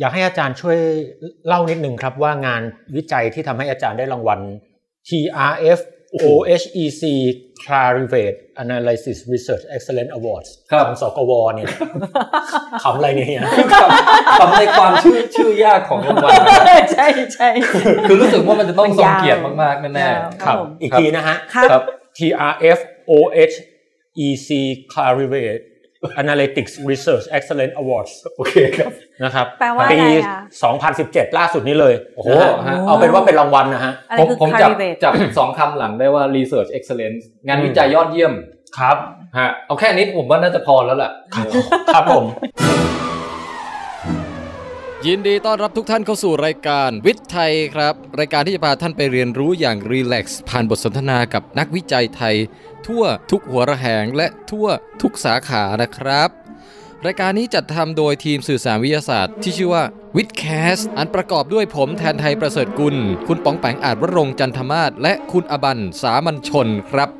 อยากให้อาจารย์ช่วยเล่านิดนึงครับว่างานวิจัยที่ทำให้อาจารย์ได้รางวัล TRF OHEC Clarivate Analysis Research Excellence Awards ครับของสกวเนี่ยขำอะไรเนี่ยคำในความชื่อชื่อยากของรางวัลใช่ใช่คือรู้สึกว่ามันจะต้องมันทรงยาวเกียรติมากๆแน่ยาวๆครับผมอีกทีนะฮะครับครับ TRF OHEC Clarivate Analytics Research Excellence Awards โอเคครับนะครับแปลว่าปีอะไรอะ2017 ล่าสุดนี้เลย โอ้โหนะฮะฮะเอาเป็นว่าเป็นรางวัลนะฮะอะไรผมคือผมจับ Clarivate จับสองคำหลังได้ว่า research excellence งานวิจัยยอดเยี่ยมครับฮะเอาแค่นี้ผมว่าน่าจะพอแล้วแหละครับผม ยินดีต้อนรับทุกท่านเข้าสู่รายการวิทย์ไทยครับ รายการที่จะพาท่านไปเรียนรู้อย่างรีแลกซ์ผ่านบทสนทนากับนักวิจัยไทย ทั่วทุกหัวระแหงและทั่วทุกสาขานะครับ รายการนี้จัดทำโดยทีมสื่อสารวิทยาศาสตร์ที่ชื่อว่าวิดแคสอันประกอบด้วยผมแทนไทยประเสริฐกุล คุณป๋องแปงอาจวรงจันทมาศและคุณอบันสามัญชนครับ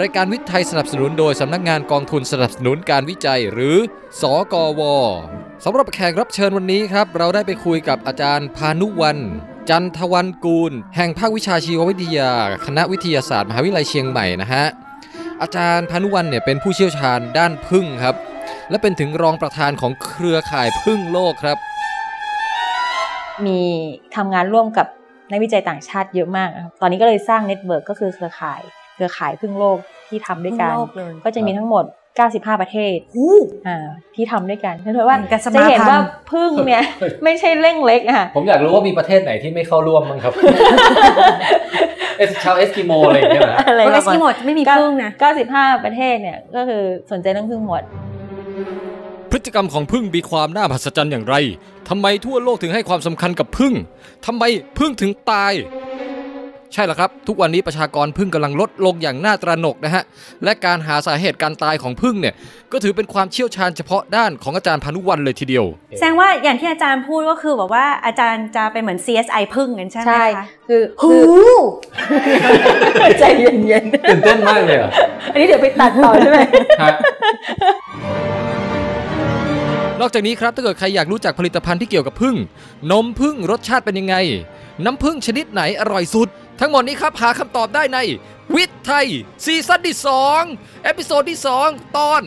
รายการวิทย์ไทยสนับสนุนโดยสำนักงานกองทุนสนับสนุนการวิจัยหรือ สกวสำหรับแขกรับเชิญวันนี้ครับ เราได้ไปคุยกับอาจารย์พานุวันจันทวันกูล แห่งภาควิชาชีววิทยา คณะวิทยาศาสตร์มหาวิทยาลัยเชียงใหม่นะฮะอาจารย์ภาณุวรรณเนี่ยเป็นผู้เชี่ยวชาญด้านผึ้งครับ และเป็นถึงรองประธานของเครือข่ายผึ้งโลกครับ มีทำงานร่วมกับนักวิจัยต่างชาติเยอะมากครับตอนนี้ก็เลยสร้าง network ก็คือเครือข่าย เครือข่ายผึ้งโลกที่ทำด้วยกันพึ่งโลกเลยก็จะมีทั้งหมด 95 ประเทศอู้อ่าที่ทำด้วยกันเพราะว่าเหมือนกับสจะมาเห็นพันธ์ว่าผึ้งเนี่ยไม่ใช่เรื่องเล็กอะผมอยากรู้ว่ามีประเทศไหนที่ไม่เข้าร่วมบ้างครับเอสชาวเอสกิโมอะไรอย่างเงี้ยนะอะไรเอประสมากิณโมดไม่มีพึ่งนะ 95 ประเทศเนี่ยก็คือสนใจเรื่องพึ่งหมด พฤติกรรมของพึ่งมีความน่ามหัศจรรย์อย่างไรทำไมทั่วโลกถึงให้ความสำคัญกับพึ่งทำไมพึ่งถึงตาย ใช่แล้วครับ ทุกวันนี้ประชากรพึ่งกำลังลดลงอย่างน่าตระหนกนะฮะ และการหาสาเหตุการตายของพึ่งเนี่ย ก็ถือเป็นความเชี่ยวชาญเฉพาะด้านของอาจารย์พานุวันเลยทีเดียว แสดงว่าอย่างที่อาจารย์พูดก็คือแบบว่าอาจารย์จะเป็นเหมือน CSI พึ่งกันใช่ไหมใช่คะคือหูคือใจเย็นตื่นเต้นมากเลยอะๆอันนี้เดี๋ยวไปตัดต่อใช่ไหมฮะนอกจากนี้ครับถ้าเกิดใครอยากรู้จักผลิตภัณฑ์ที่เกี่ยวกับผึ้งนมผึ้งรสชาติเป็นยังไง น้ำผึ้งชนิดไหนอร่อยสุด ทั้งหมดนี้ครับ หาคำตอบได้ใน วิทย์ไทย season ที่ 2 episode ที่ 2 ตอน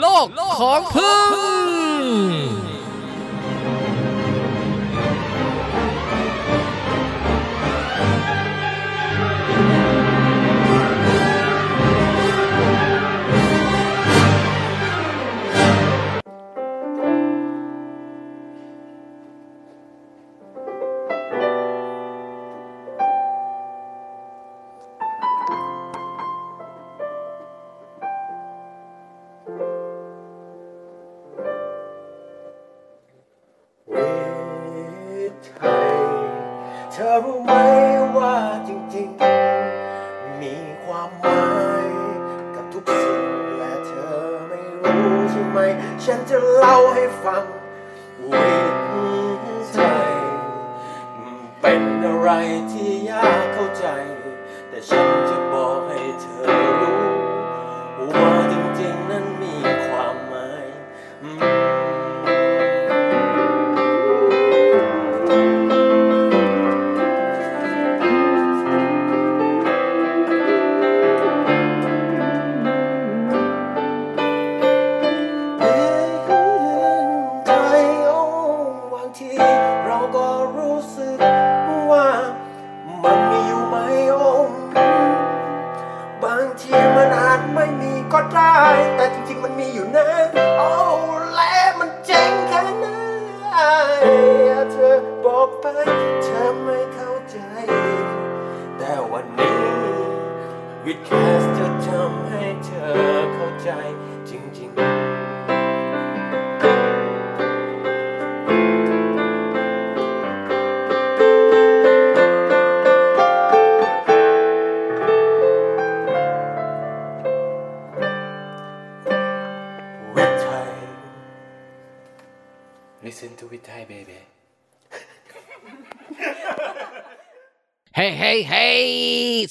โลกของพึ่ง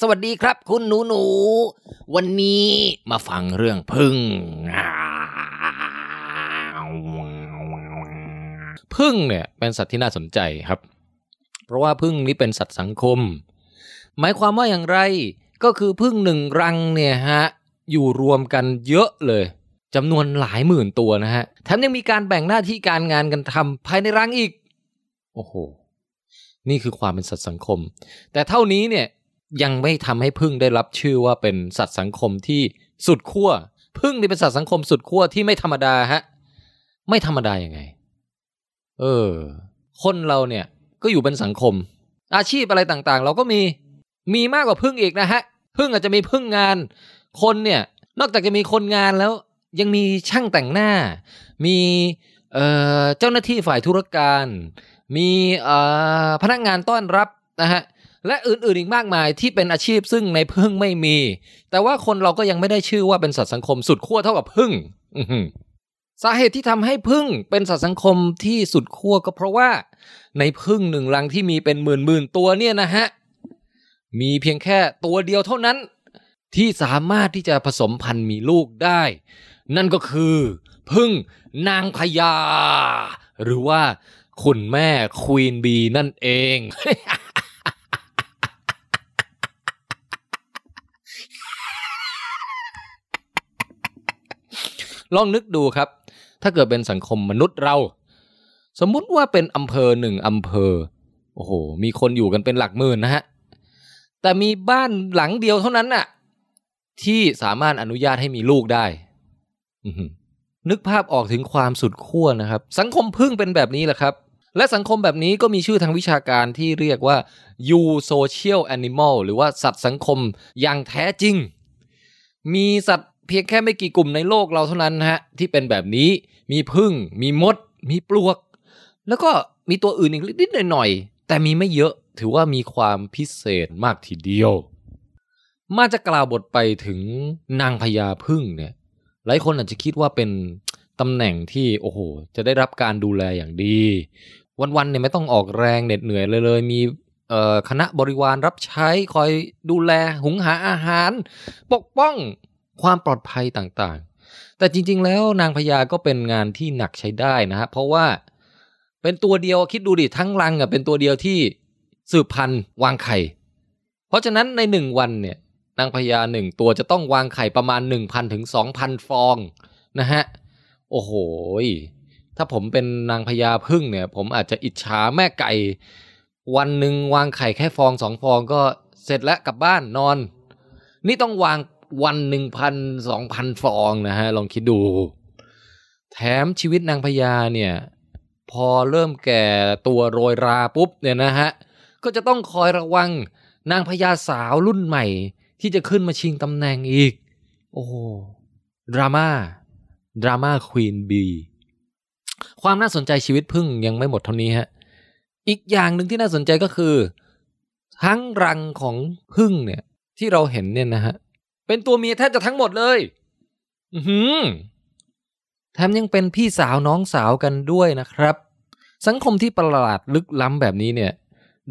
วัสดีครับ คุณหนูหนู วันนี้มาฟังเรื่องพึ่งพึ่งเนี่ยเป็นสัตว์ที่น่าสนใจครับ เพราะว่าพึ่งนี้เป็นสัตว์สังคม หมายความว่าอย่างไรก็คือพึ่งหนึ่งรังเนี่ยฮะอยู่รวมกันเยอะเลยจำนวนหลายหมื่นตัวนะฮะแถมยังมีการแบ่งหน้าที่การงานกันทำภายในรังอีก โอ้โห นี่คือความเป็นสัตว์สังคม แต่เท่านี้เนี่ย ยังไม่ทำให้พึ่งได้รับชื่อว่าเป็นสัตว์สังคมที่สุดขั้วพึ่งนี่เป็นสัตว์สังคมสุดขั้วที่ไม่ธรรมดาฮะ ไม่ธรรมดายังไง เออ คนเราเนี่ยก็อยู่เป็นสังคม อาชีพอะไรต่างๆ เราก็มีมีมากกว่าพึ่งอีกนะฮะพึ่งอาจจะมีพึ่งงาน คนเนี่ยนอกจากจะมีคนงานแล้ว ยังมีช่างแต่งหน้า มีเอ่อเจ้าหน้าที่ฝ่ายธุรการ มีเอ่อพนักงานต้อนรับนะฮะ และอื่นๆอีกมากมายที่เป็นอาชีพซึ่งในพึ่งไม่มี แต่ว่าคนเราก็ยังไม่ได้ชื่อว่าเป็นสัตว์สังคมสุดขั้วเท่ากับพึ่งสาเหตุที่ทำให้พึ่งเป็นสัตว์สังคมที่สุดขั้วก็เพราะว่า ในพึ่งหนึ่งรังที่มีเป็นหมื่นหมื่นตัวเนี่ยนะฮะมีเพียงแค่ตัวเดียวเท่านั้น ที่สามารถที่จะผสมพันธุ์มีลูกได้ นั่นก็คือพึ่งนางพญาหรือว่าคุณแม่ควีนบีนั่นเอง ลองนึกดูครับ ถ้าเกิดเป็นสังคมมนุษย์เรา สมมุติว่าเป็นอำเภอหนึ่งอำเภอ โอ้โห มีคนอยู่กันเป็นหลักหมื่นนะฮะ แต่มีบ้านหลังเดียวเท่านั้นน่ะ ที่สามารถอนุญาตให้มีลูกได้นึกภาพออกถึงความสุดขั้วนะครับ สังคมพึ่งเป็นแบบนี้แหละครับ และสังคมแบบนี้ก็มีชื่อทางวิชาการที่เรียกว่า u social animal หรือว่าสัตว์สังคมอย่างแท้จริง มีสัตว์ เพียงแค่ไม่กี่กลุ่มในโลกเราเท่านั้นฮะที่เป็นแบบนี้มีพึ่ง มีมด มีปลวก แล้วก็มีตัวอื่นอีกนิดๆหน่อยๆแต่มีไม่เยอะถือว่ามีความพิเศษมากทีเดียว มาจะกล่าวบทไปถึงนางพญาพึ่งเนี่ยหลายคนอาจจะคิดว่าเป็นตำแหน่งที่โอ้โห จะได้รับการดูแลอย่างดี วันๆเนี่ยไม่ต้องออกแรงเหน็ดเหนื่อยเลยเลยมีคณะบริวารรับใช้คอยดูแลหุงหาอาหาร ปกป้อง ความปลอดภัยต่างๆ แต่จริง ๆ แล้วนางพญาก็เป็นงานที่หนักใช้ได้นะฮะเพราะว่าเป็นตัวเดียวคิดดูดิทั้งรังอะเป็นตัวเดียวที่สืบพันธุ์วางไข่ เพราะฉะนั้นในหนึ่งวันเนี่ยนางพญาหนึ่งตัวจะต้องวางไข่ประมาณ 1,000ถึง2,000 ฟองนะฮะโอ้โหถ้าผมเป็นนางพญาพึ่งเนี่ย ผมอาจจะอิจฉาแม่ไก่ วันหนึ่งวางไข่แค่ฟองสองฟองก็เสร็จแล้วกลับบ้านนอน นี่ต้องวาง วันหนึ่งพันสองพันฟองนะฮะ ลองคิดดู แถมชีวิตนางพญาเนี่ย พอเริ่มแก่ตัวโรยราปุ๊บเนี่ยนะฮะ ก็จะต้องคอยระวังนางพญาสาวรุ่นใหม่ ที่จะขึ้นมาชิงตำแหน่งอีก โอ้โหดราม่าดราม่าควีนบีความน่าสนใจชีวิตพึ่งยังไม่หมดเท่านี้ฮะ อีกอย่างหนึ่งที่น่าสนใจก็คือ ทั้งรังของพึ่งเนี่ยที่เราเห็นเนี่ยนะฮะ เป็นตัวเมียแทบจะทั้งหมดเลย อือหือแถมยังเป็นพี่สาวน้องสาวกันด้วยนะครับ สังคมที่ประหลาดลึกล้ำแบบนี้เนี่ย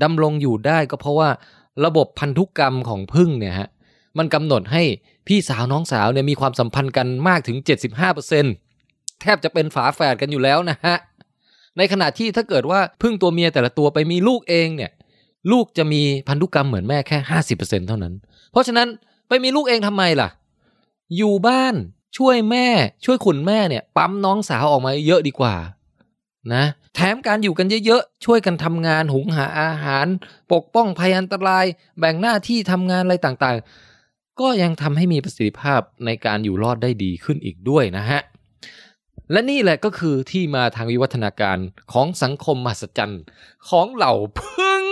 ดำรงอยู่ได้ก็เพราะว่าระบบพันธุกรรมของพึ่งเนี่ยฮะมันกำหนดให้พี่สาวน้องสาวเนี่ยมีความสัมพันธ์กันมากถึง 75%แทบจะเป็นฝาแฝดกันอยู่แล้วนะฮะ ในขณะที่ถ้าเกิดว่าพึ่งตัวเมียแต่ละตัวไปมีลูกเองเนี่ย ลูกจะมีพันธุกรรมเหมือนแม่แค่ 50%เท่านั้น เพราะฉะนั้น ไปมีลูกเองทำไมล่ะ อยู่บ้านช่วยแม่ ช่วยขุนแม่เนี่ย ปั๊มน้องสาวออกมาเยอะดีกว่า นะ แถมการอยู่กันเยอะๆ ช่วยกันทำงานหุงหาอาหาร ปกป้องภัยอันตราย แบ่งหน้าที่ทำงานอะไรต่างๆ ก็ยังทำให้มีประสิทธิภาพในการอยู่รอดได้ดีขึ้นอีกด้วยนะฮะ และนี่แหละก็คือที่มาทางวิวัฒนาการของสังคมมหัศจรรย์ของเหล่าพึ่ง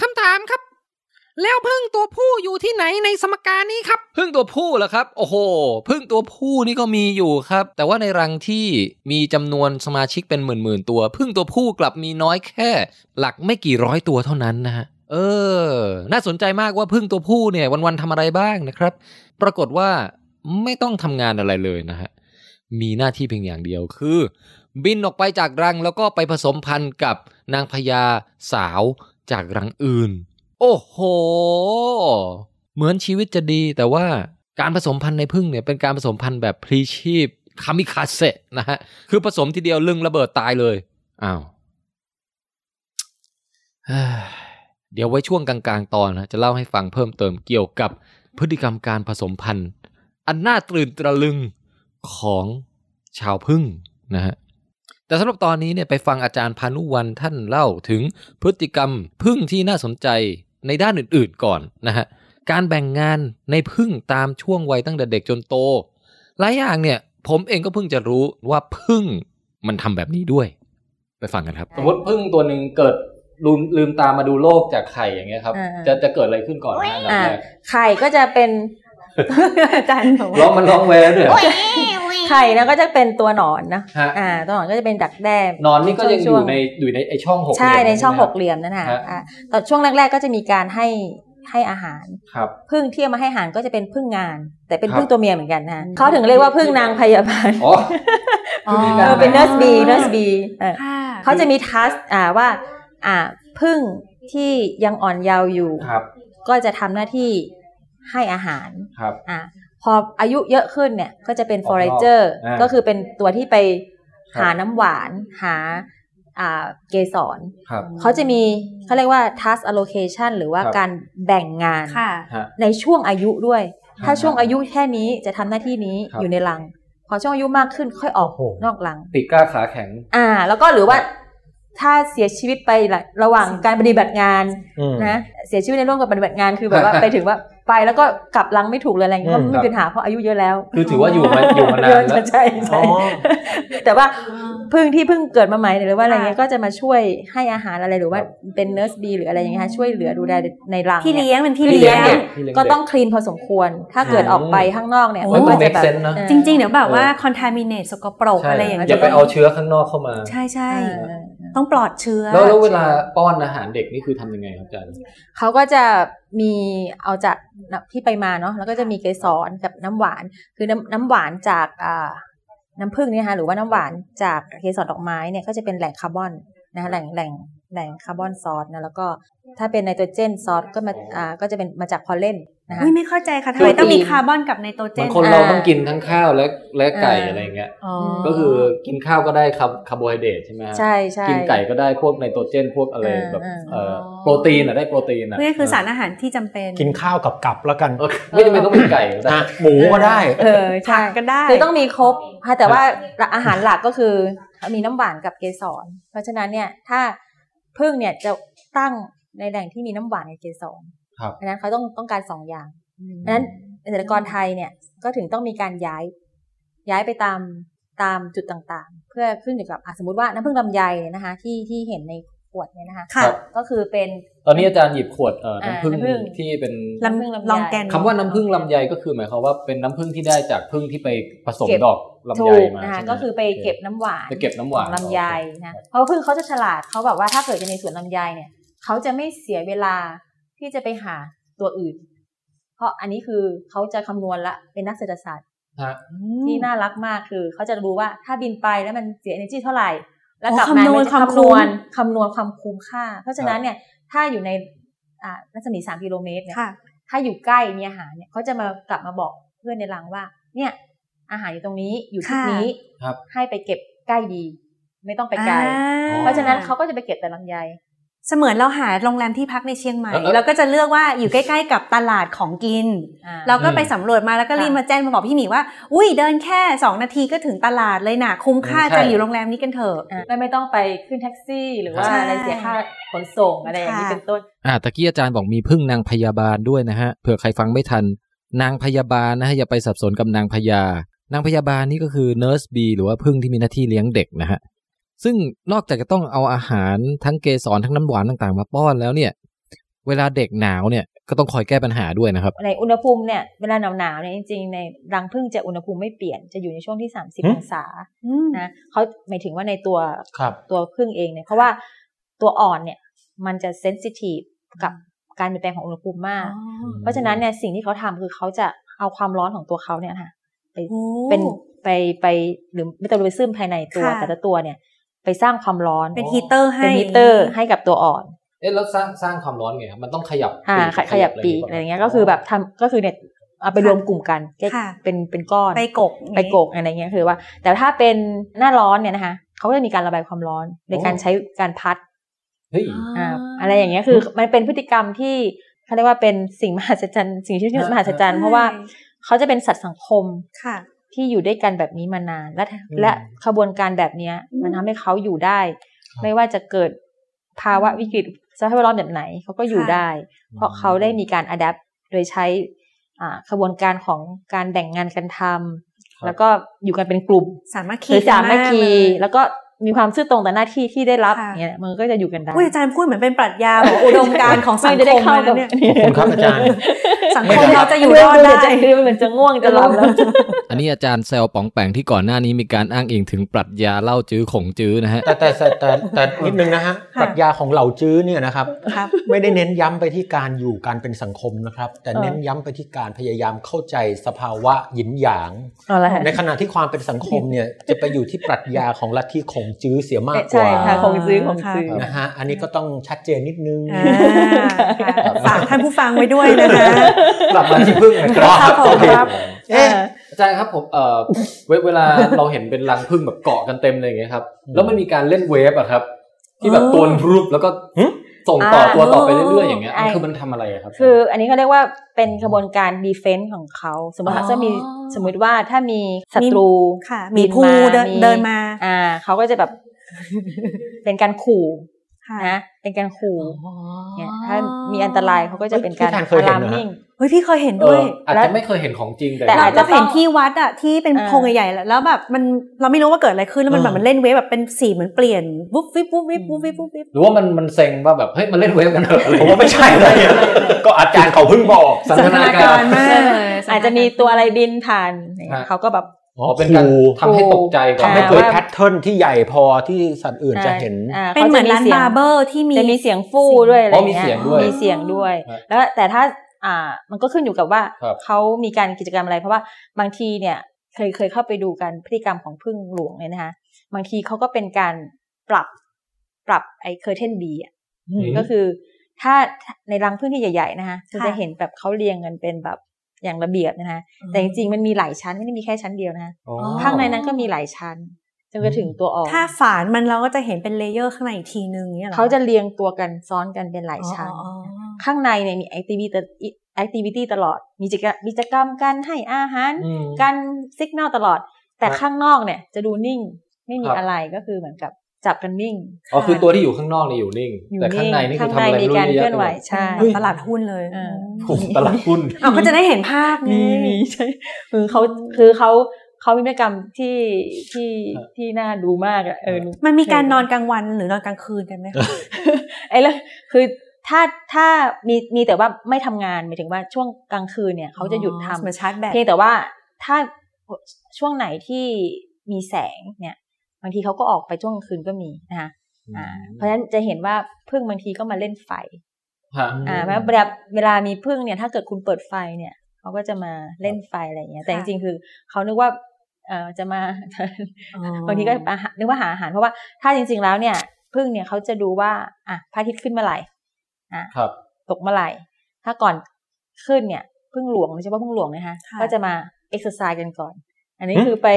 คำถามครับ แล้วพึ่งตัวผู้อยู่ที่ไหนในสมการนี้ครับ พึ่งตัวผู้เหรอครับ โอ้โห พึ่งตัวผู้นี่ก็มีอยู่ครับ แต่ว่าในรังที่มีจำนวนสมาชิกเป็นหมื่นๆตัว พึ่งตัวผู้กลับมีน้อยแค่ หลักไม่กี่ร้อยตัวเท่านั้นนะฮะเออ น่าสนใจมากว่าพึ่งตัวผู้เนี่ย วันๆทำอะไรบ้างนะครับ ปรากฏว่าไม่ต้องทำงานอะไรเลยนะฮะ มีหน้าที่เพียงอย่างเดียวคือ บินออกไปจากรังแล้วก็ไปผสมพันธุ์กับนางพญาสาวจากรังอื่น โอ้โห เหมือนชีวิตจะดีแต่ว่าการผสมพันธุ์ในพึ่งเนี่ยเป็นการผสมพันธุ์แบบพลีชีพคามิคาเซนะฮะ คือผสมทีเดียวลึงระเบิดตายเลย อ้าวเฮ้ยเดี๋ยวไว้ช่วงกลางๆ ตอนนะจะเล่าให้ฟังเพิ่มเติมเกี่ยวกับพฤติกรรมการผสมพันธุ์ อันน่าตื่นตระลึงของชาวพึ่งนะฮะ แต่สำหรับตอนนี้เนี่ยไปฟังอาจารย์พานุวันท่านเล่าถึงพฤติกรรมพึ่งที่น่าสนใจ ในด้านอื่นๆก่อนนะฮะการแบ่งงานในพึ่งตามช่วงวัยตั้งแต่เด็กจนโต หลายอย่างเนี่ย ผมเองก็เพิ่งจะรู้ว่าพึ่งมันทำแบบนี้ด้วย ไปฟังกันครับ สมมติพึ่งตัวหนึ่งเกิดลืมลืมตามาดูโลกจากไข่อย่างเงี้ยครับอ่าจะจะเกิดอะไรขึ้นก่อนนะอันดับอ่าแรกไข่ก็จะเป็นอาจารย์บอกร้อว่างมันร้องแวด้วยเหรอ ไข่นะก็จะเป็นตัวหนอนนะฮะอ่าตัวหนอนก็จะเป็นดักแด้นอนนี่ก็ยังอช่ยู่วงๆในอยู่ในไอช่องหกใช่เหลี่ยมในช่องไหหมกเหลี่ยมนั่นน่ะฮะอ่าตอนช่วงแรก ๆ ก็จะมีการให้ให้อาหารครับพึ่งที่เอามาให้อาหารก็จะเป็นพึ่งงาน แต่เป็นครับพึ่งตัวเมียเหมือนกันนะเขาถึงเรียกว่าพึ่งนางพยาบาลอ๋ออ๋อมีเอการอเป็น nurse bee nurse bee เออค่ะเขาจะมี task อ่าว่าอ่าผึ้งที่ยังอ่อนเยาว์อยู่ครับก็จะทำหน้าที่ให้อาหารครับอ่า พออายุเยอะขึ้นเนี่ยก็จะเป็นออกนอก forager อ่าก็คือเป็นตัวที่ไปครับหาน้ำหวานหาอ่าเกสรครับเขาจะมีเขาเรียกว่า task allocation หรือว่าครับการแบ่งงานค่ะฮะในช่วงอายุด้วย ถ้าฮะช่วงอายุแค่นี้จะทำหน้าที่นี้ครับอยู่ในรัง พอช่วงอายุมากขึ้นค่อยออกโอ้โหนอกรังปีกกล้าขาแข็ง อ่า แล้วก็หรือว่าถ้าเสียชีวิตไประระหว่างการปฏิบัติงานอืมนะเสียชีวิตในร่วมกับปฏิบัติงานคือแบบว่าไปถึงว่า ไปแล้วก็กลับรังไม่ถูกเลยอะไรอย่างเงี้ยอืมก็ไม่มีปัญหาเพราะอายุเยอะแล้ว คือถือว่าอยู่มาอยู่มานานแล้วใช่ใช่อ๋อแต่ว่าพึ่งที่เพิ่งเกิดมาใหม่หรือว่าอะไรเงี้ยค่ะก็จะมาช่วยให้อาหารอะไรหรือว่าเป็นเนอร์สบีหรืออะไรอย่างเงี้ยค่ะช่วยเหลือดูแลในรังพี่นี่เลี้ยงเป็นพี่พี่เลี้เลี้ยยงงเนี่ยพี่เลี้ยงก็เด็กต้องคลีนพอสมควร ถ้าเกิดอืมออกไปข้างนอกเนี่ยโอ้มันก็จะ make แบบ sense นะออจริง ๆ เดี๋ยวแบบว่าเออ contaminate สกปรกใช่อะไรอย่างเงี้ยอย่าไปเอาเชื้อข้างนอกเข้ามา ใช่ใช่เออ ต้องปลอดเชื้อแล้วแล้วเวลาป้อนอาหารเด็กนี่คือทำยังไงครับอาจารย์เขาก็จะมีเอาจากน้ำที่ไปมาเนาะแล้วก็จะมีเกสรกับน้ำหวาน คือน้ำน้ำหวานจากอ่าน้ำผึ้งเนี่ยนะคะหรือว่าน้ำหวานจากเกสรดอกไม้เนี่ยก็จะเป็นแหล่งคาร์บอนนะคะแหล่งแหล่งแหล่งคาร์บอนซอสนะแล้วก็ถ้าเป็นไนโตรเจนซอสก็มาอ่าก็จะเป็นมาจาก pollen นะคะอุ้ยไม่เข้าใจค่ะทำไมต้องมีคาร์บอนกับไนโตรเจบางนคนเราต้องกินทั้งข้าวและและไก่อ่าอะไรอย่างเงี้ยอ๋อก็คือกินข้าวก็ได้คาร์คาร์โบไฮเดรตใช่ไหมฮะใช่ใช่กินไก่ก็ได้พวกไนโตรเจนพวกอะไรเออแบบเออเอ่อโปรตีนอะได้โปรตีนอะนี่คือสารอาหารที่จำเป็นกินข้าวกับกับแล้วกันเออไม่จำเป็นต้องเป็นไก่ก็ได้นะหมูก็ได้เออใช่ผักก็ได้คือต้องมีครบค่ะแต่ว่าอาหารหลักก็คือมีน้ำหวานกับเกสรเพราะฉะนั้นเนี่ยถ้าพึ่งเนี่ยจะตั้งในแหล่งที่มีน้ำหวานกับเกสร ครับเพราะฉะนั้นเขาต้องต้องการสองอย่างเพราะฉะนั้นเกษตรกรไทยเนี่ยก็ถึงต้องมีการย้าย ย้ายไปตามตามจุดต่างๆ เพื่อขึ้นอยู่กับอะสมมติว่าน้ำผึ้งลำไยเนี่ยนะคะที่ที่เห็นในขวดเนี่ยนะคะค่ะก็คือเป็น ตอนนี้อาจารย์หยิบขวดเอ่อน้ำผึ้งอ่าน้ำผึ้งที่เป็นน้ำผึ้งลำไยลองแกนคำว่าน้ำผึ้งลำไยก็คือหมายความว่าเป็นน้ำผึ้งที่ได้จากผึ้งที่ไปผสมเก็บดอกลำถูไยกมานะคะใช่หมก็คือไปเก็บน้ำหวานไปเก็บน้ำหวานของลำไยนะเพราะว่าพึ่งเขาจะฉลาดเขาแบบว่าถ้าเกิดจะในสวนลำไยเนี่ยเขาจะไม่เสียเวลา ที่จะไปหาตัวอื่น เพราะอันนี้คือเขาจะคำนวณละเป็นนักเศรษฐศาสตร์ฮะที่น่ารักมากคือเขาจะรู้ว่าถ้าบินไปแล้วมันเสีย energy เท่าไหร่ แล้วอ๋อกลับมาคำนวณมันจะความคำคุ้นมวณคำนวณความคุ้มค่า เพราะฉะนั้นเนี่ยถ้าอยู่ในอ่ารัศมีสามกิโลเมตรเนี่ยค่ะถ้าอยู่ใกล้มีอาหารเนี่ยเขาจะมากลับมาบอกเพื่อนในรังว่า เนี่ย อาหารอยู่ตรงนี้อยู่ที่ค่ะนี้ครับให้ไปเก็บใกล้ดี ไม่ต้องไปไกลอ่าเพราะฉะนั้นเขาก็จะไปเก็บแต่ลำไย เสมือนเราหาโรงแรมที่พักในเชียงใหม่เออเออเราก็จะเลือกว่าอยู่ใกล้ๆกับตลาดของกินอ่าเราก็ไปอืมสำรวจมาแล้วก็รีบค่ะมาแจ้งมาบอกพี่หมีว่า อุ้ยเดินแค่สองนาทีก็ถึงตลาดเลยนะคุ้มค่าใช่จะอยู่โรงแรมนี้กันเถอะอ่าไม่ไม่ต้องไปขึ้นแท็กซี่ หรือว่าใช่อะไรเสียค่าขนส่งอะไรอย่างนี้ค่ะเป็นต้นอ่าตะกี้อาจารย์บอกมีพึ่งนางพยาบาลด้วยนะฮะเผื่อใครฟังไม่ทัน นางพยาบาลนะฮะอย่าไปสับสนกับนางพญานางพยาบาลนี่ก็คือเน r ร์สบีหรือว่าพึ่งที่มีหน้าที่เลี้ยงเด็กนะฮะ ซึ่งนอกจากจะต้องเอาอาหารทั้งเกสรทั้งน้ำหวานต่างๆ มาป้อนแล้วเนี่ย เวลาเด็กหนาวเนี่ยก็ต้องคอยแก้ปัญหาด้วยนะครับ ในอุณหภูมิเนี่ยเวลาหนาวๆเนี่ยจริงๆในรังผึ้งจะอุณหภูมิไม่เปลี่ยนจะอยู่ในช่วงที่ 30หึองศานะเขาหมายถึงว่าในตัวครับตัวผึ้งเองเนี่ยเพราะว่าตัวอ่อนเนี่ยมันจะ sensitive กับการเปลี่ยนแปลงของอุณหภูมิมาก เพราะฉะนั้นเนี่ยสิ่งที่เขาทำคือเขาจะเอาความร้อนของตัวเขาเนี่ยค่ะไปโอ้เป็นไปไปหรือเมตาบอลิซึมภายในตัวค่ะแต่ละตัวเนี่ย ไปสร้างความร้อนเป็นฮีเตอร์ให้เป็นฮีเตอร์ให้กับตัวอ่อนเอ๊ะแล้วสร้างสร้างความร้อนไงครับมันต้องขยับอ่าปีกขยขยับปีกอะไรเงี้ยก็คือแบบทำก็คือเนี่ยเอาไปรวมกลุ่มกันค่ะเป็นเป็นก้อนไปกกไปโกกอะไรเงี้ยคือว่า แต่ถ้าเป็นหน้าร้อนเนี่ยนะคะเขาก็จะมีการระบายความร้อนในการใช้การพัดเฮ้ยอ่าอะไรอย่างเงี้ยคือมันเป็นพฤติกรรมที่เขาเรียกว่าเป็นสิ่งมหัศจรรย์สิ่งที่ชื่อมหัศจรรย์เพราะว่าเขาจะเป็นสัตว์สังคมค่ะ ที่อยู่ด้วยกันแบบนี้มานาน และและขบวนการแบบเนี้ยมันทำให้เขาอยู่ได้ ไม่ว่าจะเกิดภาวะวิกฤตสภาพแวดล้อมแบบไหนเขาก็อยู่ค่ะได้ เพราะเขาได้มีการอัดแอปโดยใช้อ่าขบวนการของการแบ่งงานกันทำแล้วก็อยู่กันเป็นกลุ่มสามัคหคีรือสามัคคีกันากเลยแล้วก็มีความซื่อตรงต่อหน้าที่ที่ได้รับค่ะเนี่ยมันก็จะอยู่กันได้อุ้ยอาจารย์พูดเหมือนเป็นปรัชญาบอกอุดมการณ์ของสังไม่จะคได้มเข้าเลยกับนะเนี่ยขอบคุณครับอาจารย์สังคมเราจะอยู่รอดได้คือมันจะง่วงจะหลับแล้ว อันนี้อาจารย์แซวป๋องแปงที่ก่อนหน้านี้มีการอ้างอิงถึงปรัชญาเล่าจื้อขงจื้อนะฮะแต่แต่แต่แต่แต่นิดนึงนะฮะค่ะปรัชญาของเหล่าจื้อเนี่ยนะครับครับไม่ได้เน้นย้ำไปที่การอยู่การเป็นสังคมนะครับ แต่เออเน้นย้ำไปที่การพยายามเข้าใจสภาวะหยินหยางเอาละฮะในขณะที่ความเป็นสังคมเนี่ยจะไปอยู่ที่ปรัชญาของลัทธิขงจื้อเสียมากกใช่ว่าค่ะของซื้อของซื้อค่ะนะฮะอันนี้ก็ต้องชัดเจนนิดนึงอ่าค่ะฝากท่านผู้ฟังไว้ด้วยนะคะกลับมาที่พึ่งนะครับครับผมโอเคครับเอ๊ะ อาจารย์ครับผมเอ่อเวเวลาเราเห็นเป็นรังผึ้งแบบเกาะกันเต็มเลยอย่างเงี้ยครับอืมแล้วมันมีการเล่นเวฟอะครับ ที่แบบอ๋อตัวรูปแล้วก็หึส่งต่ออ่าตัวต่อไปเรื่อยๆอย่างเงี้ยไอ้มันคือมันทำอะไรอะครับ คืออันนี้เขาเรียกว่าเป็นกระบวนการดีเฟนต์ของเขา สมมติอ๋อถ้ามีสมมติว่าถ้ามีศัตรูค่ะบิมีนภูเดินเดินมาอ่าเขาก็จะแบบเป็นการขู่ค่ะ นะเป็นการขู่เนี่ยถ้ามีอันตรายเขาก็จะเป็นการพี่แทนเคยเห็นเหรอฮะนิ่งเฮ้ยพี่เคยเห็นเอด้วยออาจจะไม่เคยเห็นของจริงแต่แต่เราอาจจะเราเห็นที่วัดอะที่เป็นเออโพรงใหญ่ๆแล้วแบบมันเราไม่รู้ว่าเกิดอะไรขึ้นแล้วมันเอแบอบมันเล่นเวฟแบบเป็นสีเหมือนเปลี่ยนวุบวิบวุบวิบวุบวิบวุบวิบหรือว่ามันมันเซ็งว่าแบบเฮ้ยมันเล่นเวฟกันเถอะอะไรผมว่าไม่ใช่เลยอะก็อาจารย์เขาเพิ่งบอกสันทนาการมากอาจจะมีตัวอะไรบินผ่านอย่างเงี้ยฮะเขาก็แบบ อ๋อเป็นการทำให้ตกใจก่อนทำให้อ่าเกิดว่าแพทเทิร์นที่ใหญ่พอที่สัตว์อื่นจะเห็นอ่าเป็นเหมือนร้านขจะบาร์เบอร์ที่มีจะมีเสียงฟู่ด้วยอะไรอ๋อมีเงี้ยเสียงด้วยมีเสียงด้วยฮะแล้วแต่ถ้าอ่ามันก็ขึ้นอยู่กับว่าครับเขามีการกิจกรรมอะไร เพราะว่าบางทีเนี่ยเคยเคยเข้าไปดูกันพฤติกรรมของผึ้งหลวงเนี่ยนะคะบางทีเขาก็เป็นการปรับปรับไอ้ curtain bee อะอืมก็คือถ้าในรังผึ้งที่ใหญ่ๆนะคะจะค่ะจะเห็นแบบเขาเรียงกันเป็นแบบ อย่างระเบียบนะคะแต่จริงๆมันมีหลายชั้นไม่ได้มีแค่ชั้นเดียวนะคะอ๋อข้างในนั้นก็มีหลายชั้นจนกระถึงตัวออก ถ้าฝานมันเราก็จะเห็นเป็น layer ข้างในอีกทีนึงเนี่ยหรอเขาจะเรียงตัวกันซ้อนกันเป็นหลายชั้นอ๋ออ๋อข้างในเนี่ยมี activity activity ตลอด มีกิจกรรมกิจกรรมการให้อาหารอืมการสิกน l ตลอด แต่ครับข้างนอกเนี่ยจะดูนิ่ง ไม่มีครับอะไรก็คือเหมือนกับ จับกันนิ่งอ๋อคือตัวที่อยู่ข้างนอกนี่อยู่นิ่งอยู่แต่ข้างในนี่คือข้างทำอะไรในมีไม่รู้การเยเคลื่อะอนไหวไปหมดใช่แบบตลาดหุ้นเลยเออโอ้โหตลาดหุ้นเอาก็จะได้เห็นภาพไงมีมีใช่คือเขาคือเขาเขามีพฤติกรรมที่ที่ที่น่าดูมากอะเออมันมีการนอนกลางวันหรือนอนกลางคืนกันไหมคะไอ้เรื่องคือถ้าถ้ามีมีแต่ว่าไม่ทำงานหมายถึงว่าช่วงกลางคืนเนี่ยเขาจะหยุดทำเหมือนชาร์จแบตเพียงแต่ว่าถ้าช่วงไหนที่มีแสงเนี่ย บางทีเขาก็ออกไปช่วงกลางคืนก็มีนะคะอ่า เพราะฉะนั้นจะเห็นว่าพึ่งบางทีก็มาเล่นไฟฮะอ่าเพราะเวลาเวลามีพึ่งเนี่ย ถ้าเกิดคุณเปิดไฟเนี่ยเขาก็จะมาเล่นไฟอะไรอย่างเงี้ย แต่จค่ะริงๆคือเขานึกว่าเอ่อจะมาอ๋อบางทีก็อาหารนึกว่าหาอาหารเพราะว่าถ้าจริง ๆแล้วเนี่ยผึ้งเนี่ยเขาจะดูว่า อะพระอาทิตย์ขึ้นเมื่อไหร่อะครับตกเมื่อไหร่ ถ้าก่อนขึ้นเนี่ยผึ้งหลวงโดยเฉพาะผึ้งหลวงนะคะค่ะก็จะมาเอ็กซ์ไซส์กันก่อน อันนี้หึคือไป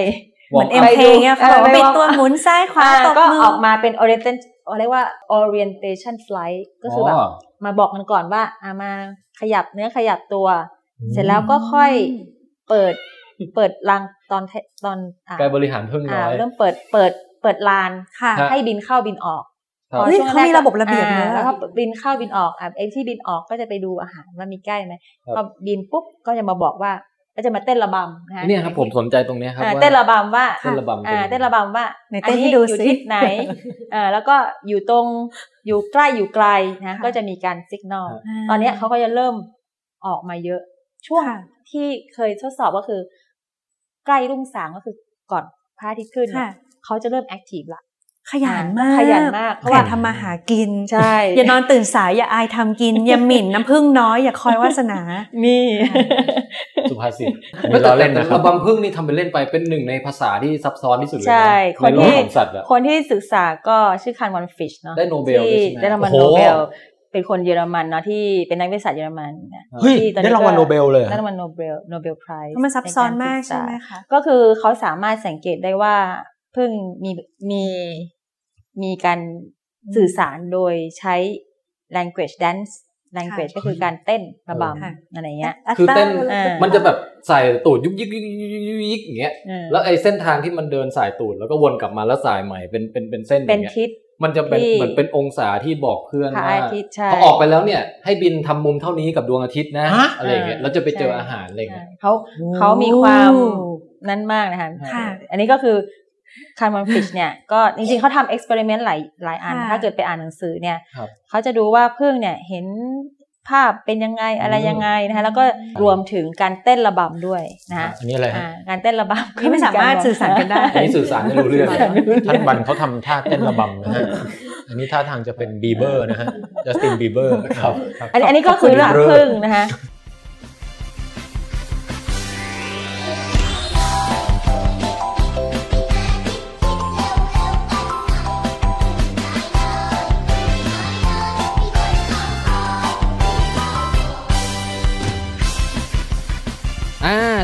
เหมือนวเอ็อมร์มเพเนี่ยเขาเออบอกว่าไปปิด warm ตัวหมุนซ้ายขวาอ่าตบก็มือออกมาเป็น orientation เรียกว่า orientation flight ก็คือแบบมาบอกกันก่อนว่าอ่ามาขยับเนื้อขยับตัว เสร็จแล้วก็ค่อยเปิดเปิดรังตอนตอนอ่าการบริหารพึ่งน้อ่าอยเริ่มเปิดเปิดเปิดลานค่ะฮะให้บินเข้าบินออกครับพอเฮ้ยช่วงเขามีแกระบบระเบียบอ่าเยอะแล้วก็บินเข้าบินออกอะไอ้ที่บินออกก็จะไปดูอาหารว่ามีใกล้ไหมครับพอบินปุ๊บก็จะมาบอกว่า ก็จะมาเต้นระบำนะฮะเนี่ยครับผมสนใจตรงเนี้ยครับอ่าว่าเต้นระบำว่าเต้นระบำอ่าเป็นยังไงเต้นระบำว่าไหนเต้นให้ดูอยู่สิทิศไหนอ่าแล้วก็อยู่ตรงอยู่ใกล้อยู่ไกลนะค่ะก็จะมีการสัญญาณครับตอนเนี้ยเขาก็จะเริ่มออกมาเยอะ ช่วงค่ะที่เคยทดสอบก็คือ ใกล้รุ่งสางก็คือก่อนพระอาทิตย์ขึ้นเนี่ยค่ะเขาจะเริ่มแอคทีฟละ ขยันมากขยันมากเพราะว่าทำมาหากินใช่อย่านอนตื่นสายอย่าอายทำกิน อย่าหมิ่นน้ำผึ้งน้อย อย่าคอยวาสนา นี่ สุภาษิตไม่ล้อเล่นนะครับระบำพึ่งนี่ทำเป็นเล่นไปเป็นหนึ่งในภาษาที่ซับซ้อนที่สุดเลยนะใช่คนในโลกที่ของสัตว์อะคนที่ศึกษาก็ชื่อคาร์ล ฟอนฟริชเนาะได้โนเบลด้วยใช่ไหมได้รางวัลโอ้โหโนเบลเป็นคนเยอรมันเนาะที่เป็นนักวิทยาศาสตร์เยอรมันนะเฮ้ยที่ตอนได้นี้รางวัลก็โนเบลเลยเหรอได้รางวัลโนเบลโนเบล prize มันซับซ้อนมากใช่ไหมคะก็คือเขาสามารถสังเกตได้ว่าผึ้งมีมี มีการสื่อสารโดยใช้ language dance language ค่ะก็คือการเต้นระค่ะบำอะไรเงี้ยคือเต้นอ่ามันจะแบบส่ายตูดยุกยิกยุกยิกยุกยิกยิกอย่างเงี้ยเออแล้วไอ้เส้นทางที่มันเดินส่ายตูดแล้วก็วนกลับมาแล้วส่ายใหม่เป็นเป็นเป็นเส้นอเป็นย่างเงี้ยทิศมันจะเป็นที่เหมือนเป็นองศาที่บอกเพื่อนว่าพระอาทิตย์ใช่พอออกไปแล้วเนี่ย ให้บินทำมุมเท่านี้กับดวงอาทิตย์นะฮะอะไรอย่างเงี้ยแล้วจะไปเจอใช่อาหารอะไรอย่างเงี้ยใช่เขาเขามีความนั้นมากนะคะค่ะอันนี้ก็คือ Karl von Frisch เนี่ยก็จริงๆเขาทำ experiment หลายหลายอันค่ะถ้าเกิดไปอ่านหนังสือเนี่ยครับเขาจะดูว่าผึ้งเนี่ยเห็นภาพเป็นยังไงอะไรยังไงนะคะแล้วก็รวมถึงการเต้นระบำด้วยนะคะอันนี้อะไรฮะอ่าการเต้นระบำที่ไม่สามารถสื่อสารกันได้อันนี้สื่อสารไม่รู้เรื่องท่านบันเขาทำท่าเต้นระบำนะฮะอันนี้ท่าทางจะเป็นบีเบอร์นะฮะจัสตินบีเบอร์ครับอันนี้อันนี้ก็คือเรื่องพึ่งนะคะ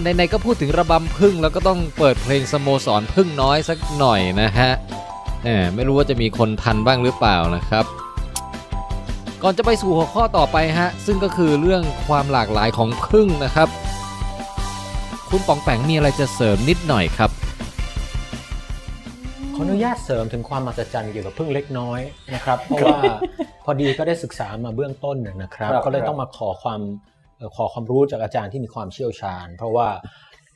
อ่าในๆก็พูดถึงระบำพึ่งแล้วก็ต้องเปิดเพลงสโมสรพึ่งน้อยสักหน่อยนะฮะแหมไม่รู้ว่าจะมีคนทันบ้างหรือเปล่านะครับ ก่อนจะไปสู่หัวข้อต่อไปฮะ ซึ่งก็คือเรื่องความหลากหลายของพึ่งนะครับ คุณป๋องแปงมีอะไรจะเสริมนิดหน่อยครับ ขออนุญาตเสริมถึงความมหัศจรรย์เกี่ยวกับพึ่งเล็กน้อยนะครับ เพราะว่าพอดีก็ได้ศึกษามาเบื้องต้นนะนะครับครับ ก็เลยต้องมาขอความเอ่อ ขอความรู้จากอาจารย์ที่มีความเชี่ยวชาญ เพราะว่า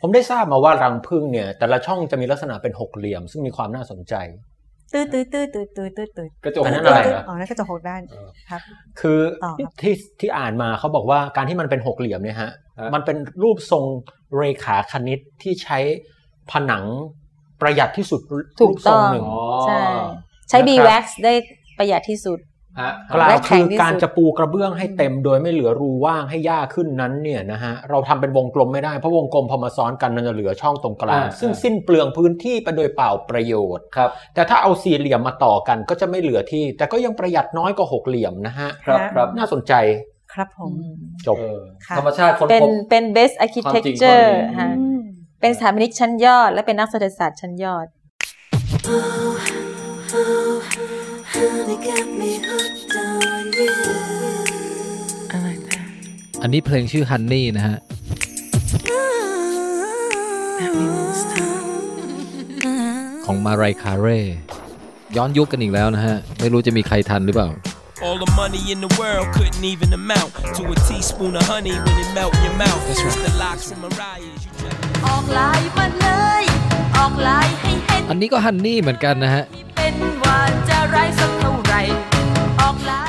ผมได้ทราบมาว่ารังพึ่งเนี่ย แต่ละช่องจะมีลักษณะเป็นหกเหลี่ยม ซึ่งมีความน่าสนใจตื้อตื้อตื้อตื้อตื้อตื้อตื้อกระจกอันนั้นอะไรอ๋อนั่นกระจกหกด้านครับ คือที่ที่อ่านมาเขาบอกว่าการที่มันเป็นหกเหลี่ยมเนี่ยฮะมันเป็นรูปทรงเรขาคณิตที่ใช้ผนังประหยัดที่สุดรูปทรงหนึ่งใช่ใช้นะครับ B-wax ได้ประหยัดที่สุด กล่าวและแข็คืงอที่สุดการจะปูกระเบื้องให้เต็มโดยไม่เหลือรูว่างให้ยากขึ้นนั้นเนี่ยนะฮะเราทำเป็นวงกลมไม่ได้เพราะวงกลมพอมาซ้อนกันมันจะเหลือช่องตรงกลางอ่าซึ่งสิ้นเปลืองพื้นที่ไปโดยเปล่าประโยชน์ครับแต่ถ้าเอาสี่เหลี่ยมมาต่อกันก็จะไม่เหลือที่ แต่ก็ยังประหยัดน้อยกว่าหกเหลี่ยมนะฮะครับครับน่าสนใจครับผมจบเออค่ะธรรมชาติคนเป็นพบเป็น best ความจริง architecture ข้อนี้ค่ะเป็นสถาปนิกชั้นยอด และเป็นนักเศรษฐศาสตร์ชั้นยอด อันนี้เพลงชื่อ Honey นะฮะ ของมารายคาเร่ย้อนยุคกันอีกแล้วนะฮะ ไม่รู้จะมีใครทันหรือเปล่า All the money in the world couldn't even amount to a teaspoon of honey when it melt in your mouth. It's the locks from Mariah's. You check ออกลายมาเลย ออกลายให้เห็นอันนี้ก็ฮันนี่เหมือนกันนะฮะ เป็น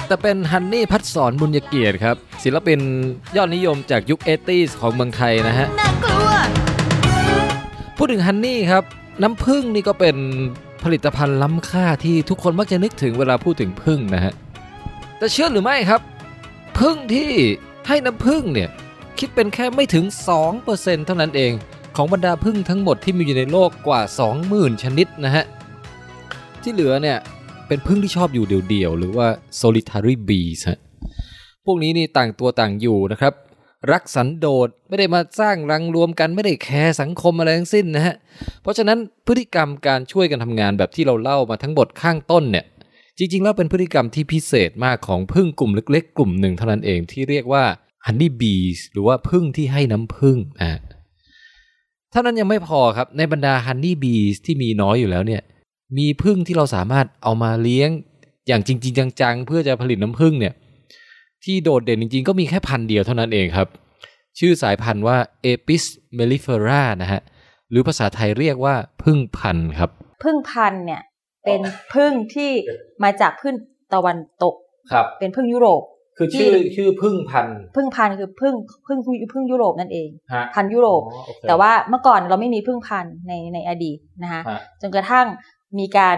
แต่เป็นฮันนี่พัดสอนบุญยเกียรติครับ ศิลปินยอดนิยมจากยุค 80s ของเมืองไทยนะฮะพูดถึงฮันนี่ครับ น้ำผึ้งนี่ก็เป็นผลิตภัณฑ์ล้ำค่าที่ทุกคนมักจะนึกถึงเวลาพูดถึงผึ้งนะฮะแต่เชื่อหรือไม่ครับผึ้งที่ให้น้ำผึ้งเนี่ยคิดเป็นแค่ไม่ถึง 2%เท่านั้นเอง ของบรรดาผึ้งทั้งหมดที่มีอยู่ในโลกกว่า 20,000 ชนิดนะฮะ ที่เหลือเนี่ยเป็นผึ้งที่ชอบอยู่เดี่ยวๆ หรือว่า solitary bees ฮะพวกนี้นี่ต่างตัวต่างอยู่นะครับ รักสันโดษไม่ได้มาสร้างรังรวมกันไม่ได้แคร์สังคมอะไรทั้งสิ้นนะฮะเพราะฉะนั้นพฤติกรรมการช่วยกันทำงานแบบที่เราเล่ามาทั้งหมดข้างต้นเนี่ยจริงๆ แล้วเป็นพฤติกรรมที่พิเศษมากของพึ่งกลุ่มเล็ก ๆ กลุ่มหนึ่งเท่านั้นเองที่เรียกว่า honey bees หรือว่าพึ่งที่ให้น้ำพึ่งนะฮะเท่านั้นยังไม่พอครับในบรรดา honey bees ที่มีน้อยอยู่แล้วเนี่ย มีพึ่งที่เราสามารถเอามาเลี้ยงอย่างจริง ๆ จังๆ เพื่อจะผลิตน้ำพึ่งเนี่ย ที่โดดเด่นจริง ๆ ก็มีแค่พันธุ์เดียวเท่านั้นเองครับ ชื่อสายพันธุ์ว่า Apis mellifera นะฮะ หรือภาษาไทยเรียกว่าพึ่งพันธุ์ครับ พึ่งพันธุ์เนี่ย เป็นพึ่งที่มาจากพึ่งตะวันตกครับ เป็นพึ่งยุโรป คือชื่อชื่อพึ่งพันธุ์พึ่งพันธุ์คือพึ่งพึ่งพึ่งยุโรปนั่นเองฮะพันธุ์ยุโรปอ๋อโอเคแต่ว่าเมื่อก่อนเราไม่มีพึ่งพันธุ์ในในอดีตนะคะฮะจนกระทั่ง มีการ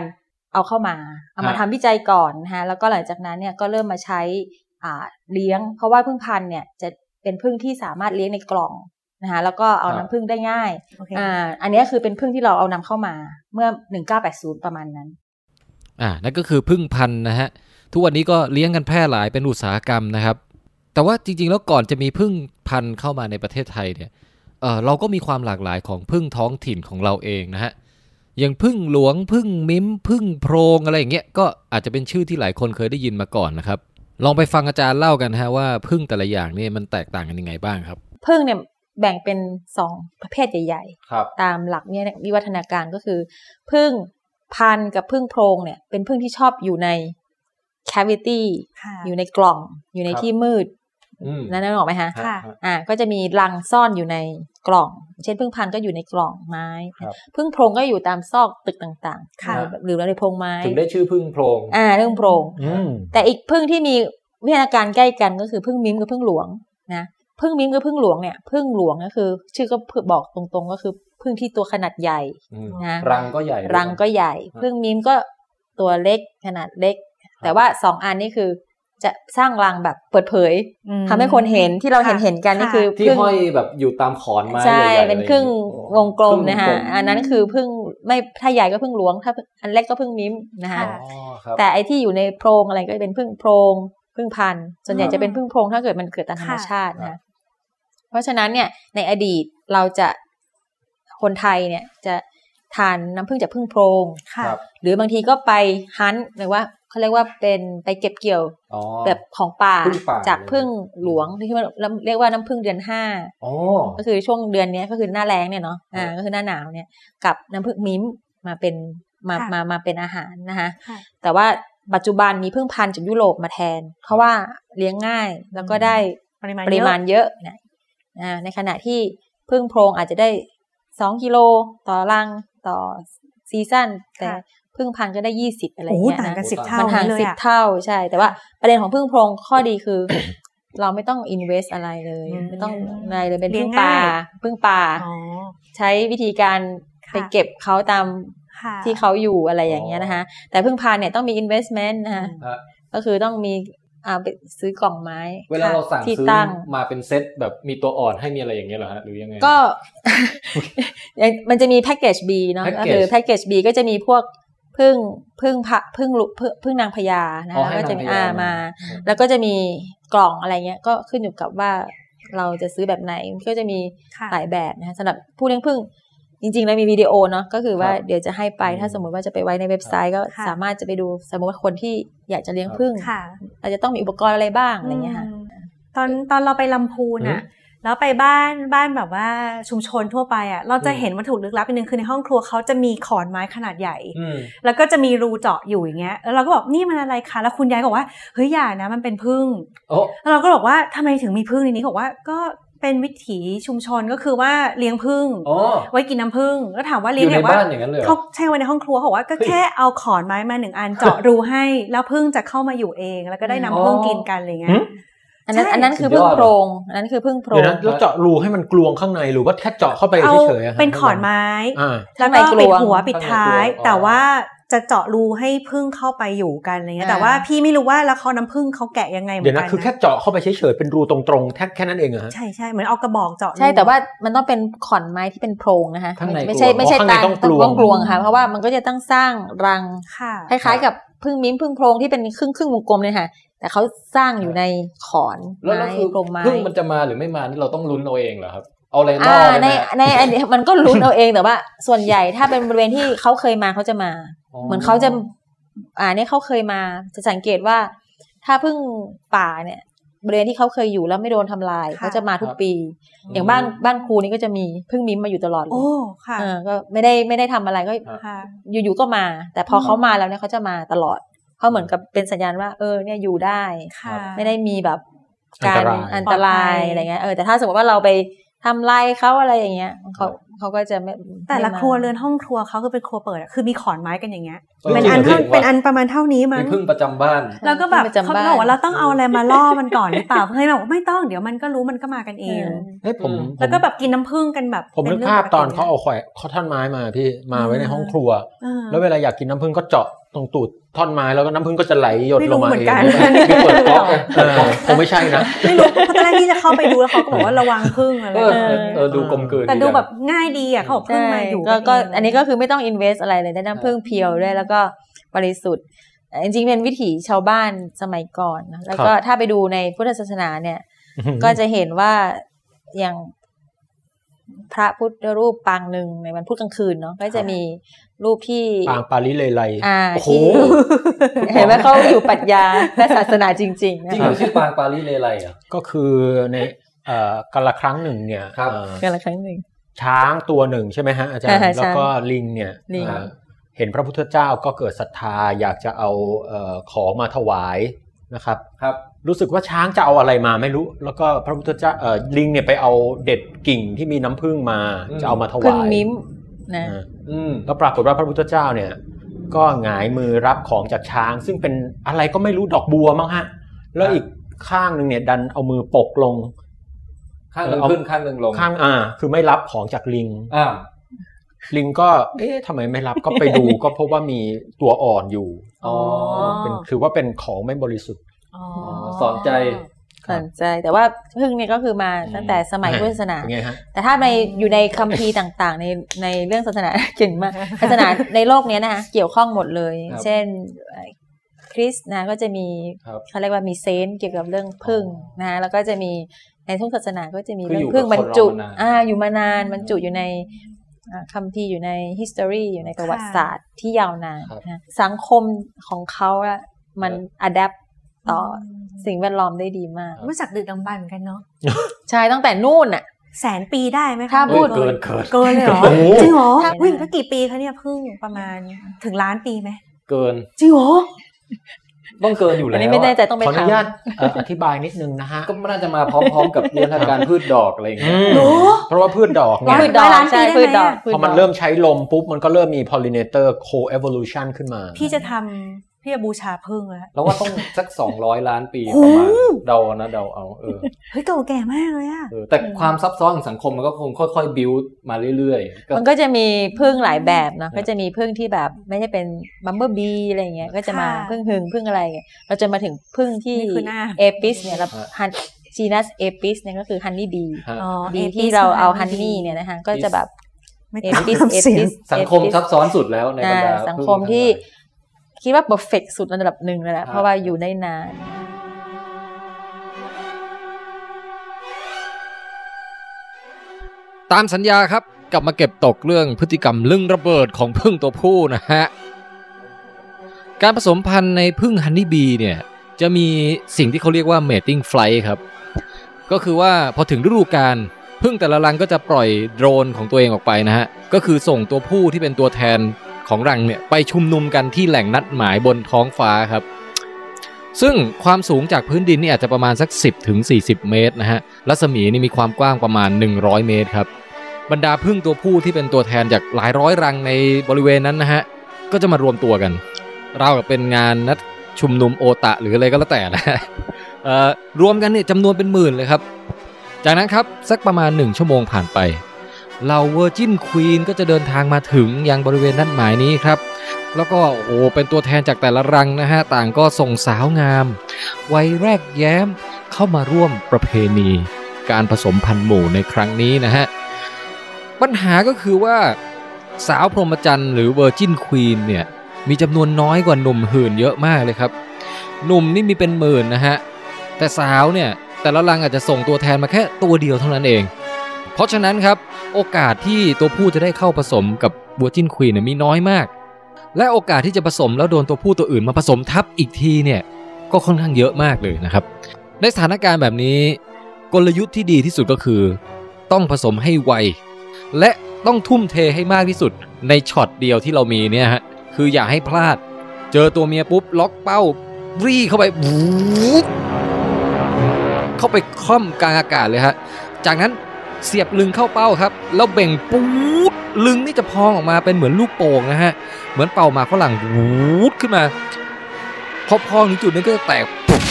เอาเข้ามา เอามาฮะทำวิจัยก่อนนะคะแล้วก็หลังจากนั้นเนี่ยก็เริ่มมาใช้อ่าเลี้ยง เพราะว่าพึ่งพันธุ์เนี่ยจะเป็นพึ่งที่สามารถเลี้ยงในกล่องนะคะแล้วก็เอาน้ำพึ่งได้ง่ายโอเคอ่าอันนี้คือเป็นพึ่งที่เราเอานำเข้ามาเมื่อ 1980 ประมาณนั้นอ่านั่นก็คือพึ่งพันธุ์นะฮะทุกวันนี้ก็เลี้ยงกันแพร่หลายเป็นอุตสาหกรรมนะครับ แต่ว่าจริงๆแล้วก่อนจะมีพึ่งพันธุ์เข้ามาในประเทศไทยเนี่ยเอ่อเราก็มีความหลากหลายของพึ่งท้องถิ่นของเราเองนะฮะ อย่างพึ่งหลวงพึ่งมิ้มพึ่งโพรงอะไรอย่างเงี้ยก็อาจจะเป็นชื่อที่หลายคนเคยได้ยินมาก่อนนะครับ ลองไปฟังอาจารย์เล่ากันนะฮะว่าพึ่งแต่ละอย่างเนี่ยมันแตกต่างกันยังไงบ้างครับพึ่งเนี่ยแบ่งเป็นสองประเภทใหญ่ครับๆตามหลักเนี่ยวิวัฒนาการก็คือพึ่งพันธุ์กับพึ่งโพรงเนี่ยเป็นพึ่งที่ชอบอยู่ใน cavity ค่ะอยู่ในกล่องอยู่ในครับที่มืดอืม นั่นนึกออกไหมฮะค่ะอ่าก็จะมีรังซ่อนอยู่ในกล่อง เช่นพึ่งพันธุ์ก็อยู่ในกล่องไม้ครับพึ่งโพรงก็อยู่ตามซอกตึกต่างค่ะหรือในโพรงไม้ถึงได้ชื่อพึ่งโพรงอ่าพึ่งโพรงอืมแต่อีกพึ่งที่มีวิทยาการใกล้กันก็คือพึ่งมิ้มกับพึ่งหลวงนะพึ่งมิ้มกับพึ่งหลวงเนี่ยพึ่งหลวงก็คือ ชื่อก็บอกตรงๆก็คือพึ่งที่ตัวขนาดใหญ่อืมนะรังก็ใหญ่ด้วยรังก็ใหญ่ พึ่งมิ้มก็ตัวเล็กขนาดเล็ก แต่ว่าสองอันนี้คือ จะสร้างรังแบบเปิดเผยอืมทำให้คนเห็นที่เราเห็นค่ะเห็นกันนี่ค่ะคือที่พึ่งห้อยแบบอยู่ตามขอนไม้ใช่ใหญ่ๆเป็นครึ่งวงกลมรึ่นะคะวงกลอันนั้นคือพึ่งไม่ถ้าใหญ่ก็พึ่งหลวง ถ้าอันเล็กก็พึ่งมิ้มนะคะค่ะอ๋อครับแต่ไอที่อยู่ในโพรงอะไรก็จะเป็นพึ่งโพรงพึ่งพันธุ์ส่วนใหญ่จะเป็นพึ่งโพรงถ้าเกิดมันเกิดตามธรรมชาติค่ะนะเพราะฉะนั้นเนี่ยในอดีตเราจะคนไทยเนี่ยจะทานน้ำพึ่งจากพึ่งโพรงค่ะครับหรือบางทีก็ไปฮันต์หรือว่า เขาเรียกว่าเป็นไปเก็บเกี่ยวอ๋อแบบของป่าพึ่งป่าจากพึ่งหลวงที่ว่าเรียกว่าน้ำพึ่งเดือนห้าอ๋อก็คือช่วงเดือนเนี้ยก็คือหน้าแรงเนี่ยเนาะอ่าครับก็คือหน้าหนาวเนี่ยกับน้ำผึ้งมิ้มมาเป็นมาค่ะมามาเป็นอาหารนะคะค่ะแต่ว่าปัจจุบันมีพึ่งพันธุ์จากยุโรปมาแทน เพราะว่าเลี้ยงง่ายแล้วก็ได้ปริมาณปริมาณเยอะเยอะนะอ่าในขณะที่พึ่งโพรงอาจจะได้สองกิโลต่อรังต่อซีซั่นแต่ค่ะ พึ่งพันธุ์ก็ได้ยี่สิบอะไรโอ้เงี้ยต่างกันนะสิบเท่ามันห่างเลยสิบอะเท่าใช่ แต่ว่าประเด็นของพึ่งโพรงข้อดีคือ เราไม่ต้อง invest อะไรเลยอืมไม่ต้องอะไรเลยเป็นเลี้ยพึ่งงป่าง่ายพึ่งป่าอ๋อใช้วิธีการค่ะไปเก็บเขาตามค่ะที่เขาอยู่อะไรอย่างเงี้ยนะคะ แต่พึ่งพานเนี่ยต้องมี investment นะคะฮะก็คือต้องมีอ่าไปซื้อกล่องไม้ เวลาเราสั่งที่ซื้อตั้งมาเป็นเซตแบบมีตัวอ่อนให้มีอะไรอย่างเงี้ยเหรอฮะหรือยังไง ก็ มันจะมีแพ็กเกจ B เนาะ Package ก็คือแพ็กเกจ B ก็จะมีพวก พึ่งพึ่งพระพึ่งลุพึ่งพึ่งนางพญานะอ๋อคะให้ก็จะมีนางพญาอ่ามามา แล้วก็จะมีกล่องอะไรเงี้ยก็ขึ้นอยู่กับว่าเราจะซื้อแบบไหนก็จะมีค่ะหลายแบบนะคะสำหรับผู้เลี้ยงพึ่งจริงๆแล้วมีวิดีโอเนาะก็คือว่าครับเดี๋ยวจะให้ไปอืมถ้าสมมติว่าจะไปไว้ในเว็บไซต์ก็ค่ะสามารถจะไปดูสมมติว่าคนที่อยากจะเลี้ยงพึ่งค่ะอาจจะต้องมีอุปกรณ์อะไรบ้างอะไรเงี้ยค่ะอืมตอนตอนเราไปลำพูนอะ แล้วไปบ้านบ้านแบบว่าชุมชนทั่วไปอะเราจะอืมเห็นวัตถุลึกลับอันหนึ่งคือในห้องครัวเขาจะมีขอนไม้ขนาดใหญ่อืมแล้วก็จะมีรูเจาะอยู่อย่างเงี้ยแล้วเราก็บอกนี่มันอะไรคะแล้วคุณยายก็บอกว่าเฮ้ยอย่านะมันเป็นพึ่งโอ้แล้วเราก็บอกว่าทำไมถึงมีพึ่งในนี้เขาบอกว่าก็เป็นวิถีชุมชนก็คือว่าเลี้ยงพึ่งอ๋อไว้กินน้ำพึ่งแล้วถามว่าอเลี้ยงยู่ในเนี่ยว่าบ้านอย่างนั้นเลยเหรเขาอใช่ไว้ในห้องครัวเขาบอกว่าก็เฮ้ยแค่เอาขอนไม้มาหนึ่งอันเจาะรูให้ แล้วพึ่งจะเข้ามาอยู่เอง แล้วก็ได้น้ำพึ่งอ๋อกินกันอะไรเงี้หืยม อันนั้นใช่อันนั้นคือสุดยพึ่องดโพรงอันนั้นคือพึ่งโพรเดี๋ยวงนะแล้วเจาะรูให้มันกลวงข้างในหรือว่าแค่เจาะเข้าไปเอาเฉยๆอะฮะเป็นขอนไม้อ่าแล้วก็ข้างในกลปิดวงหัวปิดท้ายข้างในกลวงอ๋อแต่ว่าจะเจาะรูให้พึ่งเข้าไปอยู่กันอะไรเงี้ยอ่าแต่ว่าพี่ไม่รู้ว่าแล้วเขาน้ำพึ่งเขาแกะยังไงเหมืเดี๋อยวนกันะนคือแค่เจาะเข้าไปเฉยๆเป็นรูตรงๆแค่แค่นั้นเองเหรอฮะใช่ใช่เหมือนเอากระบอกเจาะรูใช่แต่ว่ามันต้องเป็นขอนไม้ที่เป็นโพรงนะคะข้างในไม่ใช่กลวงไม่ใช่อ๋อข้างในตาต้องกลวงต้องกลวงค่ะเพราะว่ามันก็จะต้องสร้างรังค่ะคล้ายๆกับพึ่งมิ้มพึ่งโพรงที่เป็นครึ่งครึ่งวงกลมเลยค่ะ แต่เขาสร้างอยู่ในขอนแล้วแล้วไม้คือกลมไม้พึ่งมันจะมาหรือไม่มานี่เราต้องลุ้นเอาเองเหรอครับเอาอะไรล่ออ่าได้ไหในมในอันนี้มันก็ลุ้นเอาเองแต่ว่า ส่วนใหญ่ถ้าเป็นบริเวณที่เขาเคยมาเขาจะมา เหมือนเขาจะ อ่าเนี่ยเขาเคยมา จะสังเกตว่า ถ้าพึ่งป่าเนี่ย บริเวณที่เขาเคยอยู่แล้วไม่โดนทำลายค่ะเขาจะมาทุกปี อย่างบ้านบ้านครูนี่ก็จะมีพึ่งมิ้มมาอยู่ตลอดเลโอ้ยค่ะเออก็ไม่ได้ไม่ได้ทำอะไรก็ค่ะอยู่ๆก็มา แต่พอเขามาแล้วเนี่ยเขาจะมาตลอด เขาเหมือนกับเป็นสัญญาณว่าเออเนี่ยอยู่ได้ค่ะไม่ได้มีแบบการอันตรายอันตรายปลอดภัยอะไรเงี้ยเออแต่ถ้าสมมติว่าเราไปทำลายเขาอะไรอย่างเงี้ยเขาเขาก็จะไม่แต่ละไม่มาครัวเรือนห้องครัวเขาคือเป็นครัวเปิดอะคือมีขอนไม้กันอย่างเงี้ยเออเป็นอันจริเท่างเหรอเป็นอันประมาณเท่านี้มั้มีงพึ่งประจำบ้าน แล้วก็แบบประจำเขาบ้านบอกว่าเราต้องเอาอะไรมาล่อมันก่อนหรือเปล่าเพื่อให้แบบว่าไม่ต้องเดี๋ยวมันก็รู้มันก็มากันเองเฮ้ยผมอืมผมแล้วก็แบบกินน้ำผึ้งกันแบบ ผมนึกเป็ภาพรื่งตอนปกเขาเอาแขวะข้อท่อนไม้มาพี่มาไว้ในห้องครัวเออแล้วเวลาอยากกินน้ำผึ้งก็เจาะตรงตูดท่อนไม้แล้วก็น้ำผึ้งก็จะไหลหยดไม่ลรู้งมาเหมือเอนงกันไม่เปิดก๊อกอะเออคงไม่ใช่นะไม่รู้เพราะตอนแรกที่จะเข้าไปดูแล้วเขาก็บอกว่าระวังผึ้งอะไรเออแบบเอนี้อเออดูกลมกลืนแต่ดูจังแบบง่ายดีอะเขาบอกผึ้งใช่มาอยู่ก็ก็เงอันนี้ก็คือไม่ต้อง invest อะไรเลยได้น้ำผึ้งเพียวด้วยแล้วก็บริสุทธิ์จริงๆเป็นวิถีชาวบ้านสมัยก่อนนะแล้วก็ถ้าไปดูในพุทธศาสนาเนี่ย ก็จะเห็นว่าอย่างพระพุทธรูปปางหนึ่งในวันพุธกลางคืนเนาะก็จะมี รูปที่ปางปาลิเลไลอ่าโอ้โหที่เห็นไหมเขาอยู่ปรัชญาและศาสนาจริงๆนะจริงเหรอชื่อปางปารีเลไลเหรอะก็คือในเอ่อกาละครั้งหนึ่งเนี่ยครับเอ่อกันละครั้งหนึ่งช้างตัวหนึ่งใช่ไหมฮะอาจารย์ใช่ค่ะแล้วก็ลิงเนี่ยลิงเอ่อเห็นพระพุทธเจ้าก็เกิดศรัทธาอยากจะเอาเอ่อของมาถวายนะครับครับ รู้สึกว่าช้างจะเอาอะไรมาไม่รู้ แล้วก็พระพุทธเจ้าเอ่อลิงเนี่ยไปเอาเด็ดกิ่งที่มีน้ำผึ้งมาอืมจะเอามาถพึ่งวายมิ้ม นะอ่าอืมแล้วปรากฏว่าพระพุทธเจ้าเนี่ย ก็หงายมือรับของจากช้าง ซึ่งเป็นอะไรก็ไม่รู้ดอกบัวมั้งฮะ แล้วอีกข้างหนึ่งเนี่ย ดันเอามือปกลง ข้างหนึ่งเอาขึ้นข้างหนึ่งลงข้างอ่า คือไม่รับของจากลิงอ่าลิงก็ เอ๊ะทำไมไม่รับก็ไปดูก็พบว่ามีตัวอ่อนอยู่อ๋อเป็นถือว่าเป็นของไม่บริสุทธิ์อ๋อสอนใจ สนใจแต่ว่าพึ่งเนี่ยก็คือมาตั้งแต่สมัยพุทธศาสนาเป็นไงฮะแต่ถ้าในอยู่ในคัมภีร์ต่างๆ ในในเรื่องศาสนาเก่งมากศาสนาในโลกเนี้ยนะคะเกี่ยวข้องหมดเลยครับเช่นเอ่อคริสต์นะก็จะมีครับเขาเรียกว่ามีเซนต์เกี่ยวกับเรื่องพึ่งนะแล้วก็จะมีในทุกศาสนาก็จะมีคือเรื่ออยู่งพึ่งกับบรรจุคนเรามานานอ่าอยู่มานานบรรจุอยู่ในอ่าคัมภีร์อยู่ใน history อยู่ในประวัติศาสตร์ที่ยาวนานครับนะสังคมของเขาอะมัน adapt ต่อ สิ่งแวดล้อมได้ดีมากรู้จักดึกดำบรรพ์เหมือนกันเนาะใช่ตั้งแต่นู่นอะแสนปีได้ไหมคะถ้าพูดเกินเกินเกินเลยเหรอโอ้โหจริงเหรอถ้าวิ่งแล้วกี่ปีคะเนี่ยเพึ่งประมาณถึงล้านปีไหมเกินจริงเหรอต้องเกินอยู่แล้อัวนนี้ไม่แน่ใจต้องไปขออนุถามญาตเอ่ออธิบายนิดนึงนะฮะ ก็น่าจะมาพร้อมๆกับเรื่องทางการพืชดอกอะไรอย่างเงี้ยอืมโอ้เพราะว่าพืชดอกร้เนี่อยพืชดอกล้านปีใช่ได้ไหมพืชดอกอะพืชพอมันดกเริ่มใช้ลมปุ๊บมันก็เริ่มมี pollinator co-evolution ขึ้นมา พี่จะทำ พี่จะบูชาพึ่งแล้วแล้วว่าต้องสักสองร้อยล้านปีโอ้ประมาณเดานะเดาเอาเออเฮ้ยเก่าแก่มากเลยอะเออแต่ความซับซ้อนของสังคมมันก็คงค่อยๆบิวมาเรื่อยๆก็มันก็จะมีพึ่งหลายแบบเนาะก็จะมีพึ่งที่แบบไม่ใช่เป็นบัมเบอร์บีอะไรเงี้ยก็จะมาพึ่งหึงพึ่งอะไรเงี้ยเราจะมาถึงพึ่งที่นี่คือหน้าเอปิสเนี่ยเราฮันจีนัสเอปิสเนี่ยก็คือฮันนี่บีฮะอ๋อบี Apis ที่เราเอาฮันคือนี่เนี่ยนะคะก็จะแบบไม่เอต้องปิสเอทำเสียปิงสสังคมซับซ้อนสุดแล้วในบรรดาสังคมที่ คิดว่า perfect สุดระดับหนึ่งเลยแหละเพราะว่าอยู่ได้นานตามสัญญาครับ กลับมาเก็บตกเรื่องพฤติกรรมลึงระเบิดของพึ่งตัวผู้นะฮะ การผสมพันธุ์ในพึ่งฮันนี่บีเนี่ย จะมีสิ่งที่เขาเรียกว่า mating flight ครับ ก็คือว่าพอถึงฤดูกาลพึ่งแต่ละรังก็จะปล่อยโดรนของตัวเองออกไปนะฮะ ก็คือส่งตัวผู้ที่เป็นตัวแทน ของรังเนี่ยไปชุมนุมกันที่แหล่งนัดหมายบนท้องฟ้าครับ ซึ่งความสูงจากพื้นดินนี่อาจจะประมาณสัก 10ถึง40 เมตรนะฮะรัศมีนี่มีความกว้างประมาณ 100 เมตรครับบรรดาพึ่งตัวผู้ที่เป็นตัวแทนจากหลายร้อยรังในบริเวณนั้นนะฮะก็จะมารวมตัวกันเราวกับเป็นงานนัดชุมนุมโอตะหรืออะไรก็แล้วแต่นะรวมกันเนี่ยจำนวนเป็นหมื่นเลยครับ จากนั้นครับสักประมาณ 1 ชั่วโมงผ่านไป เหล่า virgin queen ก็จะเดินทางมาถึงยังบริเวณนัดหมายนี้ครับ แล้วก็โอ้เป็นตัวแทนจากแต่ละรังนะฮะ ต่างก็ส่งสาวงาม วัยแรกแย้มเข้ามาร่วมประเพณี การผสมพันธุ์หมู่ในครั้งนี้นะฮะ ปัญหาก็คือว่าสาวพรหมจรรย์หรือ virgin queen เนี่ย มีจำนวนน้อยกว่าหนุ่มหื่นเยอะมากเลยครับ หนุ่มนี่มีเป็นหมื่นนะฮะ แต่สาวเนี่ยแต่ละรังอาจจะส่งตัวแทนมาแค่ตัวเดียวเท่านั้นเอง เพราะฉะนั้นครับ โอกาสที่ตัวผู้จะได้เข้าผสมกับวอร์จินควีนมีน้อยมาก และโอกาสที่จะผสมแล้วโดนตัวผู้ตัวอื่นมาผสมทับอีกทีเนี่ยก็ค่อนข้างเยอะมากเลยนะครับ ในสถานการณ์แบบนี้ กลยุทธ์ที่ดีที่สุดก็คือ ต้องผสมให้ไว และต้องทุ่มเทให้มากที่สุดในช็อตเดียวที่เรามีเนี่ยฮะคืออย่าให้พลาด เจอตัวเมียปุ๊บล็อกเป้ารีเข้าไปเข้าไปคล่อมกลางอากาศเลยฮะจากนั้น เสียบลึงเข้าเป้าครับ แล้วเบ่งปูดลึงนี่จะพองออกมาเป็นเหมือนลูกโป่งนะฮะ เหมือนเป่าหมากฝรั่งวูดขึ้นมา พอพองถึงจุดนั้นก็จะแตกปุ๊บ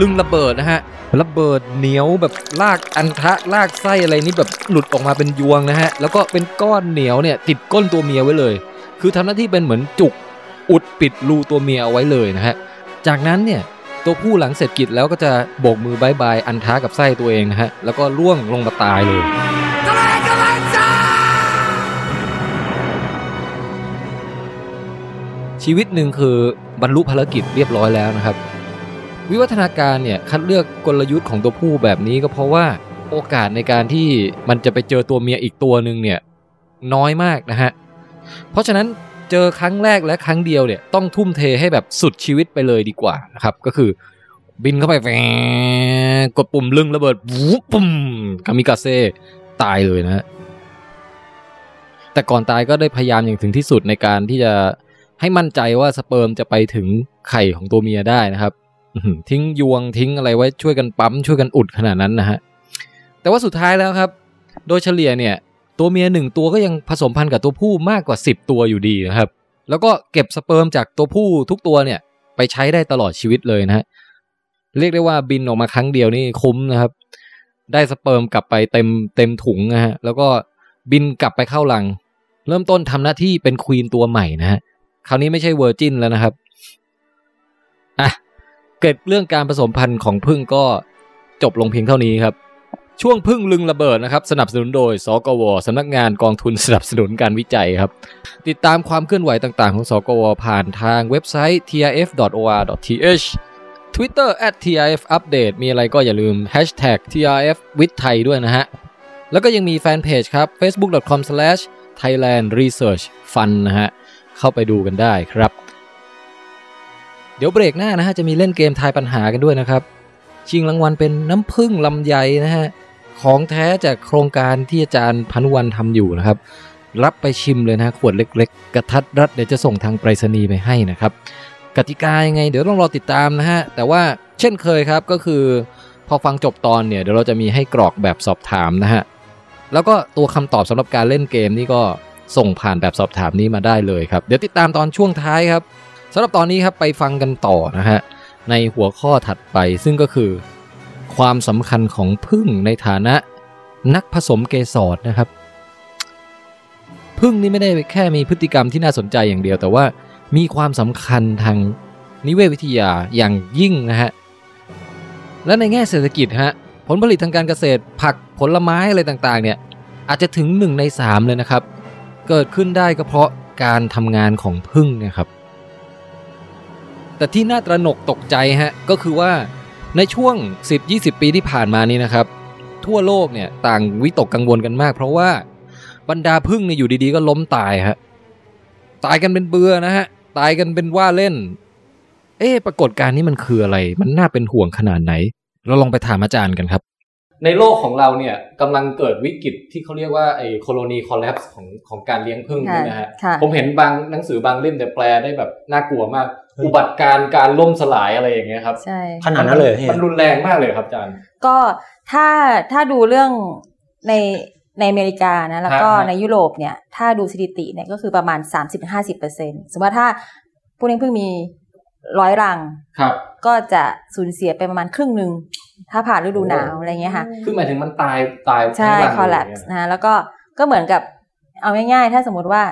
ลึงระเบิดนะฮะ ระเบิดเหนียวแบบลากอันทะลากไส้อะไรนี่แบบหลุดออกมาเป็นยวงนะฮะ แล้วก็เป็นก้อนเหนียวเนี่ยติดก้นตัวเมียไว้เลย คือทำหน้าที่เป็นเหมือนจุกอุดปิดรูตัวเมียเอาไว้เลยนะฮะ จากนั้นเนี่ย ตัวผู้หลังเสร็จกิจแล้วก็จะโบกมือบายบายอันท้ากับไส้ตัวเองนะฮะ แล้วก็ร่วงลงมาตายเลยชชีวิตหนึ่งคือบรรลุภารกิจเรียบร้อยแล้วนะครับ วิวัฒนาการเนี่ยคัดเลือกกลยุทธ์ของตัวผู้แบบนี้ก็เพราะว่าโอกาสในการที่มันจะไปเจอตัวเมียอีกตัวหนึ่งเนี่ยน้อยมากนะฮะเพราะฉะนั้น เจอครั้งแรกและครั้งเดียวเนี่ยต้องทุ่มเทให้แบบสุดชีวิตไปเลยดีกว่านะครับ ก็คือบินเข้าไปแกดปุ่มลึงระเบิดวูบปุ่มกามิกาเซ่ตายเลยนะ แต่ก่อนตายก็ได้พยายามอย่างถึงที่สุดในการที่จะให้มั่นใจว่าสเปิร์มจะไปถึงไข่ของตัวเมียได้นะครับทิ้งยวงทิ้งอะไรไว้ช่วยกันปั๊มช่วยกันอุดขนาดนั้นนะฮะแต่ว่าสุดท้ายแล้วครับ โดยเฉลี่ยเนี่ย ตัวเมียหนึ่งตัวก็ยังผสมพันธุ์กับตัวผู้มากกว่า 10 ตัวอยู่ดีนะครับ แล้วก็เก็บสเปิร์มจากตัวผู้ทุกตัวเนี่ยไปใช้ได้ตลอดชีวิตเลยนะฮะเรียกได้ว่าบินออกมาครั้งเดียวนี่คุ้มนะครับ ได้สเปิร์มกลับไปเต็มเต็มถุงนะฮะแล้วก็บินกลับไปเข้ารัง เริ่มต้นทำหน้าที่เป็น queen ตัวใหม่นะฮะคราวนี้ไม่ใช่ virgin แล้วนะครับอะเกิดเรื่องการผสมพันธุ์ของพึ่งก็จบลงเพียงเท่านี้ครับ ช่วงพึ่งลึงระเบิดนะครับ สนับสนุนโดย สกวสำนักงานกองทุนสนับสนุนการวิจัยครับ ติดตามความเคลื่อนไหวต่างๆ ของ สกวผ่านทางเว็บไซต์ trf.or.th Twitter @trfupdate มีอะไรก็อย่าลืม hashtag trf with thai ด้วยนะฮะ แล้วก็ยังมีแฟนเพจครับ facebook.com/thailandresearchfund นะฮะ เข้าไปดูกันได้ครับ เดี๋ยวเบรกหน้านะฮะ จะมีเล่นเกมทายปัญหากันด้วยนะครับ ชิงรางวัลเป็นน้ำผึ้งลำไยนะฮะ ของแท้จากโครงการที่อาจารย์พานุวันทำอยู่นะครับ รับไปชิมเลยนะขวดเล็ก ๆ กระทัดรัดเดี๋ยวจะส่งทางไปรษณีย์ไปให้นะครับ กติกายังไง เดี๋ยวต้องรอติดตามนะฮะ แต่ว่าเช่นเคยครับก็คือ พอฟังจบตอนเนี่ยเดี๋ยวเราจะมีให้กรอกแบบสอบถามนะฮะแล้วก็ตัวคำตอบสำหรับการเล่นเกมนี่ก็ส่งผ่านแบบสอบถามนี้มาได้เลยครับ เดี๋ยวติดตามตอนช่วงท้ายครับสำหรับตอนนี้ครับไปฟังกันต่อนะฮะในหัวข้อถัดไปซึ่งก็คือ ความสำคัญของพึ่งในฐานะนักผสมเกสรนะครับ พึ่งนี่ไม่ได้แค่มีพฤติกรรมที่น่าสนใจอย่างเดียว แต่ว่ามีความสำคัญทางนิเวศวิทยาอย่างยิ่งนะฮะและในแง่เศรษฐกิจฮะผลผลิตทางการเกษตรผักผลไม้อะไรต่างๆเนี่ยอาจจะถึง 1 ใน 3 เลยนะครับ เกิดขึ้นได้ก็เพราะการทำงานของพึ่งนะครับ แต่ที่น่าตระหนกตกใจฮะก็คือว่า ในช่วง 10-20 ปีที่ผ่านมานี้นะครับ ทั่วโลกเนี่ยต่างวิตกกังวลกันมาก เพราะว่าบรรดาพึ่งเนี่ยอยู่ดีๆ ก็ล้มตายฮะตายกันเป็นเบือนะฮะ ตายกันเป็นว่าเล่น เอ๊ะปรากฏการณ์นี้มันคืออะไร มันน่าเป็นห่วงขนาดไหน เราลองไปถามอาจารย์กันครับ ในโลกของเราเนี่ยกำลังเกิดวิกฤตที่เขาเรียกว่าไอ้โคโลนีคอล l ล p ส์ของของการเลี้ยงผึ้งค่ะใช่ไหมฮะค่ะผมเห็นบางหนังสือบางเล่มแต่แปลได้แบบน่ากลัวมาก อุบัติการณ์การล่มสลายอะไรอย่างเงี้ยครับใช่ขนาดนั้นเลยเหรอพี่มันรุนแรงมากเลยครับอาจารย์ ก็ถ้าถ้าดูเรื่องในในอเมริกานะแล้วก็ฮะฮะในยุโรปเนี่ย ถ้าดูสถิติเนี่ยก็คือประมาณ 30-50%สมมติว่าถ้าผู้เลี้ยงพึ่งมีร้อยรังครับ ก็จะสูญเสียไปประมาณครึ่งหนึ่งถ้าผ่านฤดูหนาวอะไรเงี้ยค่ะคือหมายถึงมันตายตายใช่ทั้งรังเลย collapse เนี่ยนะแล้วก็ก็เหมือนกับเอาง่ายๆ ถ้าสมมติว่า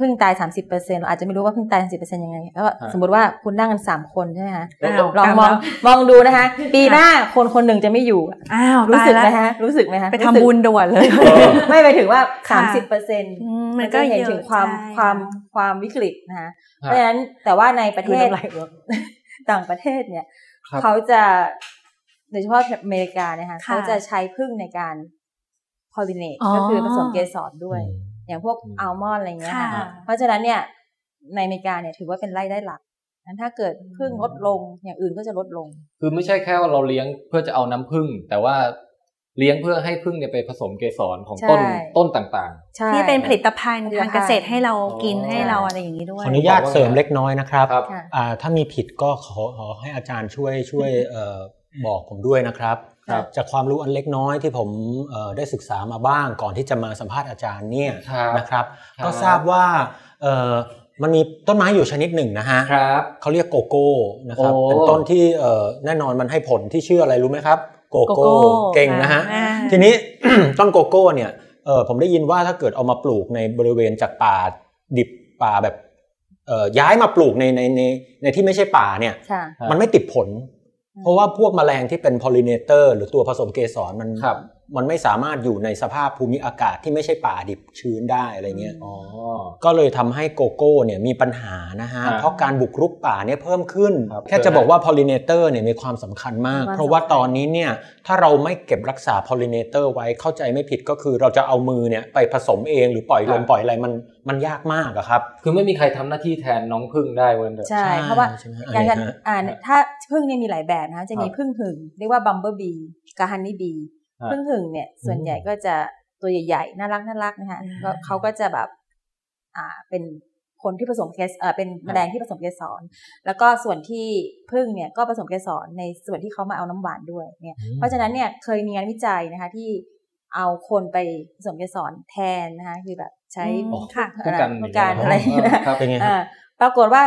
พึ่งตาย 30%เราอาจจะไม่รู้ว่าพึ่งตาย 30%ยังไงแล้วก็สมมติว่าคุณนั่งกันสามคนใช่ไหมคะอ้าวลองมองมองดูนะคะ ปีหน้าคนคนหนึ่งจะไม่อยู่อ้าวรู้ตายสึกแล้วไหมคะรู้สึกไหมคะไปทำบุญด่วนเลย ไม่ไปถึงว่าค่ะ30%เปอร์เซ็นต์อืมมัมันนก็ก็เห็นเยอะถึงความใช่ความความวิกฤตนะคะคเพรับราะฉะนั้นแต่ว่าในประเทศคือน้ำลายรวมต่างประเทศเนี่ยครับเขาจะโดยเฉพาะอเมริกาเนี่ยค่ะค่ะเขาจะใช้พึ่งในการ pollinate อ๋อก็คือผสมเกสรด้วย อืมอย่างพวกอัลมอนด์อะไรเงี้ยค่ะค่ะเพราะฉะนั้นเนี่ยในอเมริกาเนี่ยถือว่าเป็นไร่ได้หลักนั้นถ้าเกิดพึ่งลดลงอย่างอื่นก็จะลดลง คือไม่ใช่แค่ว่าเราเลี้ยงเพื่อจะเอาน้ำผึ้งแต่ว่าเลี้ยงเพื่อให้ผึ้งเนี่ยไปผสมเกสรของต้นใช่ต้นต่างใช่ที่เป็นผลิตภัณฑ์ผลิตภัทาณฑ์งเกษตรให้เรากินอ๋อให้เราอะไรอย่างนี้ด้วยขออนุญาตเสริมเล็กน้อยนะครับครับค่ะอ่าถ้ามีผิดก็ขอขอให้อาจารย์ช่วยช่วยเอ่อบอกผมด้วยนะครับครับ จากความรู้อันเล็กน้อยที่ผมเอ่อได้ศึกษามาบ้างก่อนที่จะมาสัมภาษณ์อาจารย์เนี่ยครับนะครับครับ ก็ทราบว่าเอ่อมันมีต้นไม้อยู่ชนิดหนึ่งนะฮะๆครับเขาเรียกโกโก้นะครับโอ้เป็นต้นที่เอ่อแน่นอนมันให้ผลที่ชื่ออะไรรู้ไหมครับโกโกโก้โก้เก่งนะฮะอ่าทีนี้ต้นโกโก้เนี่ยเออผมได้ยินว่าถ้าเกิดเอามาปลูกในบริเวณจากป่าดิบป่าแบบเอ่อย้ายมาปลูกในในในในที่ไม่ใช่ป่าเนี่ยค่ะครับมันไม่ติดผล เพราะว่าพวกแมลงที่เป็น pollinator หรือตัวผสมเกสรมันครับมันไม่สามารถอยู่ในสภาพภูมิอากาศที่ไม่ใช่ป่าดิบชื้นได้อะไรเงี้ยอ๋อก็เลยทำให้โกโก้เนี่ยมีปัญหานะฮะครับเพราะการบุกรุกป่าเนี่ยเพิ่มขึ้นครับแค่จะบอกว่า pollinator เนี่ยมีความสำคัญมากมีความเพราะว่าสำคัญตอนนี้เนี่ยถ้าเราไม่เก็บรักษา pollinator ไว้เข้าใจไม่ผิดก็คือเราจะเอามือเนี่ยไปผสมเองหรือปล่อยลมปล่อยอะไรมัน มันยากมากอะครับ คือไม่มีใครทำหน้าที่แทนน้องพึ่งได้เว้นเถอะใช่เพราะว่าใช่ไหมอย่างอะไรกันฮะอ่าถ้าพึ่งเนี่ยมีหลายแบบนะคะจะมีครับพึ่งหึ่งเรียกว่าบัมเบอร์บีกับฮันนี่บีฮะพึ่งหึ่งเนี่ยส่วนใหญ่ก็จะตัวใหญ่ๆน่ารักน่ารักนะคะอืมก็เขาก็จะแบบอ่าเป็นคนที่ผสมเกสเอ่อเป็นแมลงที่ผสมเกสร แล้วก็ส่วนที่พึ่งเนี่ยก็ผสมเกสรในส่วนที่เขามาเอาน้ำหวานด้วยเนี่ยเพราะฉะนั้นเนี่ยเคยมีงานวิจัยนะคะที่เอาคนไปผสมเกสรแทนนะคะคือแบบ ใช้อืมค่ะอะไรกันพวกการอะไรอย่างเงี้ยนะครับเป็นไงฮะอ่าปรากฏว่า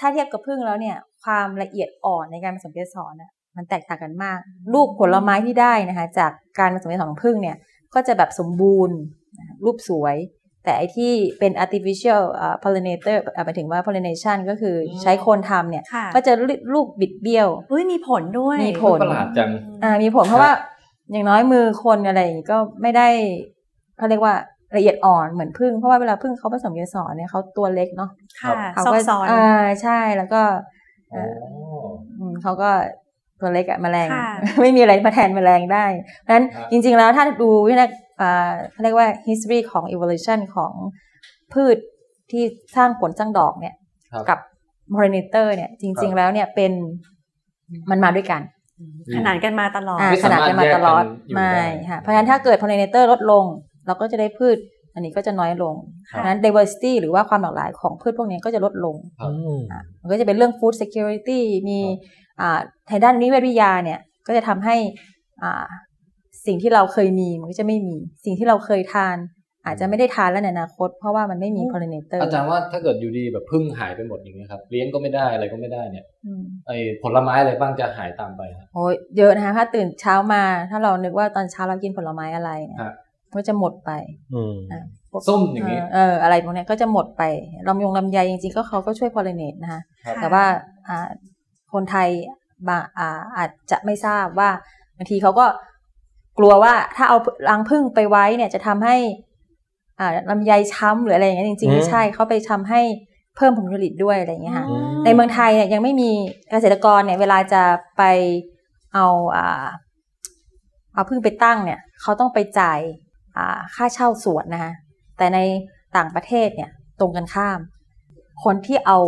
ถ้าเทียบกับพึ่งแล้วเนี่ย ความละเอียดอ่อนในการผสมเกสรน่ะมันแตกต่างกันมาก ลูกผลไม้ที่ได้นะคะ จากการผสมเกสรของพึ่งเนี่ย ก็จะแบบสมบูรณ์นะคะรูปสวย แต่ไอที่เป็น artificial อ่า pollinator อ่าหมายถึงว่า pollination ก็คือใช้คนทำเนี่ยค่ะก็จะลูกบิดเบี้ยวอุ้ยมีผลด้วย มีผลประหลาดจังอ่ามีผลเพราะว่าอย่างน้อยมือคนอะไรอย่างงี้ก็ไม่ได้เขาเรียกว่า ละเอียดอ่อนเหมือนพึ่งเพราะว่าเวลาพึ่งเขาผสมเกสรเนี่ยเขาตัวเล็กเนาะค่ะเขาซอก็กซ้อนอ่าใช่แล้วก็เอ่ออ๋ออืมเขาก็ตัวเล็กอะแมลงค่ะไม่มีอะไรมาแทนแมลงได้เพราะฉะนั้นครับจริง ๆ แล้วถ้าดูวิธีอ่าเขาเรียกว่า history ของ evolution ของพืชที่สร้างผลสร้างดอกเนี่ยครับกับ pollinator เนี่ยจครัริงบๆแล้วเนี่ยเป็นมันมาด้วยกัน ขนานกันมาตลอดอ่าไม่ขสามารนาถดกันมาตลอดแยกกันอยู่ไม่ได้ค่ะเพราะฉะนั้นถ้าเกิด pollinator ลดลง เราก็จะได้พืชอันนี้ก็จะน้อยลงเพค่ะราะฉะนั้น diversity หรือว่าความหลากหลายของพืชพวกนี้ก็จะลดลงครับอืมอะมันก็จะเป็นเรื่อง food security มีอ่าทางด้านนิเวศวิทยาเนี่ย ก็จะทำให้อ่าสิ่งที่เราเคยมีมันก็จะไม่มี สิ่งที่เราเคยทาน อาจจะไม่ได้ทานแล้วในอนาคต เพราะว่ามันไม่มี pollinator อาจารย์ว่าถ้าเกิดอยู่ดีแบบพึ่งหายไปหมดอย่างเงี้ยครับ เลี้ยงก็ไม่ได้อะไรก็ไม่ได้เนี่ยอืมไอ้ผลไม้อะไรบ้างจะหายตามไปครับโอ้ยเยอะนะคะถ้าตื่นเช้ามา ถ้าเรานึกว่าตอนเช้าเรากินผลไม้อะไรเนี่ยฮะ ก็จะหมดไปอืมอะพวกส้มอย่างนี้เออเอออะไรพวกเนี้ยก็จะหมดไปลำยงลำไยจริงๆก็เขาก็ช่วย pollinate นะคะครับแต่ว่าอ่าคนไทยบางอ่าอาจจะไม่ทราบว่าบางทีเขาก็กลัวว่าถ้าเอารังผึ้งไปไว้เนี่ยจะทำให้อ่าลำไยช้ำหรืออะไรอย่างเงี้ยจริงๆไม่ใช่เขาไปทำให้เพิ่มผลผลิตด้วยอะไรอย่างเงี้ยค่ะอืมในเมืองไทยเนี่ยยังไม่มีเกษตรกรเนี่ย เวลาจะไปเอาอ่าเอาพึ่งไปตั้งเนี่ยเขาต้องไปจ่ายอ่า ค่าเช่าสวนนะคะแต่ในต่างประเทศเนี่ยตรงกันข้าม คนที่เอา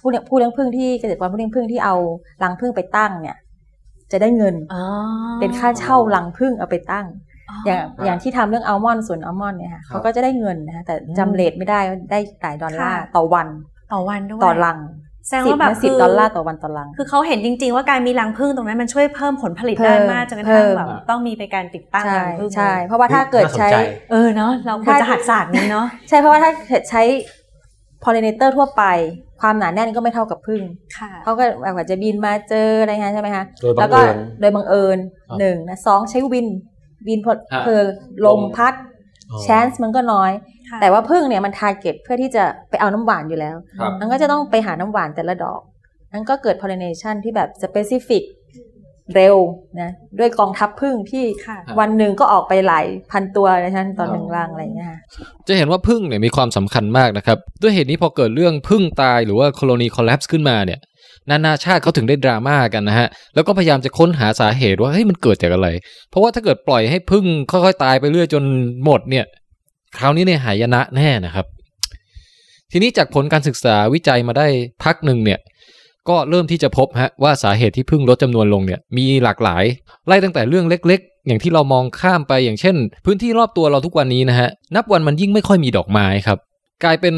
ผู้เลี้ยงผู้เลี้ยงพึ่งที่เกษตรกรผู้เลี้ยงพึ่งที่เอารังพึ่งไปตั้งเนี่ย จะได้เงินอ๋อเป็นค่าเช่ารังพึ่งเอาไปตั้ง อย่างอย่างที่ทำเรื่องอัลมอนด์สวนอัลมอนด์เนี่ยค่ะเขาก็จะได้เงินนะคะแต่จำเลทไม่ได้ว่าได้หลายดอลลาร์ค่ะต่อวัน ต่อวันด้วยต่อรัง แสดงสิบว่าแบบสิบคือดอลลาร์ต่อวันต่อรัง คือเขาเห็นจริง ๆ ว่าการมีรังผึ้งตรงนั้นมันช่วยเพิ่มผลผลิตเพิ่ได้มมากจนกระเพิ่ทั่งมแบบต้องมีไปการติดตั้งใช่รังผึ้งใช่ เพราะว่าถ้าเกิดใช้น่าสนใจเออเนาะเราควรจะหัดศาสตร์นี้เนาะใช่เพราะว่าถ้าเกิดใช้ pollinator ทั่วไป ความหนาแน่นก็ไม่เท่ากับผึ้งค่ะเขาก็อาจจะบินมาเจออะไรเงี้ยใช่ไหมคะโดยบัแล้วงก็เอิญโดยบังเอิญครับหนึ่งนะสองใช้วินวินพอฮะเพอลมพัดอ๋อ chance มันก็น้อยค่ะ แต่ว่าผึ้งเนี่ยมัน target เพื่อที่จะไปเอาน้ำหวานอยู่แล้วครับมันก็จะต้องไปหาน้ำหวานแต่ละดอกนั่นก็เกิด pollination ที่แบบ specific เร็วนะด้วยกองทัพผึ้งที่ค่ะวันหนึ่งก็ออกไปหลายพันตัวนะท่านตอนหนึ่งรังอะไรอย่างเงี้ยค่ะจะเห็นว่าพึ่งเนี่ยมีความสำคัญมากนะครับ ด้วยเหตุนี้พอเกิดเรื่องพึ่งตายหรือว่า colony collapse ขึ้นมาเนี่ย นานาชาติเขาถึงได้ดราม่ากันนะฮะ แล้วก็พยายามจะค้นหาสาเหตุว่าเฮ้ยมันเกิดจากอะไร เพราะว่าถ้าเกิดปล่อยให้พึ่งค่อยๆ ตายไปเรื่อยจนหมดเนี่ย คราวนี้เนี่ยหายนะแน่นะครับ ทีนี้จากผลการศึกษาวิจัยมาได้พักหนึ่งเนี่ยก็เริ่มที่จะพบฮะว่าสาเหตุที่พึ่งลดจำนวนลงเนี่ยมีหลากหลาย ไล่ตั้งแต่เรื่องเล็ก ๆ อย่างที่เรามองข้ามไปอย่างเช่น พื้นที่รอบตัวเราทุกวันนี้นะฮะนับวันมันยิ่งไม่ค่อยมีดอกไม้ครับ กลายเป็น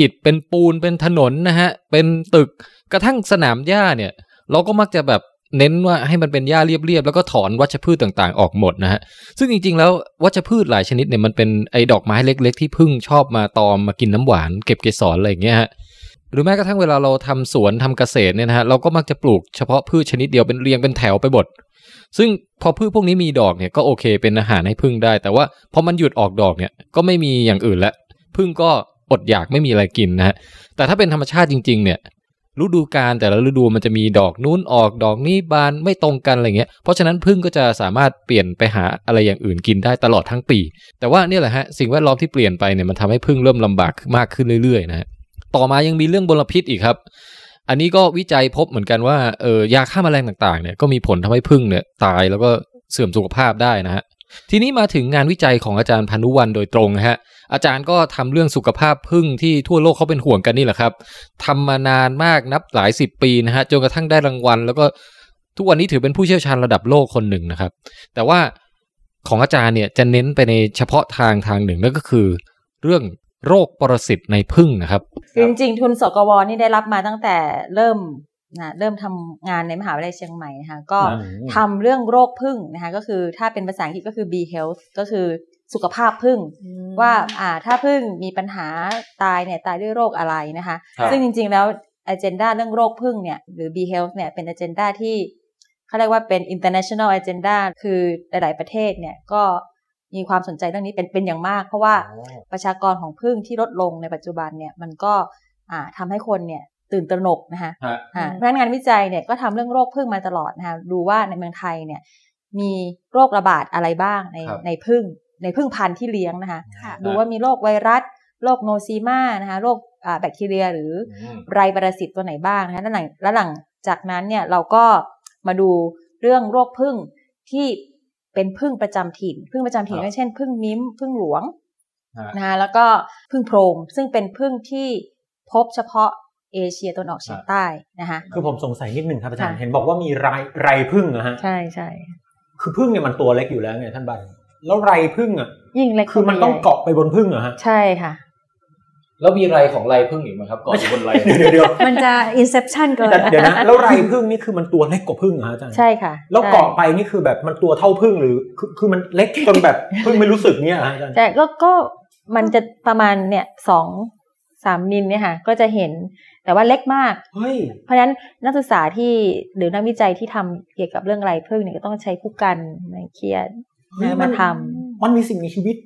อิฐเป็นปูนเป็นถนนนะฮะเป็นตึกกระทั่งสนามหญ้าเนี่ย เราก็มักจะแบบ เน้นว่าให้มันเป็นหญ้าเรียบๆแล้วก็ถอนวัชพืชต่างๆ ออกหมดนะฮะซึ่งจริงๆ แล้ววัชพืชหลายชนิดเนี่ยมันเป็นไอ้ดอกไม้เล็ก ๆ ที่พึ่งชอบมาตอมมากินน้ำหวานเก็บเกสรอะไรอย่างเงี้ยฮะหรือแม้กระทั่งเวลาเราทำสวนทำเกษตรเนี่ยนะฮะเราก็มักจะปลูกเฉพาะพืชชนิดเดียวเป็นเรียงเป็นแถวไปหมดซึ่งพอพืชพวกนี้มีดอกเนี่ยก็โอเคเป็นอาหารให้พึ่งได้ แต่ว่าพอมันหยุดออกดอกเนี่ยก็ไม่มีอย่างอื่นแล้วพึ่งก็อดอยากไม่มีอะไรกินนะฮะแต่ถ้าเป็นธรรมชาติจริง ๆ เนี่ย ฤดูกาลแต่ละฤดูมันจะมีดอกนู้นออกดอกนี้บานไม่ตรงกันอะไรเงี้ย เพราะฉะนั้นพึ่งก็จะสามารถเปลี่ยนไปหาอะไรอย่างอื่นกินได้ตลอดทั้งปี แต่ว่าเนี่ยแหละฮะสิ่งแวดล้อมที่เปลี่ยนไปเนี่ยมันทำให้พึ่งเริ่มลำบากมากขึ้นเรื่อยๆนะฮะต่อมายังมีเรื่องมลพิษอีกครับ อันนี้ก็วิจัยพบเหมือนกันว่าเออยาฆ่าแมลงต่างๆเนี่ยก็มีผลทำให้พึ่งเนี่ยตายแล้วก็เสื่อมสุขภาพได้นะฮะทีนี้มาถึงงานวิจัยของอาจารย์พานุวันโดยตรงนะฮะ อาจารย์ก็ทำเรื่องสุขภาพพึ่งที่ทั่วโลกเขาเป็นห่วงกันนี่แหละครับทำมานานมากนับหลายสิบปีนะฮะจนกระทั่งได้รางวัล แล้วก็ทุกวันนี้ถือเป็นผู้เชี่ยวชาญระดับโลกคนหนึ่งนะครับ แต่ว่าของอาจารย์เนี่ยจะเน้นไปในเฉพาะทางทางหนึ่งนั่นก็คือ เรื่องโรคปรสิตในพึ่งนะครับคือจริงๆทุนสกวนี่ได้รับมาตั้งแต่เริ่มนะเริ่มทำงานในมหาวิทยาลัยเชียงใหม่นะคะก็อืมทำเรื่องโรคพึ่งนะคะก็คือถ้าเป็นภาษาอังกฤษก็คือ bee health ก็คือ สุขภาพพึ่งว่าอ่าถ้าพึ่งมีปัญหาตายเนี่ยตายด้วยโรคอะไรนะคะครับซึ่งจริง ๆ แล้ว agenda เรื่องโรคพึ่งเนี่ยหรือ bee health เนี่ยเป็น agenda ที่เขาเรียกว่าเป็น international agenda คือหลาย ๆ ประเทศเนี่ยก็มีความสนใจเรื่องนี้เป็นเป็นอย่างมาก เพราะว่าประชากรของพึ่งที่ลดลงในปัจจุบันเนี่ยมันก็อ่าทำให้คนเนี่ยตื่นตระหนกนะคะฮะอ่าเพราะฉะนั้นงานวิจัยเนี่ยก็ทำเรื่องโรคพึ่งมาตลอดนะคะดูว่าในเมืองไทยเนี่ยมีโรคระบาดอะไรบ้างในครับในพึ่ง ในพึ่งพันธุ์ที่เลี้ยงนะคะค่ะดูว่ามีโรคไวรัสโรคโนซีมานะคะโรคอ่าแบคทีเรีย หรืออไรปรสิตตัวไหนบ้างนะคะแล้วหลังแล้วหลังจากนั้นเนี่ยเราก็มาดูเรื่องโรคพึ่งที่เป็นพึ่งประจำถิ่น พึ่งประจำถิ่นครับก็เช่น พึ่งมิ้มพึ่งหลวงฮะนะคะแล้วก็พึ่งโพรงซึ่งเป็นพึ่งที่พบเฉพาะเอเชียตะวันออกเฉียงใต้นะคะคือผมสงสัยนิดนึงครับอาจารย์ค่ะเห็นบอกว่ามีไรไรพึ่งนะฮะใช่ใช่คือพึ่งเนี่ยมันตัวเล็กอยู่แล้วไงท่านบัน แล้วไรพึ่งอะ ยิ่งเล็กคือมันต้องเกาะไปบนพึ่งเหรอฮะ ใช่ค่ะ แล้วมีไรของไรพึ่งอีกไหมครับเกาะอยู่บนไรเดี๋ยวเดี๋ยวเดี๋ยวมันจะ inception เกินแต่เดี๋ยวนะแล้วไรพึ่งนี่คือมันตัวเล็กกว่าพึ่งเหรอฮะอาจารย์ใช่ค่ะ แล้วใช่เกาะไปนี่คือแบบมันตัวเท่าพึ่งหรือ คือคือมันเล็กจนแบบพึ่งไม่รู้สึกเนี่ยเหรอฮะอาจารย์แต่ก็ก็มันจะประมาณเนี่ยสองสามมิลเนี่ยค่ะก็จะเห็นแต่ว่าเล็กมากเฮ้ยเพราะฉะนั้นนักศึกษาที่หรือนักวิจัยที่ทำเกี่ยวกับเรื่องไรพึ่งเนี่ยก็ต้องใช้ผู้กันในเครียดเฮ้ยนะ มัมานทำมันมีสิ่งมีชีวิต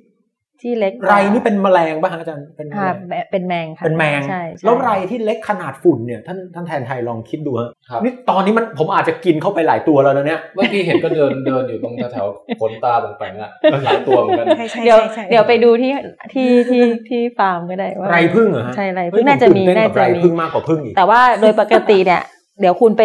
ที่เล็กไรนี่เป็นแมลงป่ะฮะอาจารย์เป็นแมลค่ะงเป็นแมงค่ะเป็นแมงใช่ใช่แล้วไรที่เล็กขนาดฝุ่นเนี่ยท่านท่านแทนไทยลองคิดดูฮะครับนี่ตอนนี้มันผมอาจจะกินเข้าไปหลายตัวแล้วนะเนี่ยเมื่อกี้เห็นก็เดินเดินอยู่ตรงแถวๆขนตาบงแปงอะหลายตัวเหมือนกันใช่ใช่เดี๋ยวใช่เดี๋ยวไปดูที่ที่ที่ที่ฟาร์มก็ได้ว่าไรพึ่งเหรอฮะใช่ไรเฮ้พึ่ยงน่าจะมีผตื่เต้น่ากับจะไรมีพึ่งมากกว่าพึ่งอีกแต่ว่าโดยปกติเนี่ยเดี๋ยวคุณไป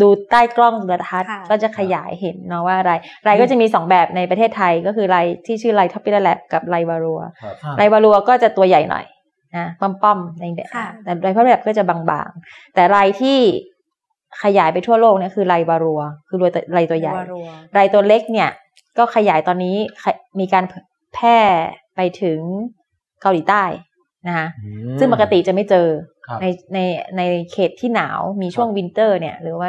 ดูใต้กล้องจุลทรรศน์ค่ะก็จะขยายเห็นเนาะว่าไรไรก็จะมีสองแบบในประเทศไทยก็คือไรที่ชื่อไร Tropilaelaps กับไร Varroa ครับไร Varroa ก็จะตัวใหญ่หน่อยนะป้อมๆในแบบค่ะแต่ไร Tropilaelaps ก็จะบางๆ แต่ไรที่ขยายไปทั่วโลกเนี่ยคือไร Varroa คือไรตัวไรตัวใหญ่รัวไรตัวเล็กเนี่ย ก็ขยายตอนนี้ขยมีการแพร่ไปถึงเกาหลีใต้นะคะอืมซึ่งปกติจะไม่เจอครับ ในในในเขตที่หนาวมีช่วง winter เนี่ย หรือว่า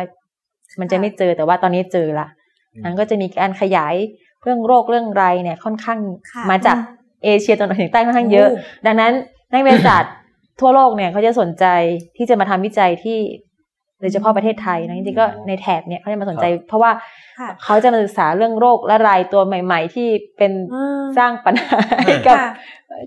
มันจะไม่เจอแต่ว่าตอนนี้เจอละนั้นก็จะมีการขยายเรื่องโรคเรื่องไรเนี่ย ค่อนข้างค่ะมาจากเอเชียตะวันออกเฉียงใต้ค่อนข้างเยอะโอ้ดังนั้นนักวิทยาศาสตร์ทั่วโลกเนี่ยเขาจะสนใจที่จะมาทำวิจัยที่โดยเฉพาะประเทศไทยนะจริงๆก็ในแถบเนี่ยเขาจะมาสนใจ เพราะว่าค่ะเขาจะมาศึกษาเรื่องโรคและรายตัวใหม่ ๆ ที่เป็นอืมสร้างปัญหาให้กับค่ะ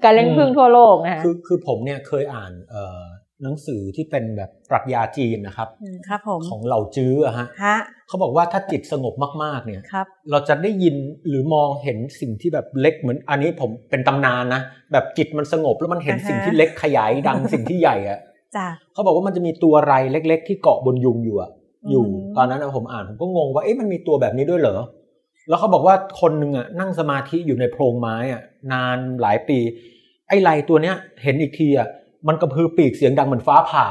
การเลี้ยงผึ้งทั่วโลกนะคะคือคือผมเนี่ยเคยอ่านเอ่อ หนังสือที่เป็นแบบปรัชญาจีนนะครับอืมครับผมของเหล่าจื้ออะฮะฮะเขาบอกว่าถ้าจิตสงบมากๆเนี่ยครับเราจะได้ยินหรือมองเห็นสิ่งที่แบบเล็กเหมือนอันนี้ผมเป็นตำนานนะแบบจิตมันสงบแล้วมันเห็นอ่าฮะสิ่งที่เล็กขยายดังสิ่งที่ใหญ่อะจ้ะเขาบอกว่ามันจะมีตัวไรเล็ก ๆ ที่เกาะบนยุงอยู่อะอยู่อืมตอนนั้นอะผมอ่านผมก็งงว่าเอ๊ะมันมีตัวแบบนี้ด้วยเหรอแล้วเขาบอกว่าคนหนึ่งอะนั่งสมาธิอยู่ในโพรงไม้อะนานหลายปี ไอ้ไรตัวเนี้ย เห็นอีกทีอะ มันกระพือปีกเสียงดังเหมือนฟ้าผ่า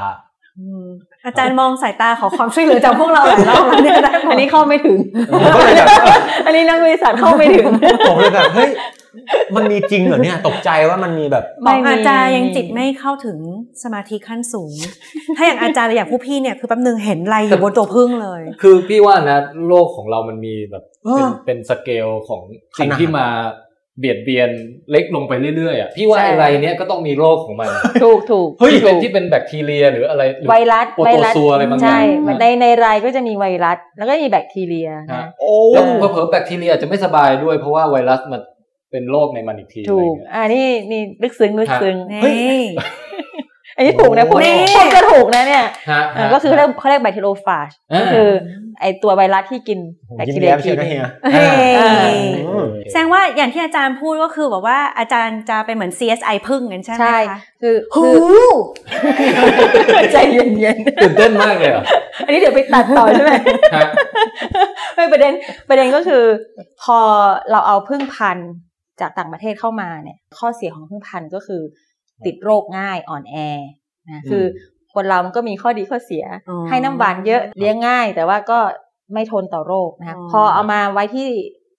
อืมอาจารย์มองสายตาขอความช่วยเหลือจากพวกเราหลายรอบแล้วเนี่ยได้ผมอันนี้เข้าไม่ถึงผมก็เลยแบบอันนี้นักวิทยาศาสตร์เข้าไม่ถึงผมเลยแบบเฮ้ยมันมีจริงเหรอเนี่ยตกใจว่ามันมีแบบบอกไม่มีอาจารย์ยังจิตไม่เข้าถึงสมาธิขั้นสูง ถ้าอย่างอาจารย์หรืออย่างผู้พี่เนี่ยคือแป๊บนึงเห็นไรอยู่บนตัวพึ่งเลย คือพี่ว่านะโลกของเรามันมีแบบเอเป็นอเป็นสเกลของสิ่งขนาดที่มา เบียดเบียนเล็กลงไปเรื่อยๆอะพี่ว่าใช่อะไรเนี้ยก็ต้องมีโรคของมัน ถูกถูกเฮ้ยถูเป็นกที่เป็นแบคทีเรียหรืออะไรหรือไวรัสโปรไวโตรัสซัวอะไรบางอย่างใช่นะในในไรก็จะมีไวรัส แล้วก็มีแบคทีเรียฮะนะโอ้แล้วเผลอๆแบคทีเรียอาจจะไม่สบายด้วยเพราะว่าไวรัสมันเป็นโรคในมันอีกทีอะไรถูกเงี้ยอ่านี่นี่ลึกซึ้งลึกซึ้งนี่เฮ้ย อันนี้ถูกนะพูดนี่พูดก็ถูกนะเนี่ยฮะเออก็คือเขาเรียกเขาเรียกแบคทีโรฟาจอ่าก็คือไอตัวไวรัสที่กินผมแบคยิ้ทีมเรียแย้มเชียวนะกินเฮียเฮ้ยอ่าอืมแสดงว่าอย่างที่อาจารย์พูดก็คือแบบว่าอาจารย์จะเป็นเหมือน CSI พึ่งกันใช่ไหมใช่คะคือหูคือใจเย็นตื่นเต้นมากเลยเหรอๆอันนี้เดี๋ยวไปตัดต่อใช่ไหมฮะไม่ประเด็นประเด็นก็คือ พอเราเอาพึ่งพันธุ์จากต่างประเทศเข้ามาเนี่ย ข้อเสียของพึ่งพันธุ์ก็คือ ติดโรคง่ายอ่อนแอนะคือคนเรามันก็มีข้อดีข้อเสียอ๋อให้น้ำหวานเยอะเลี้ยงง่าย แต่ว่าก็ไม่ทนต่อโรคนะคะอ๋อพอเอามาไว้ที่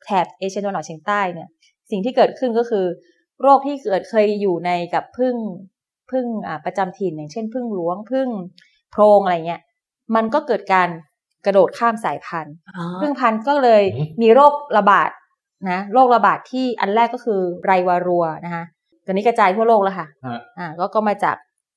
แถบเอเชียตะวันออกเฉียงใต้เนี่ย สิ่งที่เกิดขึ้นก็คือ โรคที่เกิดเคยอยู่ในกับพึ่งพึ่งอ่าประจำถิ่นอย่างเช่นพึ่งหลวงพึ่งโพรงอะไรเงี้ยมันก็เกิดการกระโดดข้ามสายพันธุ์อ๋อพึ่งพันธุ์ก็เลยอืมมีโรคระบาดนะโรคระบาดที่อันแรกก็คือไรวารัวนะคะ ตอนนี้กระจายทั่วโลกแล้วค่ะฮะอ่าก็ก็มาจาก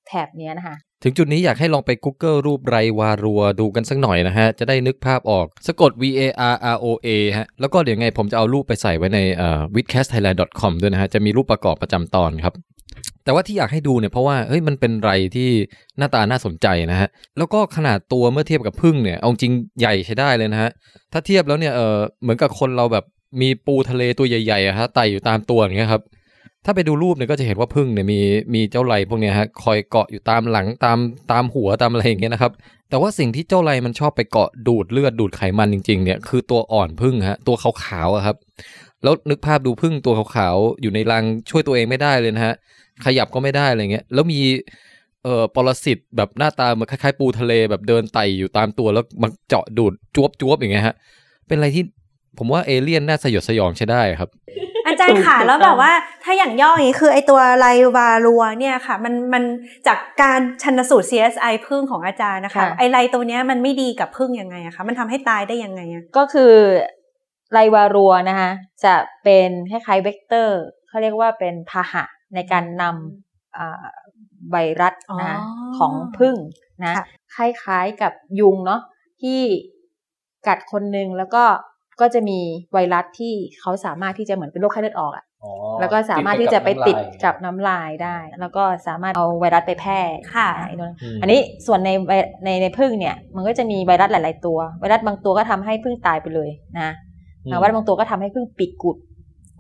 แถบเนี้ยนะคะ ถึงจุดนี้อยากให้ลองไป Google รูปไรวารัวดูกันสักหน่อยนะฮะ จะได้นึกภาพออกสะกด V A R R O A ฮะ แล้วก็เดี๋ยวไงผมจะเอารูปไปใส่ไว้ในเอ่อ w i t c a s t t h a i l a n d c o m ด้วยนะฮะ จะมีรูปประกอบประจำตอนครับ แต่ว่าที่อยากให้ดูเนี่ยเพราะว่าเฮ้ยมันเป็นไรที่หน้าตาน่าสนใจนะฮะ แล้วก็ขนาดตัวเมื่อเทียบกับพึ่งเนี่ยเอาจริงใหญ่ใช้ได้เลยนะฮะถ้าเทียบแล้วเนี่ยเออเหมือนกับคนเราแบบมีปูทะเลตัวใหญ่ๆอะฮะไต่อยู่ตามตัวอย่างเงี้ยครับ ถ้าไปดูรูปเนี่ยก็จะเห็นว่าพึ่งเนี่ยมีมีเจ้าไรพวกเนี้ยฮะคอยเกาะอยู่ตามหลังตามตามหัวตามอะไรอย่างเงี้ยนะครับ แต่ว่าสิ่งที่เจ้าไรมันชอบไปเกาะดูดเลือดดูดไขมันจริง ๆ เนี่ยคือตัวอ่อนพึ่งฮะตัวขาวๆครับ แล้วนึกภาพดูพึ่งตัวขาวๆอยู่ในรังช่วยตัวเองไม่ได้เลยนะฮะขยับก็ไม่ได้อะไรเงี้ยแล้วมีเอ่อปรสิตแบบหน้าตาเหมือนคล้ายๆ ปูทะเลแบบเดินไต่อยู่ตามตัวแล้วมันเจาะดูดจวบจวบอย่างเงี้ยฮะเป็นอะไรที่ ผมว่าเอเลี่ยนน่าสยดสยองใช้ได้ครับ อาจารย์ค่ะแล้วแบบว่าถ้าอย่างย่ออย่างนี้คือไอตัวไร Varroa เนี่ยค่ะ มันมันจากการชันสูตร CSI พึ่งของอาจารย์นะคะค่ะไอไรตัวเนี้ยมันไม่ดีกับผึ้งยังไงอะคะมันทำให้ตายได้ยังไงอะก็คือไร Varroa นะคะจะเป็นคล้ายๆเวกเตอร์เขาเรียกว่าเป็นพาหะในการนำอ่าไวรัสนะของผึ้งนะคล้ายๆกับยุงเนาะที่กัดคนนึงแล้วก็ ก็จะมีไวรัสที่เขาสามารถที่จะเหมือนเป็นโรคไข้เลือดออกอะอ๋อแล้วก็สามารถที่จะไปติดกับน้ำลายน้ำลายได้ แล้วก็สามารถเอาไวรัสไปแพร่ค่ะอ่าไอ้นั่นอืมอันนี้ส่วนในไวในในพึ่งเนี่ย มันก็จะมีไวรัสหลาย ๆ ตัว ไวรัสบางตัวก็ทำให้พึ่งตายไปเลยนะอืมอ่าไวรัสบางตัวก็ทำให้พึ่งปีกกุด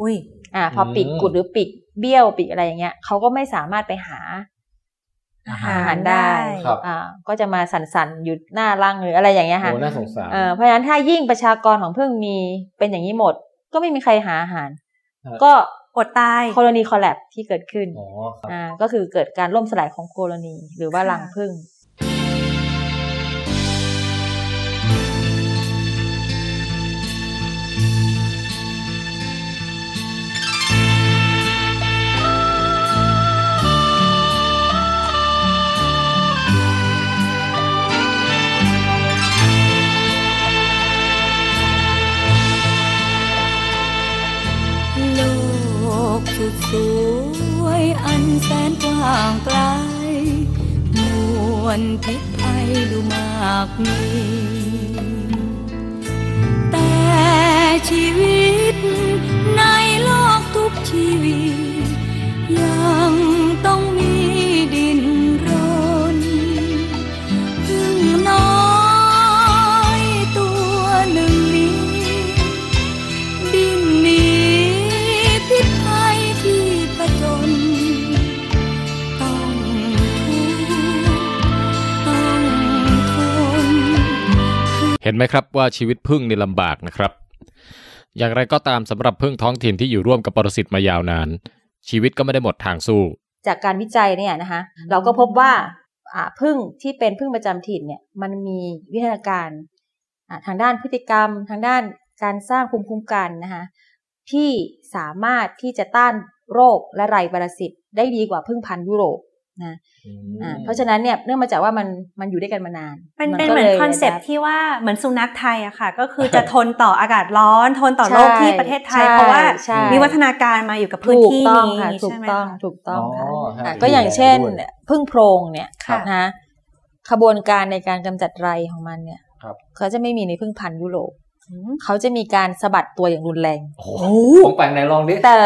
อุ้ย อ่า พออมปีกกุดหรือปีกเบี้ยวปีกอะไรอย่างเงี้ยเขาก็ไม่สามารถไปหา อาอาหาหารรได้ครับอ่าก็จะมาสั่นๆอยู่หน้ารังหรืออะไรอย่างเงี้ยค่ะโอ้น่าสงสารเอ่อเพราะฉะนั้นถ้ายิ่งประชากรของพึ่งมีเป็นอย่างนี้หมด ก็ไม่มีใครหาอาหารครับก็อดตายโคโลนีคอลแลบที่เกิดขึ้นอ๋อครับอ่าก็คือเกิดการล่มสลายของโคโลนีหรือว่าค่ะรังผึ้งางไกลมวนพิษภัยดูมากมี แต่ชีวิตในโลกทุกชีวิต เห็นไหมครับว่าชีวิตพึ่งนี่ลำบากนะครับ อย่างไรก็ตามสำหรับพึ่งท้องถิ่นที่อยู่ร่วมกับปรสิตมายาวนาน ชีวิตก็ไม่ได้หมดทางสู้ จากการวิจัยเนี่ยนะคะ เราก็พบว่าพึ่งที่เป็นพึ่งประจำถิ่นเนี่ยมันมีวิทยาการทางด้านพฤติกรรม ทางด้านการสร้างภูมิคุ้มกันนะคะที่สามารถที่จะต้านโรคและไรปรสิตได้ดีกว่าพึ่งพันธุ์ยุโรป นะอ่าเพราะฉะนั้นเนี่ยเนื่องมาจากว่ามันมันอยู่ด้วยกันมานาน มันเป็นก็เหมือนลยคอนเซปต์ได้ที่ว่าเหมือนสุนัขไทยอะค่ะ ก็คือจะทนต่ออากาศร้อน ทนต่อโรคที่ประเทศไทยใช่เพราะว่าใช่มีวัฒนาการมาอยู่กับพื้นที่ถูกต้องนี้ค่ะถูใช่กไหมต้องคะถูกต้องค่ะอ๋อฮะอะก็อย่างเช่นด้วยพึ่งโพรงเนี่ยค่ะนะขบวนการในการกำจัดไรของมันเนี่ยครับเขาจะไม่มีในพึ่งพันธุ์ยุโรป เขาจะมีการสะบัดตัวอย่างรุนแรง โอ้โหของแปลงไหนลองดิ แต่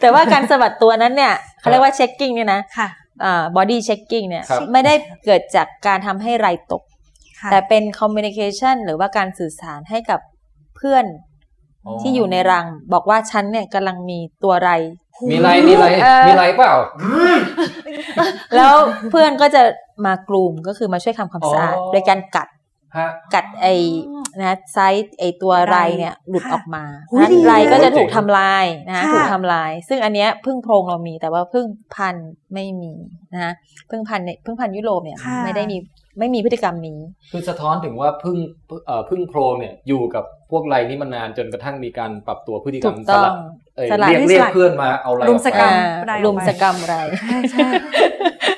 แต่ว่าการสะบัดตัวนั้นเนี่ยเขาเรียกว่าเช็คกิ้งเนี่ยนะค่ะอ่า body checking เนี่ยครับไม่ได้เกิดจากการทำให้ไรตกค่ะแต่เป็น communication หรือว่าการสื่อสารให้กับเพื่อนที่อยู่ในรังบอกว่าฉันเนี่ยกำลังมีตัวไร มีไรมีไรเออมีไรเปล่า แล้วเพื่อนก็จะมากลุ่มก็คือมาช่วยทำความสะอาดอ๋อโดยการกัดฮะ กัดไอ้นะไซส์ไอ้ตัวไรเนี่ยหลุดค่ะออกมาอุ๊ยนั้นดีไรก็จะเลยถูกทำลายนะค่ะถูกทำลาย ซึ่งอันเนี้ยพึ่งโพรงเรามีแต่ว่าพึ่งพันธุ์ไม่มีนะพึ่งพันธุ์เนี่ยพึ่งพันธุ์ยุโรปเนี่ยค่ะไม่ได้มีไม่มีพฤติกรรมนี้ คือสะท้อนถึงว่าพึ่งเอ่อพึ่งโพรงเนี่ยอยู่กับพวกไรนี่มานานจนกระทั่งมีการปรับตัวพฤติกรรมถูกต้องสลัดเอ่ยสลัดเรียกเรียกเพื่อนมาเอาไรรุมสกรรมอ่าไรออกไปรุมสกรรมไรใช่ใช่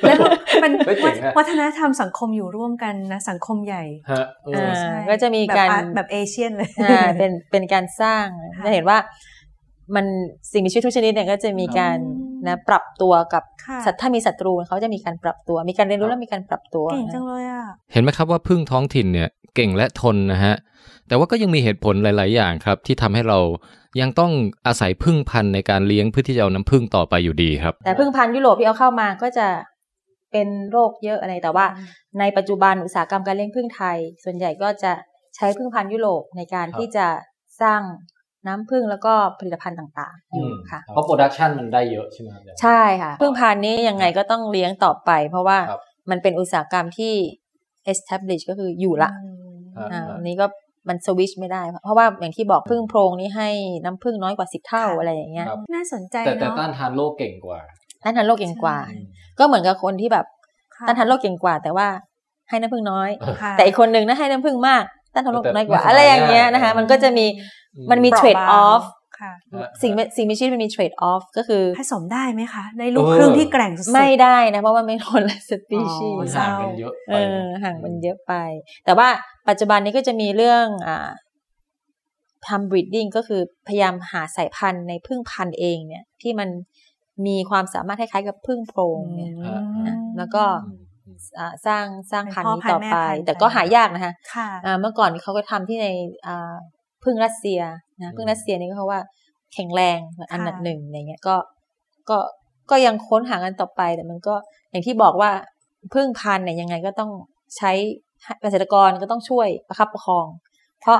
แล้วมันเฮ้ยเจ๋งอะวัฒนธรรมสังคมอยู่ร่วมกันนะสังคมใหญ่ฮะเอออ่าใช่ก็จะมีการแบบแบบเอเชียนเลยอ่าเป็นเป็นการสร้างค่ะจะเห็นว่า มันสิ่งมีชีวิตทุกชนิดเนี่ยก็จะมีการอืมนะปรับตัวกับค่ะสัตว์ถ้ามีศัตรูเขาจะมีการปรับตัว มีการเรียนรู้และมีการปรับตัวเก่งนะจังเลยอะเห็นไหมครับว่าพึ่งท้องถิ่นเนี่ยเก่งและทนนะฮะแต่ว่าก็ยังมีเหตุผลหลาย ๆ อย่างครับ ที่ทำให้เรายังต้องอาศัยพึ่งพันธุ์ในการเลี้ยงเพื่อที่จะเอาน้ำพึ่งต่อไปอยู่ดีครับ แต่พึ่งพันธุ์ยุโรปที่เอาเข้ามาก็จะเป็นโรคเยอะอะไรแต่ว่า ในปัจจุบันอุตสาหกรรมการเลี้ยงพึ่งไทย ส่วนใหญ่ก็จะใช้พึ่งพันธุ์ยุโรปในการครับที่จะสร้าง น้ำพึ่งแล้วก็ผลิตภัณฑ์ต่างๆอยู่ค่ะเพราะโปรดักชันมันได้เยอะใช่ไหมครับใช่ค่ะพึ่งพันธุ์นี้ยังไงก็ต้องเลี้ยงต่อไป เพราะว่าครับมันเป็นอุตสาหกรรมที่ establish ก็คืออยู่ละฮะอ่าฮะอันนี้ก็มันสวิชไม่ได้ เพราะว่าอย่างที่บอกพึ่งโพรงนี่ให้น้ำพึ่งน้อยกว่าสิบเท่าค่ะอะไรอย่างเงี้ยครับน่าสนใจแต่แต่เนาะต้านทานโรคเก่งกว่า ต้านทานโรคเก่งกว่าอืมก็เหมือนกับคนที่แบบค่ะต้านทานโรคเก่งกว่า แต่ว่าให้น้ำพึ่งน้อยค่ะแต่อีกคนนึงนะให้น้ำพึ่งมาก ต้านทานโรคแต่น้อยกว่าไม่สบายอะไรอย่างเงี้ยง่ายนะคะ มันก็จะมีมันมีเปราะ trade บาง off ค่ะสิ่งมีสิ่งมีชีวิตมันมี trade off ก็คือผสมได้ไหมคะ ในลูกครึ่งที่แกร่งสุดๆไม่ได้นะเพราะว่าไม่คนละสปีชีอ๋อมันส์ห่างกันเยอะไปเออห่างมันเยอะไป แต่ว่าปัจจุบันนี้ก็จะมีเรื่องอ่าทำ breeding ก็คือพยายามหาสายพันธุ์ในพึ่งพันธุ์เองเนี่ย ที่มันมีความสามารถคล้ายๆกับพึ่งโพรงเนี่ยอืมนะแล้วก็อืมอืมอ่า สร้างสร้างพันธุ์นี้เป็นพ่อพันธุ์ต่อไปแม่พันธุ์แต่ก็หายากนะคะค่ะอ่าเมื่อก่อนเขาก็ทำที่ในอ่าพึ่งรัสเซียนะพึ่งรัสเซียนี่ก็เพราะว่าแข็งแรงอันดับหนึ่งอะไรเงี้ยก็ก็ก็ยังค้นหากันต่อไปแต่มันก็อย่างที่บอกว่าพึ่งพันธุ์เนี่ยยังไงก็ต้องใช้เกษตรกรก็ต้องช่วยประคับประคอง เพราะ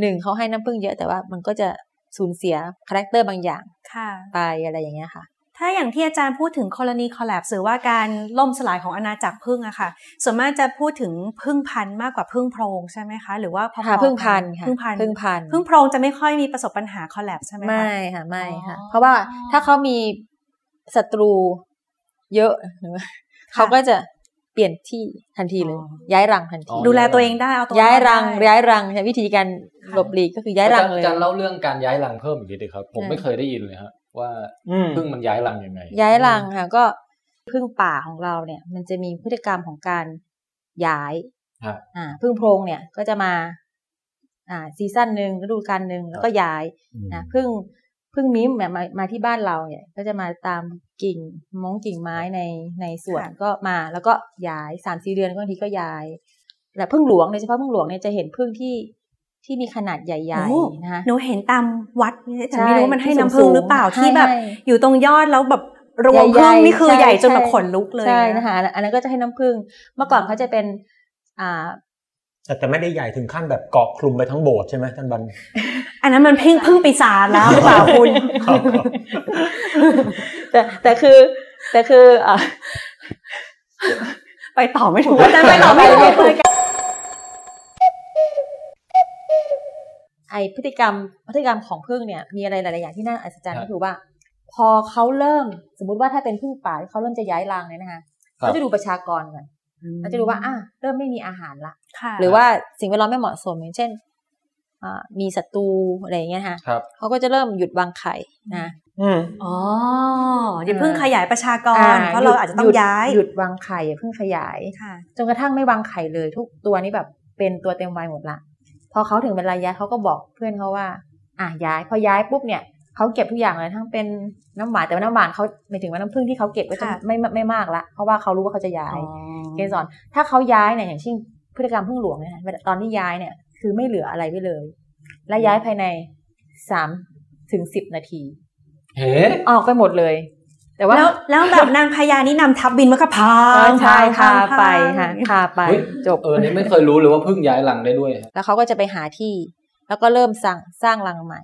หนึ่งเขาให้น้ำพึ่งเยอะแต่ว่ามันก็จะสูญเสียคาแรคเตอร์บางอย่างค่ะไปอะไรอย่างเงี้ยค่ะ ถ้าอย่างที่อาจารย์พูดถึง colony collapse หรือว่าการล่มสลายของอาณาจักรพึ่งอะค่ะส่วนมากจะพูดถึงพึ่งพันธุ์มากกว่าพึ่งโพรงใช่ไหมคะ หรือว่าพอๆค่ะกัพึ่งพันธุ์ค่ะพึ่งพันธุ์พึ่งพันธุ์พึ่งโพรงจะไม่ค่อยมีประสบปัญหา collapse ใช่ไหมคะไม่ค่ะไม่ค่ะอ๋อเพราะว่าถ้าเขามีศัตรูเยอะหรือว่าเขาก็จะเปลี่ยนที่ทันทีเลยย้ายรังทันทีอ๋อดูแลตัวเองได้เอาตัวย้ายรังได้ย้ายรังใช้วิธีการหลบหลีกก็คือย้ายรังเลยอาจารย์เล่าเรื่องการย้ายรังเพิ่มอีกนิดนึงครับ ผมค่ะไม่เคยได้ยินเลยฮะ ว่าอืมพึ่งมันย้ายรังยังไง ย้ายรังค่ะก็พึ่งป่าของเราเนี่ย มันจะมีพฤติกรรมของการย้ายครับอ่าพึ่งโพรงเนี่ยก็จะมา อ่าซีซั่นหนึ่งฤดูกาลหนึ่งแล้วก็ย้ายนะพึ่งพึ่งมิ้มเนี่ยมามาที่บ้านเราเนี่ย ก็จะมาตามกิ่งมงกิ่งไม้ในในสวนค่ะก็มาแล้วก็ย้ายสามสี่เดือนก็บางทีก็ย้ายแต่พึ่งหลวงโดยเฉพาะพึ่งหลวงเนี่ยจะเห็นพึ่งที่ ที่มีขนาดใหญ่โอ้ๆนะคะหนูเห็นตามวัดนี่แต่ใช่ไม่รู้มันให้ที่น้ำผึ้งสูงๆหรือเปล่าให้ที่แบบให้อยู่ตรงยอดแล้วแบบรวงใหญ่พึ่งๆนี่คือใช่ใหญ่จนแบบใช่ขนลุกเลยใช่นะคะอันนั้นก็จะให้น้ำผึ้งเมื่อก่อนเขาจะเป็นอ่าแต่แต่ไม่ได้ใหญ่ถึงขั้นแบบเกาะคลุมไปทั้งโบสถ์ใช่ไหมท่านบัน อันนั้นมันพึ่งพึ่งปีศาจแล้วหรือเปล่าคุณครับครับแต่แต่คือแต่คืออ่าไปต่อไม่ถูกอาจารย์ไปต่อไม่ถูก อพฤติกรรมพฤติกรรมของผึ้งเนี่ยมีอะไรหลาย ๆ อย่างที่น่าอัศจรรย์ครับก็คือว่า พอเขาเริ่มสมมุติว่าถ้าเป็นผึ้งป่าที่เขาเริ่มจะย้ายรังเนี่ยนะคะครับเขาจะดูประชากรก่อนเขาจะดูว่าอะเริ่มไม่มีอาหารละค่ะหรือว่าสิ่งแวดล้อมไม่เหมาะสมอย่างเช่นอ่ามีศัตรูอะไรอย่างเงี้ยค่ะครับเขาก็จะเริ่มหยุดวางไข่นะอืมอ๋ออย่าเพิ่งขยายประชากรอ่เพราะเราอาจจะต้องหดย้ายหยุดวางไข่อย่าเพิ่งขยายค่ะจนกระทั่งไม่วางไข่เลย ทุกตัวนี้แบบเป็นตัวเต็มวัยหมดละพ อเขาถึงเวลาย้ายเขาก็บอกเพื่อนเขาว่า อะย้าย พอย้ายปุ๊บเนี่ยเขาเก็บทุกอย่างเลยทั้งเป็นน้ำหวานแต่ว่าน้ำหวานเขาหมายถึงว่าน้ำผึ้งที่เขาเก็บก็จะค่ะไม่ไม่ไม่มากละเพราะว่าเขารู้ว่าเขาจะย้ายเกสรถ้าเขาย้ายเนี่ยอย่างเช่นพฤติกรรมพึ่งหลวงเนี่ยนะตอนที่ย้ายเนี่ยคือไม่เหลืออะไรไว้เลย และย้ายภายในสามถึงสิบนาทีเฮ้ออกไปหมดเลย แต่ว่าแล้วแล้วแบบนางพญานี่นำทัพบินมาก็พาอ๋อใช่พาไปพาค่ะพาไปเฮ้ยจบเออนี่ไม่เคยรู้เลยว่าพึ่งย้ายรังได้ด้วยฮะแล้วเขาก็จะไปหาที่ แล้วก็เริ่มสร้างสร้างรังใหม่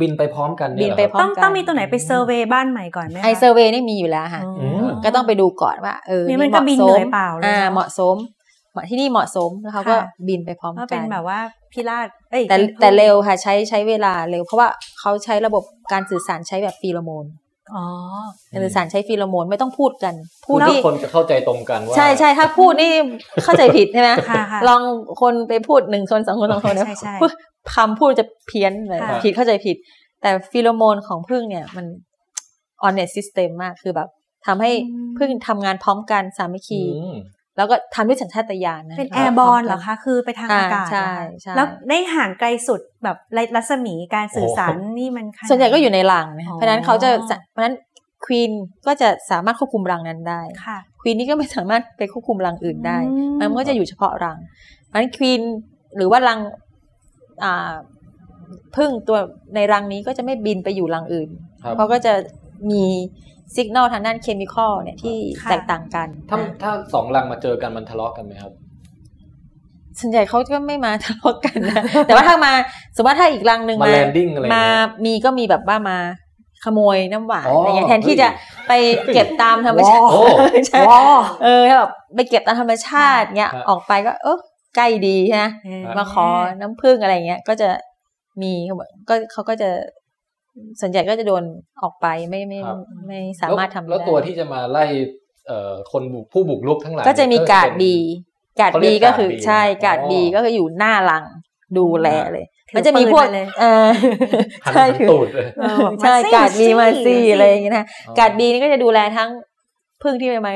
บินไปพร้อมกันบิเนี่ยนเหรอไปครับพร้อต้มองกันต้องมีตัวไหนไปเซอร์เวย์บ้านใหม่ก่อนไหมคะไอเซอร์เวย์นี่มีอยู่แล้วค่ะอ๋อก็ต้องไปดูก่อนว่าเออนี่มันก็บินเหนื่อยเปล่าเลยอ่าเนอะเหมาะสมเหมาะที่นี่เหมาะสมแล้วเขาก็ค่ะบินไปพร้อมก็กัเป็นนแบบว่าพิราบเอ้ยแต่เป็นพึ่งแต่เร็วค่ะใช้ใช้เวลาเร็วเพราะว่าเขาใช้ระบบการสื่อสารใช้แบบฟีโรโมน อ๋อการสื่อสารใช้ฟีโรโมนไม่ต้องพูดกัน พูพูดดทุที่กคนจะเข้าใจตรงกันว่า ใช่ใช่ถ้าพูดนี่เข้าใจผิดใช่ไหมค่ะค่ะลองคนไปพูดหนึ่งคนสองคนสองคนใช่ใช่พูดคำพูดจะเพี้ยนเลยค่ะผิดเข้าใจผิด แต่ฟีโรโมนของพึ่งเนี่ยมัน on net system มากคือแบบทำให้พึ่งทำงานพร้อมกันสามัคคีอืม แล้วก็ทำด้วยสัญชาตญาณนะเป็นแอร์บอลเหรอคะคือไปทางอากาศใช่เหรอคะใช่แล้วได้ห่างไกลสุดแบบรัศมีการสื่อสารนี่มันขนาดส่วนใหญ่ก็อยู่ในรังนะอ๋อเพราะฉะนั้นเขาจะเพราะฉะนั้นควีนก็จะสามารถควบคุมรังนั้นได้ค่ะควีนนี่ก็ไม่สามารถไปควบคุมรังอื่นได้อืมมันก็จะอยู่เฉพาะรังเพราะฉะนั้นควีนหรือว่ารังอ่าพึ่งตัวในรังนี้ก็จะไม่บินไปอยู่รังอื่นครับเพราะก็จะมี สัญญาณทางด้านเคมีคอลเนี่ยที่ค่ะแตกต่างกัน ถ้านะถ้าสองรังมาเจอกันมันทะเลาะกันไหมครับส่วนใหญ่เขาก็ไม่มาทะเลาะกันนะแต่ว่าถ้ามา สมมติว่าถ้าอีกรังหนึ่งมา landing อะไรอย่างเงี้มายมีก็มีแบบว่ามาขโมยน้ำหวานอ๋อออะไรเงี้ยแทนที่เฮ้ยจะไปเก็บตามธรรมชาติโอ้ใช่เออถ้าแบบไปเก็บตามธรรมชาติเงี้ยครับออกไปก็ เออใกล้ดีใช่ไหมเออมาขอน้ำผึ้งอะไรเงี้ย ก็จะมีเขาบอกก็เขาก็จะ ส่วนใหญ่ก็จะโดนออกไปไม่ไม่ครับไม่สามารถทำแล้วได้ตัวที่จะมาไล่เอ่อคนบุกผู้บุกรุกทั้งหลายก็จะมีกาดเป็นบีกาดเขาเรีบียกก็คือการ์ด B ใช่กาดอ๋อบีก็คืออยู่หน้ารังดูแลเลยถือมันจะมีพวกปืนมาเลยเออหันใช่หันถือตูดเลยเออแบบใช่มกาดบีมามาสิซี่มาสิอะไรอย่างเงี้ยนะอ๋อกาดบีนี่ก็จะดูแลทั้งพึ่งที่มา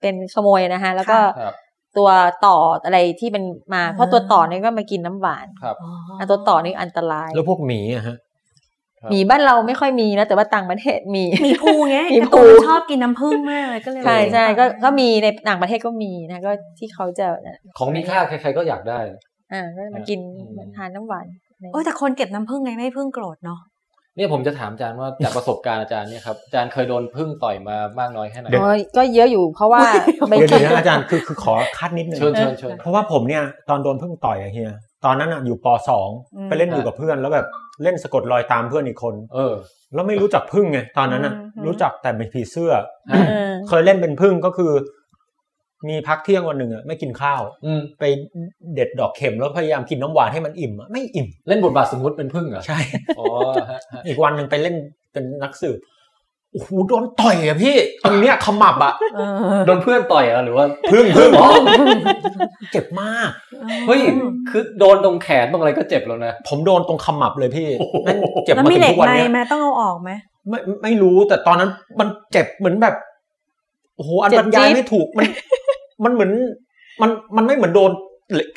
เป็นขโมยนะคะแล้วก็ครับตัวต่ออะไรที่มันมา เพราะตัวต่อนี่ก็มากินน้ำหวานครับอ๋ออะตัวต่อนี่อันตราย แล้วพวกหมีอะฮะครับห มีบ้านเราไม่ค่อยมีนะแต่ว่าต่างประเทศมีมีภูไงมีการ์ภูตูนชอบกินน้ำผึ้งมากเลยก็เลยใช่ใช่ก็ก็มีในต่างประเทศก็มีนะก็ที่เขาจะของมีค่าใครๆก็อยากได้อ่าก็มากินอืมมาทานน้ำหวานโอ้ยแต่คนเก็บน้ำผึ้งไงไม่ให้ผึ้งโกรธเนาะเนี่ยผมจะถามอาจารย์ว่าจากประสบการณ์อาจารย์เนี่ยครับอาจารย์เคยโดนพึ่งต่อยมามากน้อยแค่ไหนเดี๋ยวโอ้ยก็เยอะอยู่เพราะว่าไปเดี๋ยวเก็เดี๋บยวนะอาจารย์คือคือขอคัดนิดนึงเชิญเชิญเชิญเพราะว่าผมเนี่ยตอนโดนพึ่งต่อยอะเฮีย ตอนนั้นอะอยู่ปสองอืมไปเล่นอยู่กับเพื่อนแล้วแบบเล่นสะกดรอยตามเพื่อนอีกคน เออ แล้วไม่รู้จักพึ่งไงตอนนั้นอะอืมรู้จักแต่เป็นผีเสื้อเออเคยเล่นเป็นพึ่งก็คือ มีพักเที่ยงวันหนึ่งอะไม่กินข้าวอืมไปเด็ดดอกเข็มแล้วพยายามกินน้ำหวานให้มันอิ่มอะไม่อิ่ม เล่นบทบาทสมมติเป็นพึ่งเหรอใช่อ๋อฮะฮะอีกวันหนึ่งไปเล่นเป็นนักสืบ โอ้โหโดนต่อยอะพี่ตรงเนี้ยขมับอะเออโดนเพื่อนต่อยเหรอหรือว่าพึ่งพึ่งอ๋อเจ็บมากเฮ้ยคือโดนตรงแขนตรงอะไรก็เจ็บแล้วนะผมโดนตรงขมับเลยพี่โอ้โหแม่งเจ็บแล้วมามีถึเหงล็กทุกวันในเนี้ยไหมต้องเอาออกไหมไม่ไม่รู้แต่ตอนนั้นมันเจ็บเหมือนแบบโอ้โหอันบรรยายไม่ถูกมัน มันเหมือนมันมันไม่เหมือนโดน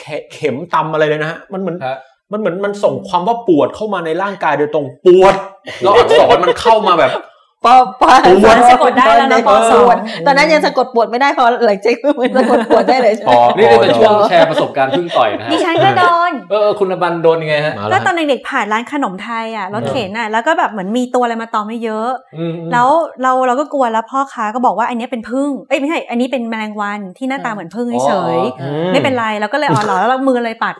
เขเข็มตำอะไรเลยนะฮะมันเหมือนฮะมันเหมือนมันส่งความว่าปวดเข้ามาในร่างกายโดยตรงปวดแล้วอักษรมันเข้ามาแบบ ปอปาปวดสะกดได้แล้วนะปสองตอนนั้นยังสะกดปวดไม่ได้พอหลังจากมันสะกดปวดได้เลยใช่ไมอ๋อนี่เป็นช่วงแชร์ประสบการณ์พึ่งต่อยนะฮะดิฉันก็โดนเออคุณบันโดนยังไงฮะก็แล้วตอนเด็กๆผ่านร้านขนมไทยอะรถเข็นอะแล้วก็แบบเหมือนมีตัวอะไรมาตอมไม่เยอะ แล้วเราเราก็กลัวแล้วพ่อค้าก็บอกว่าอันนี้เป็นพึ่งเอ้ยไม่ใช่อันนี้เป็นแมลงวันที่หน้าตาเหมือนพึ่งเฉยไม่เป็นไรแล้วก็เลยอ๋อเหรอแล้วเรามือเลยปัด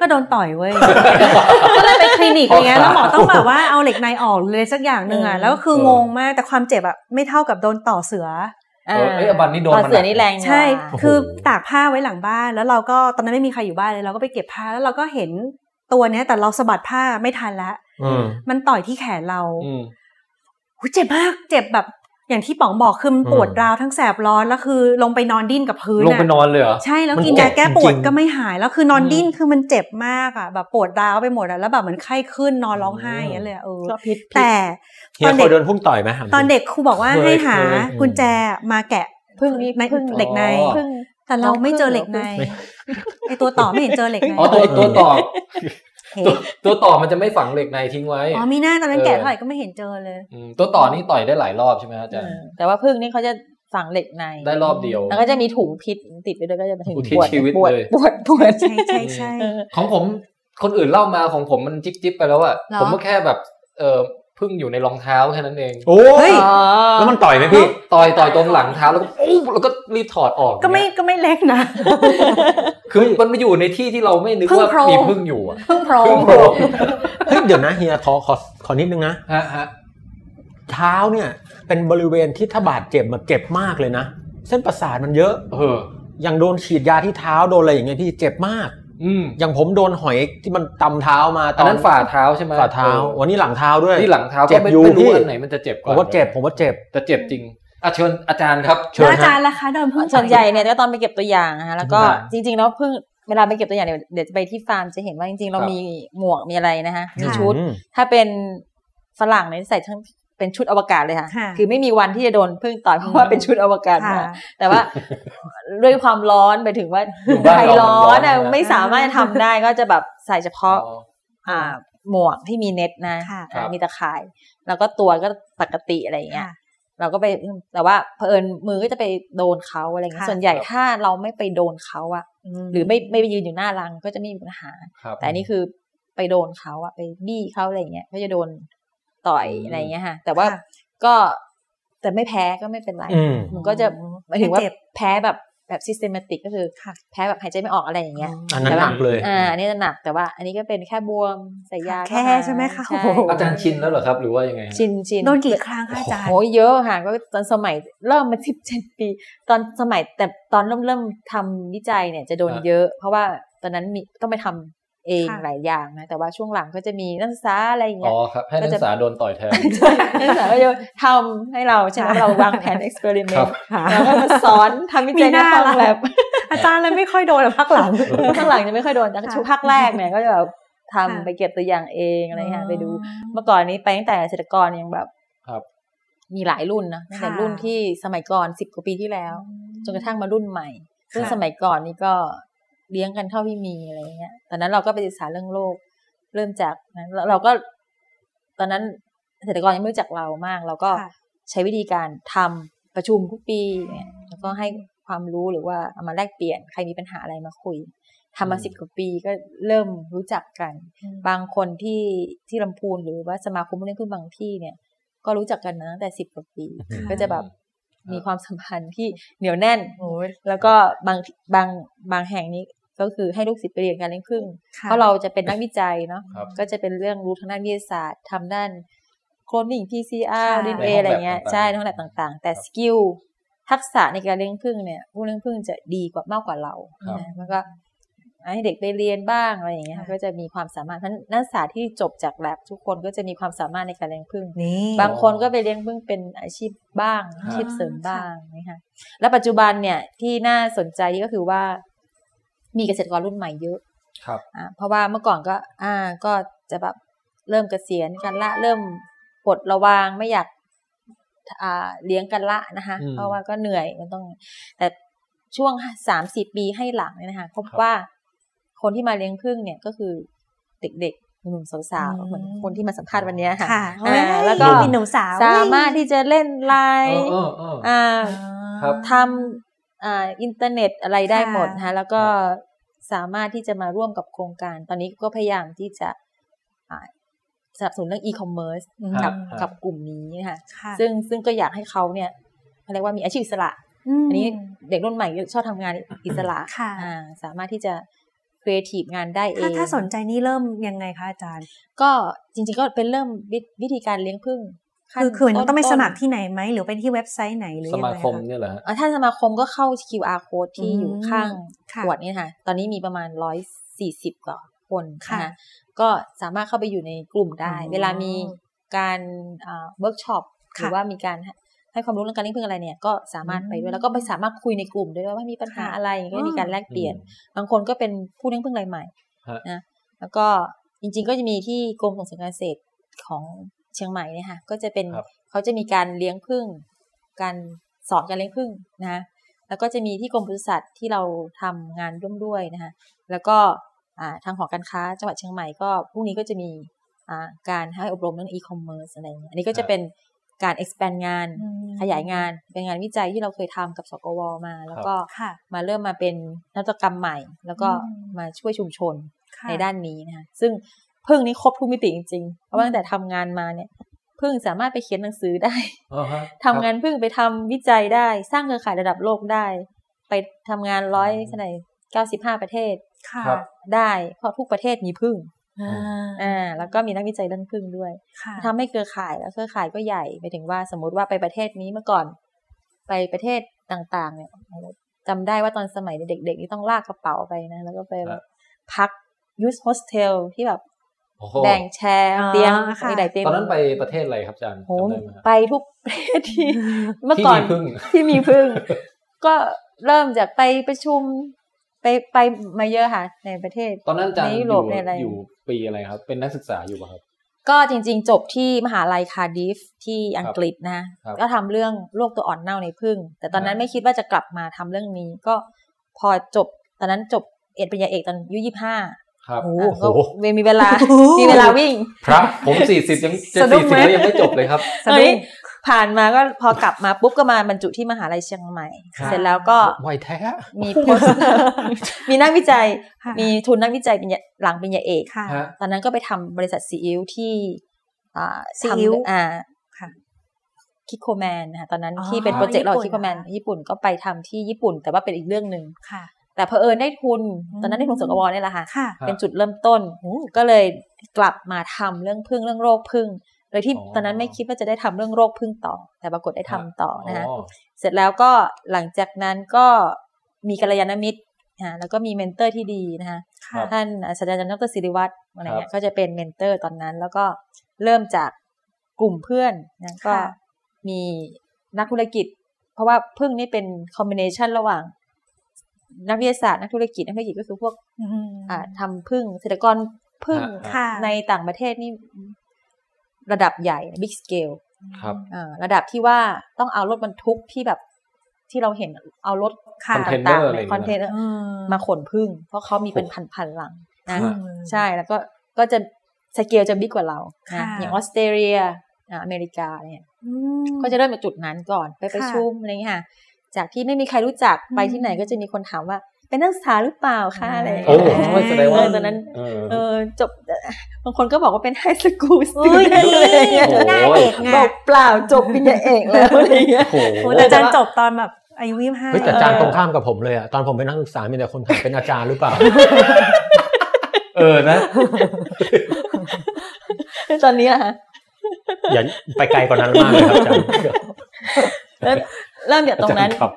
ก็โดนต่อยเว้ยก็เลยไปคลินิกอะไรเงี้ยแล้วหมอต้องแบบว่าเอาเหล็กในออกเลยสักอย่างหนึ่งอะแล้วก็คืองงมากแต่ความเจ็บอะไม่เท่ากับโดนต่อเสือเออเอ้ยอบันนี่โดนตอนมาเสือหกนี่แรงใช่กว่าคือตากผ้าไว้หลังบ้าน แล้วเราก็ตอนนั้นไม่มีใครอยู่บ้านเลยเราก็ไปเก็บผ้าแล้วเราก็เห็นตัวเนี้ย แต่เราสะบัดผ้าไม่ทันแล้วอืมมันต่อยที่แขนเราอืมหูเจ็บมาก เจ็บแบบ อย่างที่ป๋องบอกคือมันปวดอืมราวทั้งแสบร้อนแล้วคือลงไปนอนดิ้นกับพื้นลงไปนอะอนเลยเหรอใช่แล้วมันกินเจ็ยาบแก้ปวดจริงๆก็ไม่หายแล้วคือนอนอืมดิ้นคือมันเจ็บมากอะแบบปวดราวไปหมดอะแล้วแบบเหมือนไข้ขึ้นนอนร้องไห้อย่างเงี้ยเลยอะเออก็พิษพิษแต่เฮีตยอนเคเด็ยกโดนพุ่งต่อยไหมถามจริงตอนเด็กครูบอกว่าเคยให้หาเคยกุญแจมาแกะพึ่งนี่ในพึ่งเหล็กในอ๋อพึ่งแต่เราไม่เจอเหล็กในไม่ไอตัวต่อไม่เห็นเจอเหล็กในอ๋อตัวตัวต่อเห็น ตัวตัวต่อมันจะไม่ฝังเหล็กในทิ้งไว้ อ๋อมีหน้าตอนนั้นเออแกะเท่าไหร่ก็ไม่เห็นเจอเลยมตัวต่อนี่ต่อยได้หลายรอบใช่ไหมฮะอาจารย์แต่ว่าพึ่งนี่เขาจะฝังเหล็กใน ได้รอบเดียว แล้วก็จะมีถุงพิษติดไปด้วยก็จะมาถึงอุทิศปวดชีวิตปวดเลยปวดปวดใช่ใช่ใช่เออของผมคนอื่นเล่ามาของผมมันจิ๊บจิ๊บไปแล้วอะเหรอผมก็แค่แบบเออ พึ่งอยู่ในรองเท้าแค่นั้นเองโอ้เฮ้ยแล้วมันต่อยไหมพี่ต่อยต่อยตรงหลังเท้าแล้วก็อู้แล้วก็รีบถอดออกก็ไม่ก็ไม่เล็กนะ คือมันมาอยู่ในที่ที่เราไม่นึกพึ่งว่าโพรงมีพึ่งอยู่อะเพิ่งโพรพึ่งงโพรงเฮ้ยเดี๋ยวนะเฮียขอขอขอนิดนึงนะฮะฮะเท้าเนี่ย เป็นบริเวณที่ถ้าบาดเจ็บมาเจ็บมากเลยนะเส้นประสาทมันเยอะ เอออย่างโดนฉีดยาที่เท้าโดนอะไรอย่างเงี้ยพี่เจ็บมาก อืมอย่างผมโดนหอยที่มันตำเท้ามาตอันนั้นฝ่าเท้าใช่ไหมฝ่าเท้าออวันนี้หลังเท้าด้วยที่หลังเท้าเจ็ก็บไม่อยู่ไม่รู้พี่อันไหนมันจะเจ็บกผว่ามว่าเจ็บผมว่าเจ็บแต่เจ็บจริงอะเชิญอาจารย์ครับเชิญแล้วอาฮะจารย์ล่ะคะโดนพึ่งส่วนใหญ่เนี่ยก็ตอนไปเก็บตัวอย่างนะคะแล้วก็ครับจริงๆแล้วเพิ่งเวลาไปเก็บตัวอย่างเดี๋ยวเดี๋ยวจะไปที่ฟาร์มจะเห็นว่าจริงๆ เราครับมีหมวกมีอะไรนะคะมีค่ะชุดอืมถ้าเป็นฝรั่งเนี่ยใส่ทั้ง เป็นชุดอวกาศเลยค่ะค่ะ คือไม่มีวันที่จะโดนพึ่งต่อยเพราะว่าเป็นชุดอวกาศค่ะมา แต่ว่าด้วยความร้อนไปถึงว่าอยู่บ้านใครเราร้อนมันร้อนอะนะไม่สามารถจะทำได้ก็จะแบบใส่เฉพาะอ๋ออ่าหมวกที่มีเน็ตนะค่ะอ่าครับมีตะข่าย แล้วก็ตัวก็ปกติอะไรอย่างเงี้ยค่ะเราก็ไปแต่ว่าเผอิญมือก็จะไปโดนเขาอะไรเงี้ยค่ะส่วนใหญ่ถ้าเราไม่ไปโดนเขาอะหรือไม่ไม่ไปยืนอยู่หน้ารังก็จะไม่มีปัญหาครับแต่อันนี่คือไปโดนเขาอะไปบี้เขาอะไรเงี้ยก็จะโดน ต่อยอืมอะไรเงี้ยค่ะ แต่ว่าค่ะก็แต่ไม่แพ้ก็ไม่เป็นไรอืมมันก็จะหมายถึงว่าไม่เจ็บแพ้แบบแบบ systematic ก็คือค่ะแพ้แบบหายใจไม่ออกอะไรอย่างเงี้ย อันนั้นแต่หว่านักเลย อ่าอันนี้จะหนักแต่ว่า อันนี้ก็เป็นแค่บวมใส่ยาแค่ก็หายใช่ไหมคะใช่โอ้โหอาจารย์ชินแล้วเหรอครับ หรือว่ายังไงฮะชินชินโดนกี่ครั้งคะอาจารย์โอ้ยเยอะค่ะก็ตอนสมัยเริ่มมาสิบเจ็ดปี ตอนสมัยแต่ตอนเริ่มเริ่มทำวิจัยเนี่ยจะโดนอะเยอะ เพราะว่าตอนนั้นมีต้องไปทำ เองค่ะหลายอย่างนะแต่ว่าช่วงหลังก็จะมีนักศึกษาอะไรอย่างเงี้อ๋ยอครับให้นักศึกษาโดนต่อยแทนนักศึกษาก็จะทำให้เราใช่ไหมเราวางแผนเอ็กซ์เพร์เมนครับต์แล้วก็มาสอนทำวิจัยในห้องแลบอาจารย์เลยไม่ค่อยโดนอะพักหลังข้างหลังจะไม่ค่อยโดนแต่ค่ะช่วงภาคแรกเนี่ยก็จะแบบทำค่ะไปเก็บตัวอย่างเองอะไรเงี้ยไปดู เมื่อก่อนนี้ไปตั้งแต่เกษตรกรยังแบบครับมีหลายรุ่นนะตั้งแต่ค่ะรุ่นที่สมัยก่อนสิบกว่าปีที่แล้ว จนกระทั่งมารุ่นใหม่ซึ่งค่ะสมัยก่อนนี่ก็ เลี้ยงกันเท่าที่มีอะไรเงี้ย ตอนนั้นเราก็ไปศึกษาเรื่องโลก เริ่มจากนั้นเราเราก็ ตอนนั้นเกษตรกรยังไม่รู้จักเรามาก เราก็ค่ะใช้วิธีการทำประชุมทุกปีเนี่ยแล้วก็ให้ความรู้หรือว่าเอามาแลกเปลี่ยนใครมีปัญหาอะไรมาคุยทำมาอืมสิบกว่าปีก็เริ่มรู้จักกัน บางคนที่ที่ลำพูนหรือว่าสมาคมผู้เล่นพึ่งบางที่เนี่ย ก็รู้จักกันมาตั้งแต่สิบกว่าปีอืมก็จะแบบมีความสัมพันธ์ที่เหนียวแน่นโอ้ยแล้วก็บางบางบางแห่งนี้ ก็คือให้ลูกศิษย์ไปเรียนการเลี้ยงผึ้งค่ะเพราะเราจะเป็นนักวิจัยเนาะครับก็จะเป็นเรื่องรู้ทางด้านวิทยาศาสตร์ทำด้าน cloning PCR ค่ะ DNA ในห้องอะไรเงี้ยแลบต่างๆใช่ในห้องแลบต่างๆ แต่ skill ทักษะในการเลี้ยงผึ้งเนี่ยผู้เลี้ยงผึ้งจะดีกว่ามากกว่าเราครับนะมันก็ให้เด็กไปเรียนบ้างอะไรอย่างเงี้ยค่ะก็จะมีความสามารถเพราะฉะนั้นนักศึกษาที่จบจากแลบทุกคนก็จะมีความสามารถในการเลี้ยงผึ้งนี่บางคนก็ไปเลี้ยงผึ้งเป็นอาชีพบ้างครับอาชีพเสริมบ้างนะคะแล้วปัจจุบันเนี่ยที่น่าสนใจก็คือว่า มีเกษตรกรรุ่นใหม่เยอะครับอ่าเพราะว่าเมื่อก่อนก็ อ่าก็จะแบบเริ่มเกษียณกันละเริ่มปลดระวางไม่อยากอ่าเลี้ยงกันละนะคะอืมเพราะว่าก็เหนื่อยมันต้อง แต่ช่วงสามสิบปีให้หลังเนี่ยนะคะพบครับว่าคนที่มาเลี้ยงผึ้งเนี่ยก็คือเด็กๆหนุ่มๆสาวๆเหมือนคนที่มาสัมภาษณ์วันเนี้ยค่ะค่ะอ่าแล้วก็มีหนุ่มสาวสามารถที่จะเล่นไลเอน์อเออเอออ่าครับทำ อ่าอินเทอร์เน็ตอะไรได้หมดค่ะนะคะแล้วก็สามารถที่จะมาร่วมกับโครงการ ตอนนี้ก็พยายามที่จะอ่าสนับสนุนเรื่องอีคอมเมิร์ซอืมกับครับกับกลุ่มนี้นะคะค่ะซึ่งซึ่งก็อยากให้เขาเนี่ยเขาเรียกว่ามีอาชีพอิสระมอันนี้เด็กรุ่นใหม่ชอบทำงานอิสระค่ะอ่าสามารถที่จะครีเอทีฟงานได้เอถ้างถ้าสนใจนี่เริ่มยังไงคะอาจารย์ ก็จริงๆก็เป็นเริ่มวิวิธีการเลี้ยงผึ้งขั้น คือคือมันต้องไปๆสมัครที่ไหนไหมหรือไปที่เว็บไซต์ไหนหรือสยังมาไงคมคะเนี่ยเหรอฮะอ่าถ้าสมาคมก็เข้า QR code ที่อืมอยู่ข้างค่ะขวดนี่ค่ะ ตอนนี้มีประมาณร้อยสี่สิบกว่าคนค่ะนะคะก็สามารถเข้าไปอยู่ในกลุ่มได้อ๋อเวลามีการเวิร์กช็อปหค่ะรือว่ามีการให้ให้ความรู้เรื่องการเลี้ยงผึ้งอะไรเนี่ยก็สามารถไปด้วยแล้วก็ไปสามารถคุยในกลุ่มด้วยว่ามีปัญหาค่ะอะไรก็มีการแลกเปลี่ยนอืมบางคนก็เป็นผู้เลี้ยงผึ้งรายใหม่ฮะนะแล้วก็จริง ๆ ก็จะมีที่กรมส่งเสริมการเกษตรของ เชียงใหม่เนี่ยค่ะก็จะเป็นครับเขาจะมีการเลี้ยงผึ้งการสอนการเลี้ยงผึ้งนะแล้วก็จะมีที่กรมปศุสัตว์ที่เราทำงานร่วมด้วยนะคะแล้วก็อ่าทางหอการค้าจังหวัดเชียงใหม่ก็พรุ่งนี้ก็จะมีอ่าการให้อบรมเรื่อง e-commerce อะไรอย่างเงี้ยอันนี้ก็จะเป็นการ expand งานอืมขยายงานเป็นงานวิจัยที่เราเคยทำกับสกวมา แล้วก็ค่ะมาเริ่มมาเป็นนวัตกรรมใหม่ แล้วก็อืมมาช่วยชุมชนค่ะในด้านนี้นะคะซึ่ง พึ่งนี้ครบทุกมิติจริงๆเพราะว่าตั้งแต่ทำงานมาเนี่ยพึ่งสามารถไปเขียนหนังสือได้อ๋อฮะทำงานพึ่งไปทำวิจัยได้ สร้างเครือข่ายระดับโลกได้ ไปทำงานร้อยเท่าไหร่เก้าสิบห้าประเทศค่ะครับได้เพราะทุกประเทศมีพึ่งอ่าอ่าแล้วก็มีนักวิจัยเรื่องพึ่งด้วยค่ะทำให้เครือข่ายแล้วเครือข่ายก็ใหญ่ไปถึงว่าสมมุติว่าไปประเทศนี้เมื่อก่อน ไปประเทศต่างๆ เนี่ยจำได้ว่าตอนสมัยเด็กๆนี่ต้องลากกระเป๋าไปนะ แล้วก็ไปแบบพัก youth hostel ที่แบบโอ้โห แบ่งแชร์อ๋อเตียงค่ะมีหลายเตียงตอนนั้นไปประเทศอะไรครับอาจารย์โหจำได้ไหมครับไปทุกประเทศที่เมื่อก่อนที่มีพึ้งที่มีผึ้ง ก็เริ่มจากไปประชุมไปไปมาเยอะค่ะ ในประเทศ ตอนนั้นอาจารย์อยู่ในยุโรปในอะไรอยู่ปีอะไรครับ เป็นนักศึกษาอยู่ป่ะครับก็จริงๆ จบที่มหาลัยคาร์ดิฟที่อังกฤษนะครับก็ทำเรื่องโรคตัวอ่อนเน่าในพึ่ง แต่ตอนนั้นครับไม่คิดว่าจะกลับมาทำเรื่องนี้ ก็พอจบตอนนั้นจบเอกปริญญาเอกตอนอายุยี่ห้า ครับก็มีเวลา มีเวลาวิ่งพระผมสี่สิบยังจะสะดุ้สี่งสิบไหมแล้วยังไม่จบเลยครับสะดุ้เฮ้ยงผ่านมาก็พอกลับมาปุ๊บก็มาบรรจุที่มหาลัยเชียงใหม่ครับเสร็จแล้วก็ไวแท้มีโพสมีนักวิจัยค่ะมีทุนนักวิจัยปริญญาหลังปริญญาเอกค่ะฮะตอนนั้นก็ไปทำบริษัทซีอิ๊วที่อ่าซีอิ๊วทำอ่าค่ะคิโคแมนนะคะตอนนั้นอ๋อที่เป็น project เราญี่ปุ่นคิโคแมนเหรอญี่ปุ่นก็ไปทำที่ญี่ปุ่น แต่ว่าเป็นอีกเรื่องหนึ่งค่ะ แต่เพอเอิญได้ทุนอืมตอนนั้นได้ทุนสกว.นี่แหละค่ะค่ะ เป็นจุดเริ่มต้น ก็เลยกลับมาทำเรื่องผึ้งเรื่องโรคผึ้ง โดยที่อ๋อตอนนั้นไม่คิดว่าจะได้ทำเรื่องโรคผึ้งต่อ แต่ปรากฏได้ทำต่อนะคะอ๋อเสร็จแล้วก็หลังจากนั้นก็มีกัลยาณมิตรอ่าแล้วก็มี mentor ที่ดีนะคะค่ะท่านอาจารย์ดร.ศิริวัตรอะไรเงี้ยครัยบก็จะเป็น mentor ตอนนั้น แล้วก็เริ่มจากกลุ่มเพื่อนนะก็ค่ะมีนักธุรกิจ เพราะว่าผึ้งนี่เป็น combination ระหว่าง นักวิทยาศาสตร์นักธุรกิจนักธุรกิจก็คือพวกอืมอ่าทำผึ้งเกษตรกรผึ้งฮะค่ะในต่างประเทศนี่ระดับใหญ่ big scale ครับอ่าระดับที่ว่าต้องเอารถบรรทุกที่แบบที่เราเห็นเอารถค่ะคอนเทนเนอต่างๆอะไรอย่างคอนเงี้ยเทนเนอร์อืมมาขนผึ้ง เพราะเขามีเป็นพันพันๆลังนะฮะใช่แล้วก็ก็จะสเกลจะ big กว่าเรานะค่ะอย่างออสเตรเลียอ่าอเมริกาเนี่ยอืมก็จะเริ่มจากจุดนั้นก่อนไปประชุมอะไรอย่างเงี้ยค่ะ จากที่ไม่มีใครรู้จักไปที่ไหนก็จะมีคนถามว่าเป็นนักศึกษาหรือเปล่าคะอะไรอย่างโอ้เงี้ยโหแสดงว่าเออตอนนั้นเออเออจบบางคนก็บอกว่าเป็น high school student อุ้ยอะไรอย่างเงี้ยโอ้โหหน้าเด็กไงบอกเปล่าจบปริญญาเอกแล้วอะไรอย่างเงี้ยโอ้โหโอ้แต่อาจารย์จบตอนแบบอายุยี่สิบห้าเฮ้ยแต่อาจารย์ตรงข้ามกับผมเลยอะตอนผมเป็นนักศึกษามีแต่คนถามเป็นอาจารย์หรือเปล่า เออนะ ตอนนี้อะฮะอย่าไปไกลกว่านั้นมากเลยครับอาจารย์ เริ่มเริ่มจากตรงนั้นครับ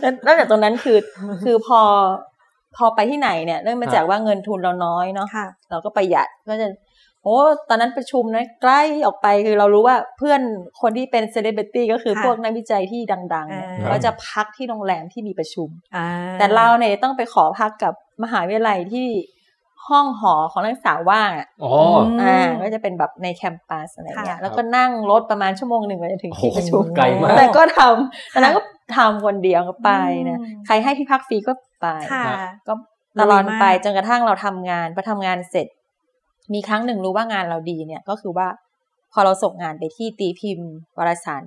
เริ่มเริ่มจากตรงนั้นคือ คือพอพอไปที่ไหนเนี่ยเริ่มมาจากว่าเงินทุนเราน้อยเนาะค่ะเราก็ประหยัดก็จะโอ้ตอนนั้นประชุมนะใกล้ออกไปคือเรารู้ว่าเพื่อนคนที่เป็นเซเลบริตี้ก็คือค่ะพวกนักวิจัยที่ดังๆเนี่ยอ่าเขาจะพักที่โรงแรมที่มีประชุมอ่าแต่เราเนี่ยต้องไปขอพักกับมหาวิทยาลัยที่ ห้องหอของนักศึกษาว่างอะอ๋ออ่าก็จะเป็นแบบใน campus อะไรเงี้ยค่ะแล้วก็นั่งรถประมาณชั่วโมงหนึ่งกว่าจะถึงที่ประชุมไกลมากแต่ก็ทำตอนนั้นก็ทำคนเดียวก็ไปนะอืมใครให้ที่พักฟรีก็ไปค่ะก็ตลอดลุยมากไปจนกระทั่งเราทำงานพอทำงานเสร็จ มีครั้งหนึ่งรู้ว่างานเราดีเนี่ยก็คือว่า พอเราส่งงานไปที่ตีพิมพ์วารสาร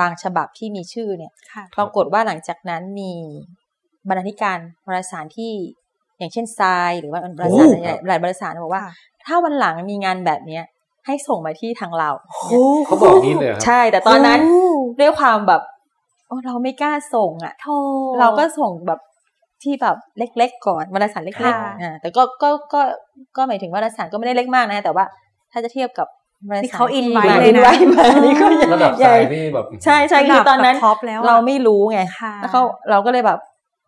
บางฉบับที่มีชื่อเนี่ยค่ะปรากฏว่าหลังจากนั้นมีบรรณาธิการวารสารที่ อย่างเช่นทรายหรือว่าบรรณาสารโอ้หลายบรรณาสารบอกว่าค่ะถ้าวันหลังมีงานแบบเนี้ยให้ส่งมาที่ทางเราเขาบอกนี้เลยเหรอครับใช่แต่ตอนนั้นโอ้ด้วยความแบบโอ้เราไม่กล้าส่งอะโทเราก็ส่งแบบที่แบบเล็ก ๆ ก่อนวารสารเล็กค่ะๆอ่าแต่ก็ก็ก็ก็หมายถึงวารสารก็ไม่ได้เล็กมากนะ แต่ว่าถ้าจะเทียบกับวารสารนี่เขาที่ invite มาเลยนะ invite มานี่ก็ระดับใหญ่สายนี่แบบใช่ใช่คือตอนนั้นระดับท็อปแล้วอะเราไม่รู้ไงค่ะแล้วเขาเราก็เลยแบบ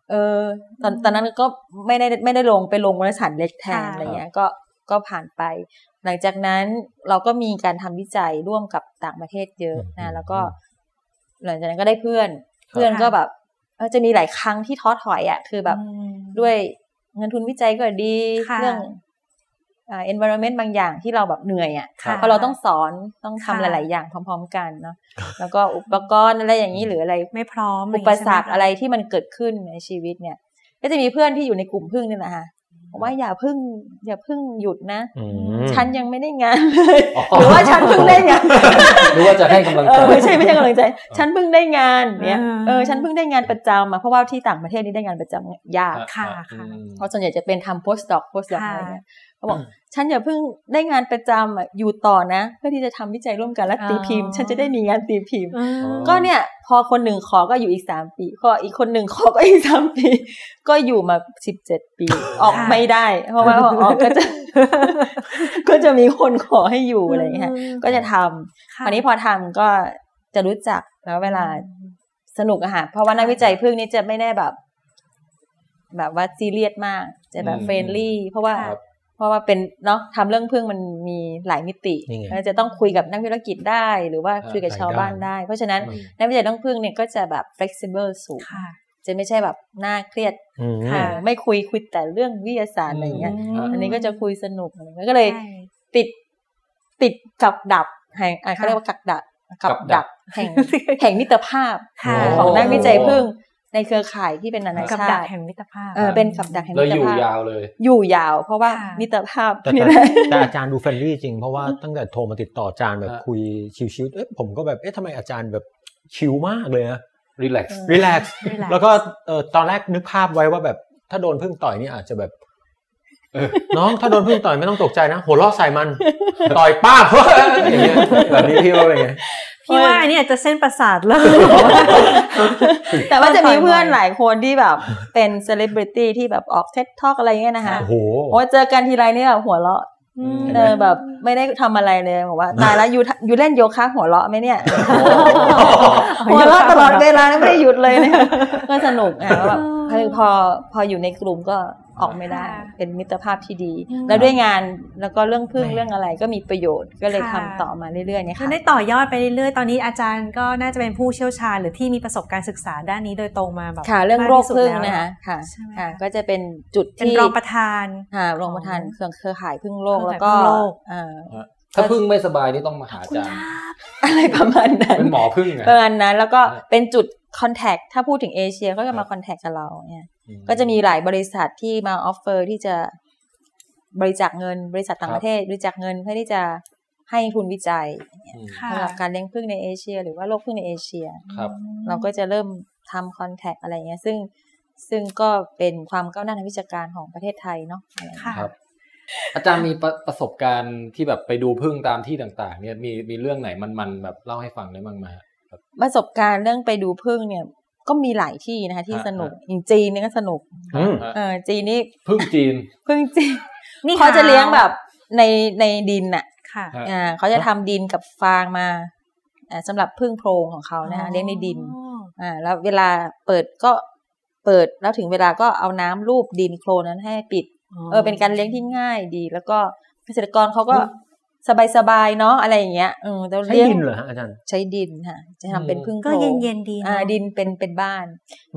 เออตอนตอนนั้นก็ไม่ได้ไม่ได้ลงไปลงวารสารเล็กแทนค่ะอะไรเงี้ยก็ก็ผ่านไป หลังจากนั้นเราก็มีการทำวิจัยร่วมกับต่างประเทศเยอะนะแล้วก็ หลังจากนั้นก็ได้เพื่อน เพื่อนก็แบบเออจะมีหลายครั้งที่ท้อถอยอะ คือแบบอืมด้วยเงินทุนวิจัยก็ดีค่ะเรื่อง อ่า environment บางอย่างที่เราแบบเหนื่อยอะค่ะเพราะเราต้องสอนต้องทำค่ะหลาย ๆ อย่างพร้อม ๆ กันเนาะแล้วก็อุปกรณ์อะไรอย่างนี้หรืออะไรไม่พร้อมอุปสรรคใช่หมคอะไรที่มันเกิดขึ้นในชีวิตเนี่ย ก็จะมีเพื่อนที่อยู่ในกลุ่มพึ่งนี่แหละค่ะบอกว่าอย่าพึ่งอย่าพึ่งหยุดนะอืมฉันยังไม่ได้งานเลยอ๋อหรือว่าฉันเพิ่งได้งานหรือว่าจะให้กำลังเอใจอไม่ใช่ไม่ใช่กำลังใจ ฉันเพิ่งได้งานเนี่ยอ่าเออฉันเพิ่งได้งานประจำมาเพราะว่าที่ต่างประเทศนี่ได้งานประจำยากค่ะอืมเพราะส่วนใหญ่จะเป็นทำ post doc post doc ค่ะอะไรเงี้ย เขาบอกฉันอย่าเพิ่งได้งานประจำอะอยู่ต่อนะ เพื่อที่จะทำวิจัยร่วมกันและตีพิมพ์อ๋อฉันจะได้มีงานตีพิมพ์อืมก็เนี่ย พอคนหนึ่งขอก็อยู่อีกสามปีพออีกคนหนึ่งขอก็อีกสามปี ก็อยู่มาสิบเจ็ดปี ออกไม่ได้ เพราะว่าพอออกก็จะ ก็จะมีคนขอให้อยู่อะไรอย่างเงี้ยค่ะก็จะทำค่ะคราวนี้พอทำก็จะรู้จักแล้วเวลาสนุกอะค่ะเพราะว่านักวิจัยผึ้งนี่จะไม่ได้แบบ แบบว่าซีเรียสมาก จะแบบอืม friendly เพราะว่าครับ เพราะว่าเป็นเนาะทำเรื่องผึ้งมันมีหลายมิตินี่ไงแล้วจะต้องคุยกับนักธุรกิจได้หรือว่าอ่าคุยกับชาวบ้านได้ เพราะฉะนั้นอืมนักวิจัยเรื่องผึ้งเนี่ยก็จะแบบ flexible สูงค่ะจะไม่ใช่แบบน่าเครียดอืมค่ะเออไม่คุยคุยแต่เรื่องวิทยาศาสตร์อะไรอย่างเงี้ยอืมอันนี้ก็จะคุยสนุกอะไรเงี้ยก็เลยใช่ติดติดกับดักแห่งอะเขาเรียกว่ากับดักกับกับดัดักแห่งแห่งมิตรภาพค่ะของนักวิจัยผึ้ง ในเครือข่ายที่เป็นนานาชาติกับดักแห่งมิตรภาพเออเป็นกับดักแห่งมิตรภาพแล้วอยู่ยาวเลย อยู่ยาว เพราะว่าค่ะมิตรภาพแต่นี่แต่แหละแต่อาจารย์ดู friendly จริง เพราะว่าตั้งแต่โทรมาติดต่ออาจารย์แบบฮะคุย chill ๆเอ๊ะผมก็แบบเอ๊ะทำไมอาจารย์แบบchill มากเลยนะ relax relax relax แล้วก็เออตอนแรกนึกภาพไว้ว่าแบบถ้าโดนผึ้งต่อยนี่อาจจะแบบเออน้องถ้าโดนผึ้งต่อยไม่ต้องตกใจนะหัวเราะใส่มัน ต่อยป้าบอย่างเงี้ยแบบนี้พี่ว่าเป็นไง พี่ว่าอันนี้อาจจะเส้นประสาทเลยแต่ว่าจะมีเพื่อนบ่อยๆหลายคนที่แบบเป็นเซเลบริตี้ที่แบบออก TED Talk อะไรเงี้ยนะคะโอ้โหโอ้เจอกันทีไรเนี่ยแบบหัวเราะอืมเออแบบไม่ได้ทำอะไรเลยบอกว่าตายแล้วยูยูเล่นโยคะหัวเราะไหมเนี่ย หัวเราะตลอดเวลาไม่ได้หยุดเลยเนี่ยก็สนุกอะแล้วแบบคือพอพออยู่ในกลุ่มก็ ออกไม่ได้ค่ะเป็นมิตรภาพที่ดีอืมแล้วด้วยงานแล้วก็เรื่องพึ่งแหม่เรื่องอะไรก็มีประโยชน์ก็เลยค่ะทำต่อมาเรื่อยๆเนี่ยมัค่ะนได้ต่อยอดไปเรื่อยๆ ตอนนี้อาจารย์ก็น่าจะเป็นผู้เชี่ยวชาญ หรือที่มีประสบการณ์ศึกษาด้านนี้โดยตรงมาแบบค่ะ เรื่องมากโรคที่สุดพึ่งแล้วนะคะค่ะใช่ไหมค่ะ ก็จะเป็นจุดเป็นที่รองประธานค่ะรองประธานเครือเครือข่ายผึ้งโลกเครือข่ายผึ้งโลกแล้วข่ายก็อ่าถ้าผึ้งไม่สบายนี่ต้องมาหาอาจารย์อะไรประมาณนั้นเป็นหมอพึ่งไงประมาณนั้นแล้วก็อ่าเป็นจุด contact ถ้าพูดถึงเอเชียก็จะมาครับ contact กับเราเนี่ยอื ก็จะมีหลายบริษัทที่มา offer ที่จะบริจาคเงินบริษัทต่างประเทศ บริจาคเงินเพื่อที่จะให้ทุนวิจัยอืมค่ะสำหรับการเลี้ยงผึ้งในเอเชีย หรือว่าโรคผึ้งในเอเชียครับเราก็จะเริ่มทำคอนแทคอะไรเงี้ยซึ่งซึ่งก็เป็นความก้าวหน้าทางวิชาการของประเทศไทยเนาะอะไรเงี้ยค่ะครับ อาจารย์มีประประสบการณ์ที่แบบไปดูพึ่งตามที่ต่างๆ เนี่ยมีมีเรื่องไหนมันๆแบบเล่าให้ฟังได้บ้างไหมฮะประสบการณ์เรื่องไปดูผึ้งเนี่ย ก็มีหลายที่นะคะที่ฮะสนุกอย่างจีนเนี่ยก็สนุกอืมฮะเออจีนนี่พึ่งจีนผึ้งจีนนี่เขาจะเลี้ยงแบบในในดินน่ะค่ะฮะอ่าเขาจะทำดินกับฟางมาอ่าสำหรับพึ่งโพรงของเขานะคะเลี้ยงในดินอ่าแล้วเวลาเปิดก็เปิดแล้วถึงเวลาก็เอาน้ำรูปดินโคลนนั้นให้ปิด เออเป็นการเลี้ยงที่ง่ายดี แล้วก็เกษตรกรเขาก็ สบายๆเนาะอะไรอย่างเงี้ยอืมแต่ใช้เลี้ยงดินเหรอฮะอาจารย์ ใช้ดินค่ะ จะทำเป็นพึ่งโพก็รงเย็นๆดีเนอะอ่าดินเป็นเป็นบ้าน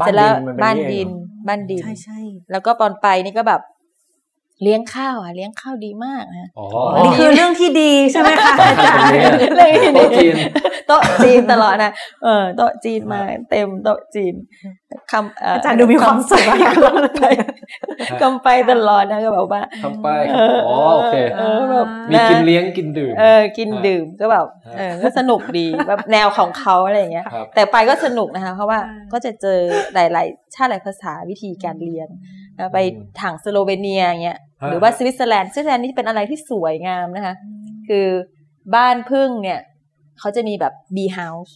บ้านเสร็จแล้วดินมันเป็นบ้านนี่เองดินเหรอบ้านดิน ใช่ใช่แล้วก็ตอนไปนี่ก็แบบ เลี้ยงข้าวอะเลี้ยงข้าวดีมากนะอ๋ออันนี้คือเรื่องที่ดีใช่ไหมคะอาจารย์เรื่องที่โต๊ะจีนโต๊ะจีนตลอดนะเออโต๊ะจีนมาเต็มโต๊ะจีนคำเอาจารย์ดูมีความสุขคำไปคำไปตลอดนะก็แบบว่าทำไปอ๋อโอเคเออแบบมีกินเลี้ยงกินดื่มเออกินดื่มก็แบบเออก็สนุกดีแบบแนวของเขาอะไรอย่างเงี้ยครับแต่ไปก็สนุกนะคะเพราะว่าอ่าก็จะเจอหลาย ๆ ชาติหลายภาษาวิธีการเรียนนะ ไปทางสโลเวเนียอย่างเงี้ยฮะหรือว่าสวิตเซอร์แลนด์สวิตเซอร์แลนด์นี่เป็นอะไรที่สวยงามนะคะ คือบ้านผึ้งเนี่ยเขาจะมีแบบ bee house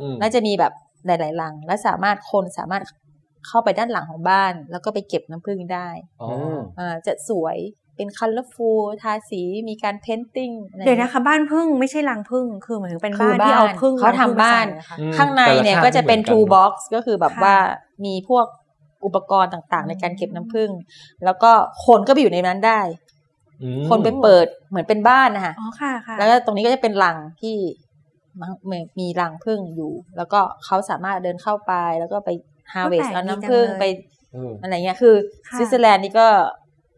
อืมแล้วจะมีแบบหลายๆหลัง และสามารถคนสามารถเข้าไปด้านหลังของบ้าน แล้วก็ไปเก็บน้ำผึ้งได้อ๋ออ่าจะสวยเป็น colorful ทาสีมีการ painting เดี๋ยวนะคะ บ้านพึ่งไม่ใช่รังพึ่งคือหมายถึงเป็นคืบ้าอนที่เอาพึ่งเขาทำบ้านรังผึ้งมใส่อะค่ะอืมข้างในเนี่ยแต่ละชาติก็จะเป็นไม่เหมือนกัน two box ก็คือแบบค่ะว่ามีพวก อุปกรณ์ต่างๆ ในการเก็บน้ำผึ้งแล้วก็คนก็ไปอยู่ในนั้นได้อืมคนไปเปิดเหมือนเป็นบ้านนะคะอ๋อค่ะค่ะแล้วก็ตรงนี้ก็จะเป็นรังที่มีมีรังผึ้งอยู่ แล้วก็เขาสามารถเดินเข้าไปแล้วก็ไป harvest เอาน้ำผึ้งไปเอออะไรเงี้ยคือค่ะสวิตเซอร์แลนด์นี่ก็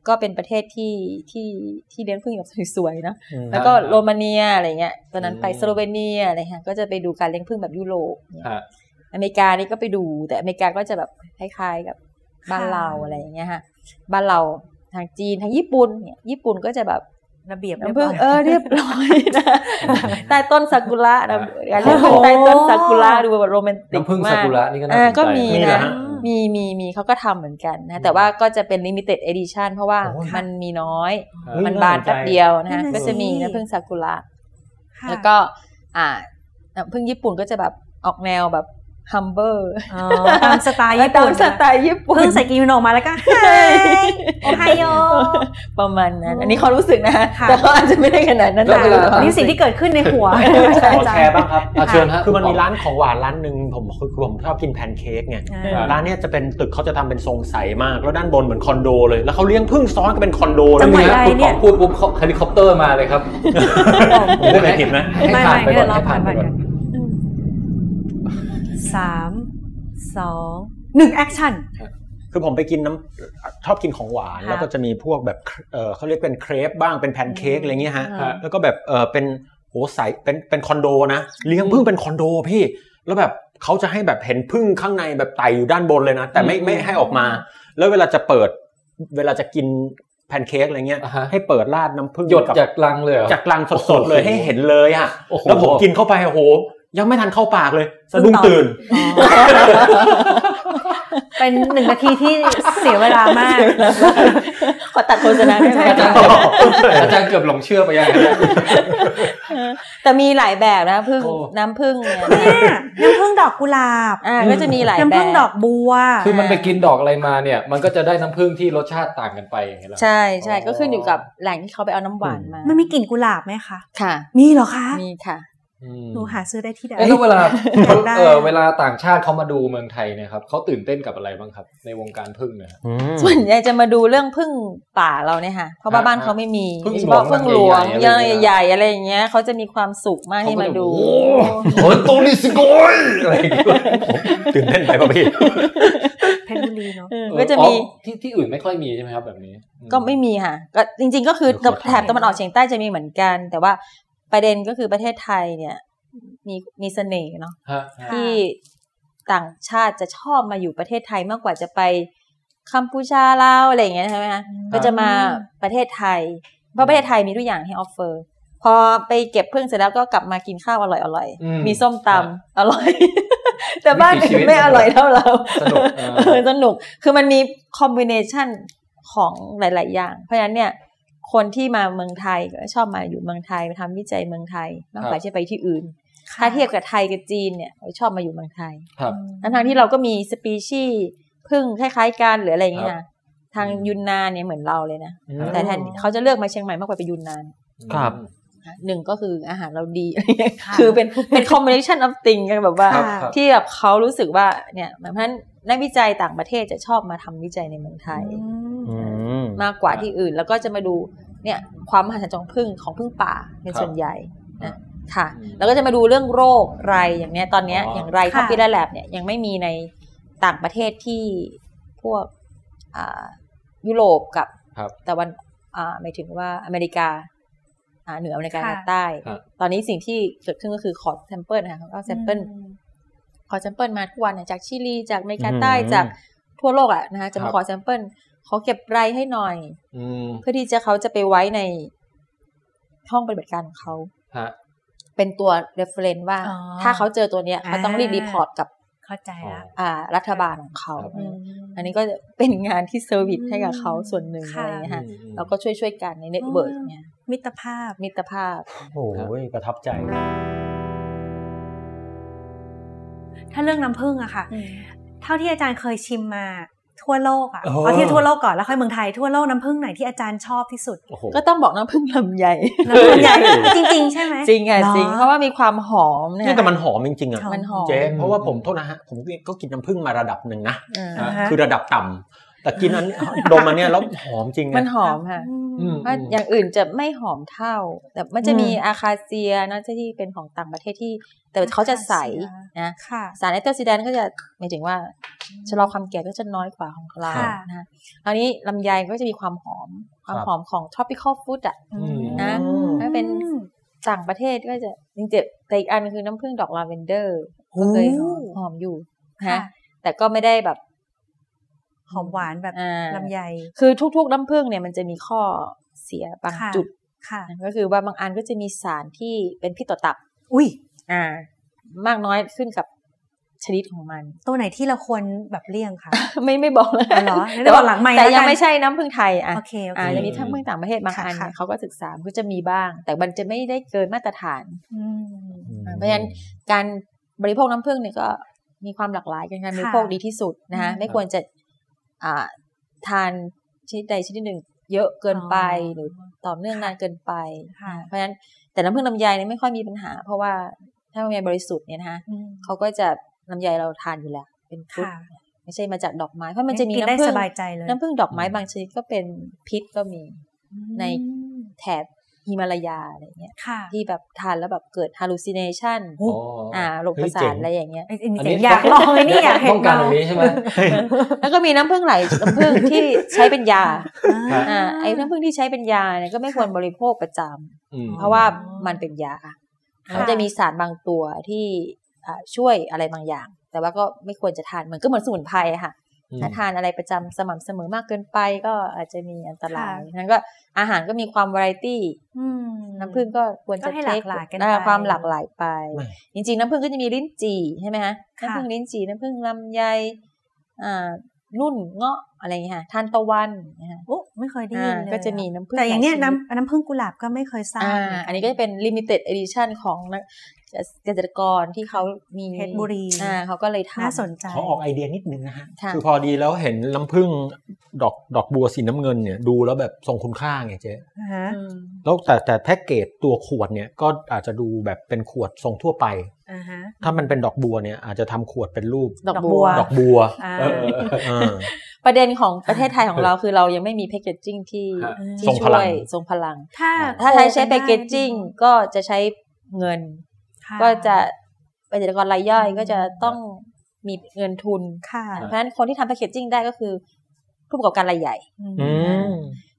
ก็เป็นประเทศที่ที่ที่เลี้ยงผึ้งแบบสวยๆเนาะอืมแล้วก็โรมาเนียอะไรเงี้ยตอนนั้นไปอืมสโลเวเนียอะไรเงี้ยก็จะไปดูการเลี้ยงผึ้งแบบยุโรปเนี่ยฮะ อเมริกานี่ก็ไปดู แต่อเมริกาก็จะแบบคล้ายๆกับบ้านเราอะไรอย่างเงี้ยฮะบ้านเราทางจีนทางญี่ปุ่นเนี่ยญี่ปุ่นก็จะแบบระเบียบน้ำผึ้งรียบร้ยเออเรียบร้อยนะใต้ต้นซากุระนะการเลี้ยงผึ้งใต้ต้นซากุระดูแบบโรแมนติกน้ำผึ้งมาซากกุระนี่ก็น่าอ่าสนใจก็มีมีเหรอนะฮะมีมีมีเขาก็ทำเหมือนกันนะ แต่ว่าก็จะเป็น limited edition เพราะว่าโอ้ยมันมีน้อยเฮ้ยมันบานแป๊บเดียวนะนั่ฮะนน่ะก็จะมีสิน้ำผึ้งซากุระค่ะแล้วก็อ่าน้ำผึ้งญี่ปุ่นก็จะแบบออกแนวแบบ humble อ๋อตามสไตล์ญี่ตาปุ่มนสไตล์ญี่ปุ่นเพิ่งใส่กิโมโนมาแล้วก็ไฮโอไฮโอประมาณนั้น อันนี้เขารู้สึกนะฮะค่ะแต่เขาอาจจะไม่ได้ขนาดนั้นแล้วเวลาแต่นี่สิ่งที่เกิดขึ้นในหัวขอแชร์บ้างครับอะเชิญฮะคือมันมีร้านของหวานร้านหนึ่งผมคือผมชอบกินแพนเค้กไงอ่าร้านเนี้ยจะเป็นตึกเขาจะทำเป็นทรงใสมาก แล้วด้านบนเหมือนคอนโดเลยแล้วเขาเลี้ยงพึ่งซ้อนกันเป็นคอนโดเลจัยงหวัดนะใดคุณเนี่ขอยงพูดปุ๊บเขาเฮลิคอปเตอร์มาเลยครับผมได้ไหมผิดไหมให้ไม่ผ่านไม่ไปก่เดี๋อยนวเราให้ผ่าผ่านนไปไปก่กัอนน สามสองหนึ่งแอคชั่นคือผมไปกินน้ำชอบกินของหวานค่ะแล้วก็จะมีพวกแบบเออเขาเรียกเป็นเครปบ้างเป็นแพนเค้กอะไรเงี้ยฮะอ่าแล้วก็แบบเออเป็นโหใสเป็นเป็นคอนโดนะเลี้ยงพึ่งเป็นคอนโดพี่แล้วแบบเขาจะให้แบบเห็นพึ่งข้างในแบบไต่อยู่ด้านบนเลยนะ แต่ไม่อืมไม่ให้ออกมา แล้วเวลาจะเปิด เวลาจะกินแพนเค้กอะไรเงี้ยอ่าฮะให้เปิดราดน้ำผึ้งหยดกับจากลังเลยเหรอจากลังสดๆเลยให้เห็นเลยอะโอ้โหแล้วผมกินเข้าไปโอ้โห ยังไม่ทันเข้าปากเลยสะดุ้งเพิ่งตอบตื่น เป็นหนึ่งนาทีที่เสียเวลามาก ขอตัดโฆษณาได้ไหมอาจารย์เกือบอาจารย์เกือบหลงเชื่อไปยังไงเนี่ยแต่มีหลายแบบนะพึ่งโอ้น้ำพึ่งเนี่ยเนี่ยน้ำผึ้งดอกกุหลาบอ่าก็จะมีหลายน้ำแบผึ้งบดอกบัว คือมันไปกินดอกอะไรมาเนี่ย มันก็จะได้น้ำผึ้งที่รสชาติต่างกันไปอย่างเงี้ยเหรอใช่ใช่อ๋อก็ขึ้นอยู่กับแหล่งที่เขาไปเอาน้ำหวานมามันมีกลิ่นกุหลาบไหมคะค่ะ มีเหรอคะมีค่ะอืม หนูหาซื้อได้ที่ไหนเอ้ยแล้วเวลาอยากได้เออเวลาต่างชาติเขามาดูเมืองไทยเนี่ยครับเขาตื่นเต้นกับอะไรบ้างครับ ในวงการพึ่งเนี่ยครับส่วนใหญ่จะมาดูเรื่องพึ่งป่าเราเนี่ยค่ะเพราะว่าฮะบ้านเขาไม่มีพึ่งโดยเฉพาะหลวงพึ่งหลวงใหญ่ๆอะไรอย่างเงี้ยใหญ่ๆอะไรอย่างเงี้ยเขาจะมีความสุขมากที่มาดูโอ้本当にすごいอะไรอย่างเงี้ยตื่นเต้นไปป่ะพี่เพชรบุรีเนาะเออก็จะมีอ๋อที่ที่อื่นไม่ค่อยมีใช่ไหมครับแบบนี้อืก็ไม่มีค่ะก็จริง ๆ ก็คือเดี๋ยวขอแถบตะวันออกเฉียงใต้จะมีเหมือนกัน แต่ว่า ประเด็นก็คือประเทศไทยเนี่ยมีมีเสน่ห์เนาะฮะฮะที่ต่างชาติจะชอบมาอยู่ประเทศไทยมากกว่าจะไปกัมพูชาลาวอะไรอย่างเงี้ยใช่ไหมคะก็จะมาประเทศไทย เพราะประเทศไทยมีทุกอย่างให้ offer พอไปเก็บพึ่งเสร็จแล้วก็กลับมากินข้าวอร่อยอร่อยๆอืมมีส้มตำอร่อย แต่บ้านวิถีชีอื่วินตไม่อร่อยเท่าเราสนุกเออเออสนุกคือมันมีคอมบิเนชันของหลาย ๆ อย่าง เพราะฉะนั้นเนี่ย คนที่มาเมืองไทยก็ชอบมาอยู่เมืองไทยมาทำวิจัยเมืองไทยมากกว่าที่จะไปที่อื่น ถ้าเทียบกับไทยกับจีนเนี่ยเขาชอบมาอยู่เมืองไทยครับทั้งทางๆที่เราก็มีสปีชีส์พึ่งคล้ายๆกันหรืออะไรอย่างเงี้ยครันะบทางยุนนานเนี่ยเหมือนเราเลยนะอืมแต่แทนเขาจะเลือกมาเชียงใหม่มากกว่าไปยุนนานครับหนึ่งก็คืออาหารเราดี คือเป็นเป็น combination of thing กันแบบว่าครับครับที่แบบเขารู้สึกว่าเนี่ยเพราะฉะนั้น นักวิจัยต่างประเทศจะชอบมาทำวิจัยในเมืองไทยอืมมากกว่าที่อื่น แล้วก็จะมาดูเนี่ยความมหัศจรรย์ของพึ่งของพึ่งป่าเป็นครับส่วนใหญ่ครันะบค่ะอืมแล้วก็จะมาดูเรื่องโรคไรอย่างเนี้ยตอนเนี้ยอ๋อออย่างไรค่ะทัพพิลาแลบเนี่ยยังไม่มีในต่างประเทศที่พวกอ่ายุโรปกับครับตะวันอ่าหมายถึงว่าอเมริกาอ่าเหนืออเมริกาค่ะใต้ครับตอนนี้สิ่งที่เกิดขึ้นก็คือขอ sample นะคะเขาก็ sample ขอ sample มาทุกวันเนี่ยจากชิลี จากอเมริกาใต้อืมจากทั่วโลกอะนะคะจะมาครับขอ sample ขอเก็บไรให้หน่อยอืมเพื่อที่จะเขาจะไปไว้ในห้องปฏิบัติการของเขาฮะเป็นตัว reference ว่าอ๋อถ้าเขาเจอตัวเนี้ยเขาต้องรีบอ่า report กับเข้าใจละอ่า รัฐบาลของเขาครับอืมอันนี้ก็จะเป็นงานที่ service ให้กับเขาส่วนหนึ่งค่ะอะไรอย่างเงี้ยค่ะอืมอืมเราก็ช่วยช่วยๆกันใน network เนี่ยมิตรภาพมิตรภาพโอ้ยประทับใจ ถ้าเรื่องน้ำผึ้งอะค่ะ เท่าที่อาจารย์เคยชิมมาทั่วโลกอะโอ้เอาที่ทั่วโลกก่อนแล้วค่อยเมืองไทยทั่วโลกน้ำผึ้งไหนที่อาจารย์ชอบที่สุดโอ้โหก็ต้องบอกน้ำผึ้งลำไยน้ำผึ้งไทยจริงๆใช่ไหมจริงค่ะหอจริงเพราะว่ามีความหอมเนี่ยนี่แต่มันหอมจริงๆอะมันหอมเจ๊เพราะว่าผมโทษนะฮะผมก็กินน้ำผึ้งมาระดับหนึ่งนะเอออ่าฮะคือระดับต่ำแต่กินอันดมอันเนี้ยแล้วหอมจริงมันนะหอมค่ะ อืมว่าอย่างอื่นจะไม่หอมเท่า แต่มันจะมีอืมอาคาเซียเนอะที่เป็นของต่างประเทศที่ แต่เขาจะใสนะค่ะสารแอนโตซิแดนก็จะหมายถึงว่าชะลอความแก่ก็จะน้อยกว่าของเราค่ะนะคราวนี้ลำไยก็จะมีความหอมความหอมของ tropical food อะอืมนะอืมถ้าเป็นต่างประเทศก็จะจริงๆแต่อีกอันคือน้ำผึ้งดอกลาเวนเดอร์ก็เคยหอมหอมอยู่ค่ะนะแต่ก็ไม่ได้แบบ หอมหวานแบบอ่าลำไย คือทุกๆน้ำผึ้งเนี่ยมันจะมีข้อเสียบางค่ะจุดค่ะก็คือว่าบางอันก็จะมีสารที่เป็นพิษต่อตับ อุ้ยอ่า มากน้อยขึ้นกับชชนิดของมัน ตัวไหนที่เราควรแบบเลี่ยงคะไม่ไม่บอกเลยอ๋อเหรองั้นเดี๋ยวบอกหลังไมค์แต่แล้วกันยังไม่ใช่น้ำผึ้งไทยอะโอเคโอเคอ่าจะมีทั้งผึ้งต่างประเทศบางค่ะอันค่ะเนี่ยเขาก็ศึกษาก็จะมีบ้าง แต่มันจะไม่ได้เกินมาตรฐานอืมอ่าเพราะฉะนั้นการบริโภคน้ำผึ้งเนี่ยก็มีความหลากหลายกันการบริโภคดีที่สุดนะคะอืมไม่ควรจะอ่า ทานชนิดใดชนิดหนึ่งเยอะเกินไปอ๋อหรือต่อเนื่องนานเกินไปค่ะเพราะฉะนั้นแต่น้ำผึ้งลำไยเนี่ยไม่ค่อยมีปัญหา เพราะว่าถ้าลำไยบริสุทธิ์เนี่ยนะคะอืมเขาก็จะลำไยเราทานอยู่แล้วเป็นฟรุตค่ะไม่ใช่มาจากดอกไม้เพราะมันจะมีกินได้น้ำผึ้งสบายใจเลยน้ำผึ้งดอกไม้บางชนิดก็เป็นพิษก็มีในแถบ ฮิมาลายาอะไรเงี้ยค่ะที่แบบทานแล้วแบบเกิด hallucination อ๋ออ่าโรคประสาทอะไรอย่างเงี้ยไอ้อันนี้อันนี้อยากลองไอ้นี่อยากเห็นป้องกันอย่างนี้ใช่ไหมแล้วก็มีน้ำผึ้งไหลน้ำผึ้งที่ใช้เป็นยาอ่าอ่าไอ้น้ำผึ้งที่ใช้เป็นยาเนี่ยก็ไม่ควรบริโภคประจำอืมเพราะว่ามันเป็นยาค่ะมันจะมีสารบางตัวที่อ่าช่วยอะไรบางอย่าง แต่ว่าก็ไม่ควรจะทานเหมือนก็เหมือนสมุนไพรอะค่ะอืม ถ้าทานอะไรประจำสม่ำเสมอมากเกินไปก็อาจจะมีอันตรายค่ะนั้นก็อาหารก็มีความวาไรตี้อืมน้ำผึ้งก็ควรก็จะให้เทคหลากหลายกันอ่ไปความหลากหลายไปไม่จริงๆ น้ำผึ้งก็จะมีลิ้นจี่ใช่ไหมคะค่ะน้ำผึ้งลิ้นจี่น้ำผึ้งลำไยอ่า นุ่นเงาะอะไรอย่างเงี้ยค่ะทานตะวันนะคะโอ้ไม่เคยได้ยินอ่าเลยก็จะมีน้ำผึ้งแต่อย่างเนี้ยหลายชนิดน้ำน้ำผึ้งกุหลาบก็ไม่เคยทราบอ่าเหมืกัอันนี้ก็จะเป็น limited edition ของนักเกษตรกรที่เขามีเพชรบุรีอ่าเขาก็เลยทำน่าสนใจขอออกไอเดียนิดนึงนะฮะค่ะคือพอดีแล้วเห็นน้ำผึ้ง ดอกดอกบัวสีน้ำเงินเนี่ยดูแล้วแบบทรงคุณค่าไงเจ๊นะฮะอืมแล้วแต่แต่แพ็กเกจตัวขวดเนี่ยก็อาจจะดูแบบเป็นขวดทรงทั่วไปอ่าฮะถ้ามันเป็นดอกบัวเนี่ยอาจจะทำขวดเป็นรูปดอกดอกบับัววดอกบัวอ่าเออเออประเด็นของประเทศไทยของเราคือเรายังไม่มีแพ c เกจจิ้งที่ฮะที่ทรงพช่ลัวงยทรงพลัง ถ้าถ้าไทยใช้โคแพกัน c เกจจิ้งก็จะใช้เงินค่ะก็จะเกษตรกรรายย่อยก็จะต้องมีเงินทุนค่ะเพราะฉะนั้นคนที่ทำแพ c เกจจิ้งได้ก็คือ ผู้ประกอบการรายใหญ่อืม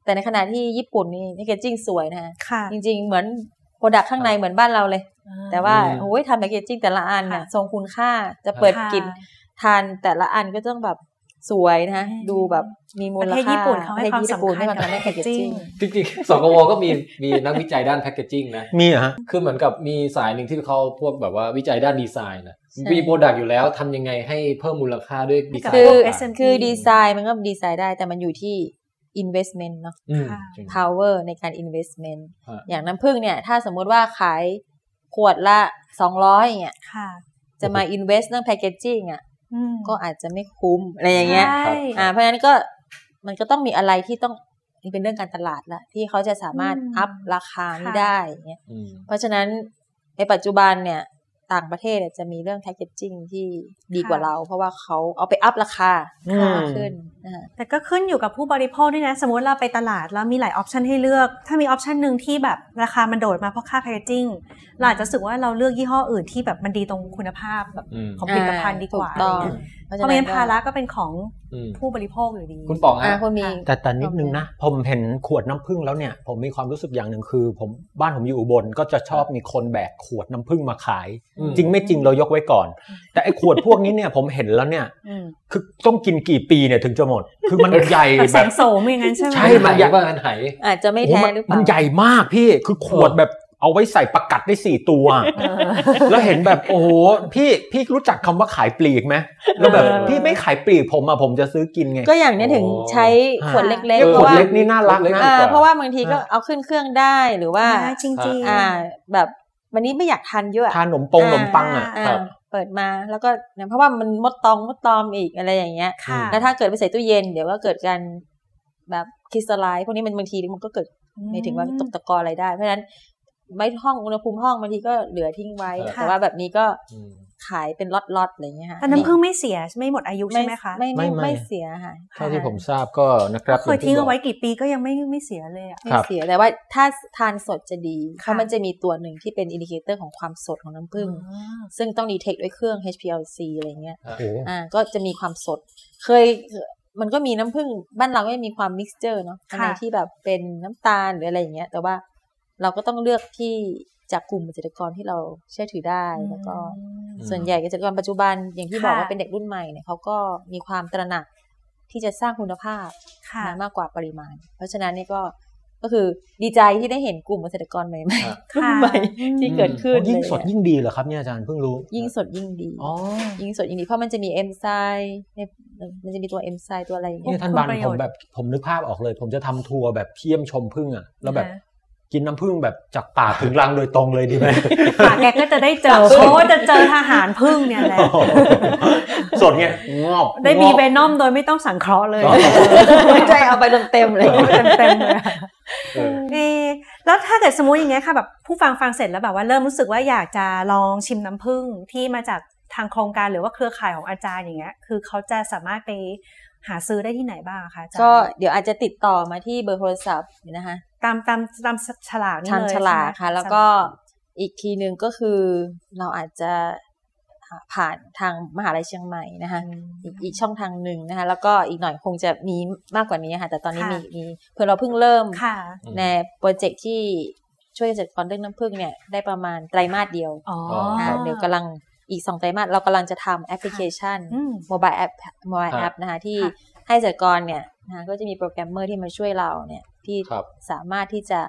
แต่ในขณะที่ญี่ปุ่นนี่แพ c เกจจิ้งสวยนะฮะค่ะ จริง ๆ เหมือนโปรดักข้างในเหมือนบ้านเราเลย แต่ว่าอืมโอ้ยทำแพ c เกจจิ้งแต่ละอันน่ะค่ะทรงคุณค่าจะเปิดค่ะกินทานแต่ละอันก็ต้องแบบ สวยนะฮะอืมดูแบบมีมูประลเทศค่าญี่ปุ่นเขาให้ความประทศญี่ปุ่นสำคัญให้ความสำคัญกับในแพ c เกจจิ้งจริงๆสกวก็มีมีนักวิจัยด้าน packaging นะมีเหรอฮะคือเหมือนกับมีสายหนึ่งที่เขาพวกแบบว่าวิจัยด้านดีไซน์นะใช่มี product อยู่แล้วทำยังไงให้เพิ่มมูลค่าด้วยดีไซน์คือพวก SME คือดีไซน์มันก็ดีไซน์ได้แต่มันอยู่ที่ investment เนาะอืมค่ะจริง power ในการ investment ฮะอย่างน้ำผึ้งเนี่ย ถ้าสมมุติว่าขายขวดละสองร้อยเนี่ยค่ะจะมา invest เรื่อง packaging อะอืม ก็อาจจะไม่คุ้มอะไรอย่างเงี้ยใช่อ่าเพราะฉะนั้นก็มันก็ต้องมีอะไรที่ต้องนี่เป็นเรื่องการตลาดละที่เขาจะสามารถอืม up ราคานี้ค่ะได้อย่างเงี้ยอืมเพราะฉะนั้นในปัจจุบันเนี่ย ต่างประเทศเนี่ยจะมีเรื่อง packaging ที่ดีกว่าเรา เพราะว่าเขาเอาไป up ราคาอืมมากขึ้นนะคะแต่ก็ขึ้นอยู่กับผู้บริโภคด้วยนะ สมมติเราไปตลาดแล้วมีหลาย option ให้เลือก ถ้ามี option หนึ่งที่แบบราคามันโดดมาเพราะค่าแพคเกจิ้งเราอาจจะรู้สึกว่าเราเลือกยี่ห้ออื่นที่แบบมันดีตรงคุณภาพแบบอืมของผลิตภัณฑ์ดีกว่าถูต้องเพราะฉะนั้นภาระก็เป็นของอืมผู้บริโภคอยู่ดี คุณป๋องอ่าฮะคุณมีแต่แต่นิดนึงนะผมเห็นขวดน้ำผึ้งแล้วเนี่ย ผมมีความรู้สึกอย่างหนึ่งคือ ผมบ้านผมอยู่อุบลก็จะชอบมีคนแบกขวดน้ำผึ้งมาขายอืมจริงไม่จริงเรายกไว้ก่อน แต่ไอ้ขวดพวกนี้เนี่ยผมเห็นแล้วเนี่ยอืมคือต้องกินกี่ปีเนี่ยถึงจะหมด คือมันใหญ่แบบแบแสบงโสมอย่างนั้นใช่ไหมใช่มันใหญ่ว่ามันไหอาจจะไม่โอ้แท้มันหรือเปมัล่านใหญ่มากพี่คือขวดแบบเอาไว้ใส่ประกัดได้สี่ตัวเออแล้วเห็นแบบโอ้โหพี่พี่รู้จักคำว่าขายปลีกไหมแล้วแบบเออพี่ไม่ขายปลีกผมอะผมจะซื้อกินไง ก็อย่างเนี้ยถึงใช้ขวดเล็กๆเอเพขวราะดว่าเล็กนี่น่ารักเล็กนะๆอ่าดีกว่าเพราะว่าบางทีก็อ่าเอาขึ้นเครื่องได้หรือว่าจริงจริงๆอ่าแบบ วันนี้ไม่อยากทานเยอะทานขนมปงขนมปังอะอ่าครับเปิดมาแล้วก็เนี่ยเพราะว่ามันมดตองมดตอมอีกอะไรอย่างเงี้ยค่ะแล้วถ้าเกิดไปใส่ตู้เย็นเดี๋ยวก็เกิดการแบบ crystallize พวกนี้มันบางทีมันก็เกิดไม่ถึงว่าตกตะกอนอะไรได้ เพราะฉะนั้นไม่ห้องอุณหภูมิห้องบางทีก็เหลือทิ้งไว้ค่ะแต่ว่าแบบนี้ก็อืม ขายเป็นล็อตๆอะไรอย่างเงี้ยค่ะแต่น้ำผึ้งไม่เสียไม่หมดอายุใช่ไหมคะไม่ไม่ไม่ไม่ไม่เสียค่ะเท่าที่ผมทราบก็นะครับเคยทิ้งเอาไว้กี่ปีก็ยังไม่ไม่เสียเลยอะไม่ครับเสียแต่ว่าถ้าทานสดจะดีค่ะเพราะมันจะมีตัวหนึ่งที่เป็น indicator ของความสดของน้ำผึ้งอ๋อซึ่งต้อง detect ด้วยเครื่อง HPLC อะไรเงี้ยโอ้โหอ่าก็จะมีความสดเคยมันก็มีน้ำผึ้งบ้านเราก็มีความมิกซ์เจอร์เนาะอันไหนที่แบบเป็นน้ำตาลหรืออะไรอย่างเงี้ย แต่ว่าเราก็ต้องเลือกที่ จากกลุ่มเกษตรกรที่เราเชื่อถือได้แล้วก็อืมส่วนใหญ่เกษตรกรปัจจุบันอย่างที่บอกค่ะว่าเป็นเด็กรุ่นใหม่เนี่ยเขาก็มีความตระหนักที่จะสร้างคุณภาพค่ะมากกว่าปริมาณ เพราะฉะนั้นนี่ก็ก็คือดีใจที่ได้เห็นกลุ่มเกษตรกรใหม่ๆครับรุ่นใหม่ที่เกิดขึ้นยิ่งเลสดยิ่งดีเหรอครับเนี่ยอาจารย์เพิ่งรู้ ยิ่งสดยิ่งดีอ๋อยิ่งสดยิ่งดีเพราะมันจะมีเอนไซม์ในมันจะมีตัวเอนไซม์ตัวอะไรอย่างเงี้เนี่ยยท่านบันประโยผชน์มแบบผมนึกภาพออกเลย ผมจะทำทัวร์แบบเที่ยมชมพึ่งอะแล้วแบบนะ กินน้ำพึ่งแบบจากป่าถึงรังโดยตรงเลยดีไหมป่าแกก็จะได้เจอเพราะว่าจะเจอทหารพึ่งเนี่ยแหละสดเนี่ยงอบได้มีงอบเวนอมโดยไม่ต้องสังเคราะห์เลยอ๋อไม่ใช่เอาไปเต็มๆเลยเต็มๆเลยเออแล้วถ้าเกิดสมมติอย่างเงี้ยค่ะแบบผู้ฟังฟังเสร็จแล้วแบบว่าเริ่มรู้สึกว่าอยากจะลองชิมน้ำผึ้งที่มาจากทางโครงการหรือว่าเครือข่ายของอาจารย์อย่างเงี้ย คือเขาจะสามารถไปหาซื้อได้ที่ไหนบ้างอะคะอาจารย์ก็เดี๋ยวอาจจะติดต่อมาที่เบอร์โทรศัพท์นะคะ ตามตามตามฉลากนี่ทางเลยฉลากใช่ไหมค่ะ แล้วก็อีกทีหนึ่งก็คือเราอาจจะผ่านทางมหาลัยเชียงใหม่นะคะอืมอีกอีกช่องทางหนึ่งนะคะ แล้วก็อีกหน่อยคงจะมีมากกว่านี้ค่ะ แต่ตอนนี้ค่ะมีมีเพื่อเราเพิ่งเริ่มค่ะใน project ที่ช่วยเกษตรกรเรื่องน้ำผึ้งเนี่ยได้ประมาณไตรมาสเดียวอ๋ออ่าเดี๋ยวกำลังอีกสองไตรมาสเรากำลังจะทำแอปพลิเคชันอืม mobile แอป mobile ครับแอปนะคะที่ค่ะให้เกษตรกรเนี่ย นะคะก็จะมีโปรแกรมเมอร์ที่มาช่วยเราเนี่ยที่ครับสามารถที่จะ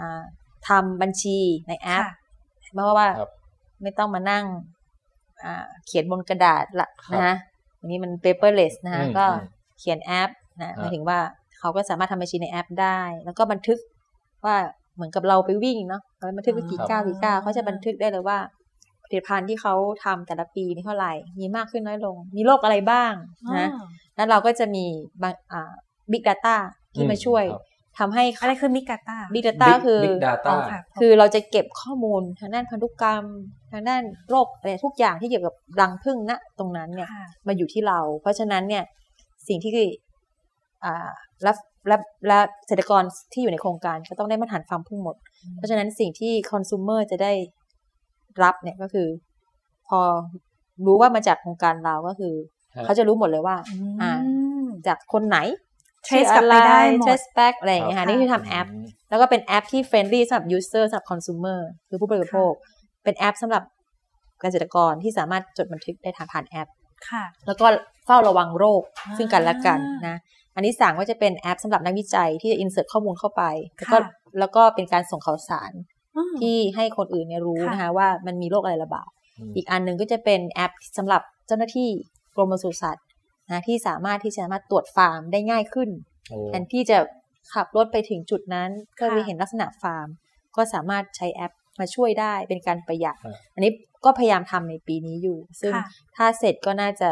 อ่าทำบัญชีในแอปค่ะเพราะว่าครับไม่ต้องมานั่งอ่าเขียนบนกระดาษละครับนะคะอันนี้มัน paperless นะคะอืมก็อืมเขียนแอปนะฮะหมายถึงว่าเขาก็สามารถทำบัญชีในแอปได้ แล้วก็บันทึกว่าเหมือนกับเราไปวิ่งเนาะเราบันทึกไปกี่ครับก้าวกี่ก้าวเขาจะบันทึกได้เลยว่าผลิตภัณฑ์ที่เขาทำแต่ละปีนี่เท่าไหร่ มีมากขึ้นน้อยลง มีโรคอะไรบ้างนะ อ๋อแล้วเราก็จะมีบางอ่า big data ที่มาช่วยครับทำให้อะไรคือมิกาตา big data คือ Big Data อ๋อค่ะคือเราจะเก็บข้อมูลทางด้านพันธุกรรม ทางด้านโรคอะไรทุกอย่างที่เกี่ยวกับรังผึ้งณตรงนั้นเนี่ยค่ะมาอยู่ที่เรา เพราะฉะนั้นเนี่ยสิ่งที่อ่าและและและเกษตรกรที่อยู่ในโครงการก็ต้องได้มาตรฐานฟาร์มพึ่งหมด เพราะฉะนั้นสิ่งที่คอน sumer จะได้รับเนี่ยก็คือ พอรู้ว่ามาจากโครงการเราก็คือฮะ เขาจะรู้หมดเลยว่า อ่ามจากคนไหน trace กลับไปได้หมด trace back อะไรอย่างเงี้ยครัค่ะบนี่คือทำแอป แล้วก็เป็นแอปที่ friendly สำหรับ user สำหรับ consumer คือผู้บริโภค เป็นแอปสำหรับเกษตรกรที่สามารถจดบันทึกได้ทางผ่านแอปค่ะแล้วก็เฝ้าระวังโรคอ่าซึ่งกันและกันนะ อันที่สามก็จะเป็นแอปสำหรับนักวิจัยที่จะ insert ข้อมูลเข้าไป แล้วก็ค่ะแล้วก็เป็นการส่งข่าวสารอืมที่ให้คนอื่นเนี่ยรู้ค่ะนะคะว่ามันมีโรคอะไรระบาดอืมอีกอันหนึ่งก็จะเป็นแอปสำหรับเจ้าหน้าที่ กรมปศุสัตว์นะที่สามารถที่จะสามารถตรวจฟาร์มได้ง่ายขึ้นโอ้แทนที่จะขับรถไปถึงจุดนั้นเพื่อค่ะไปเห็นลักษณะฟาร์ม ก็สามารถใช้แอปมาช่วยได้เป็นการประหยัดครับอันนี้ก็พยายามทำในปีนี้อยู่ ซึ่งค่ะถ้าเสร็จก็น่าจะ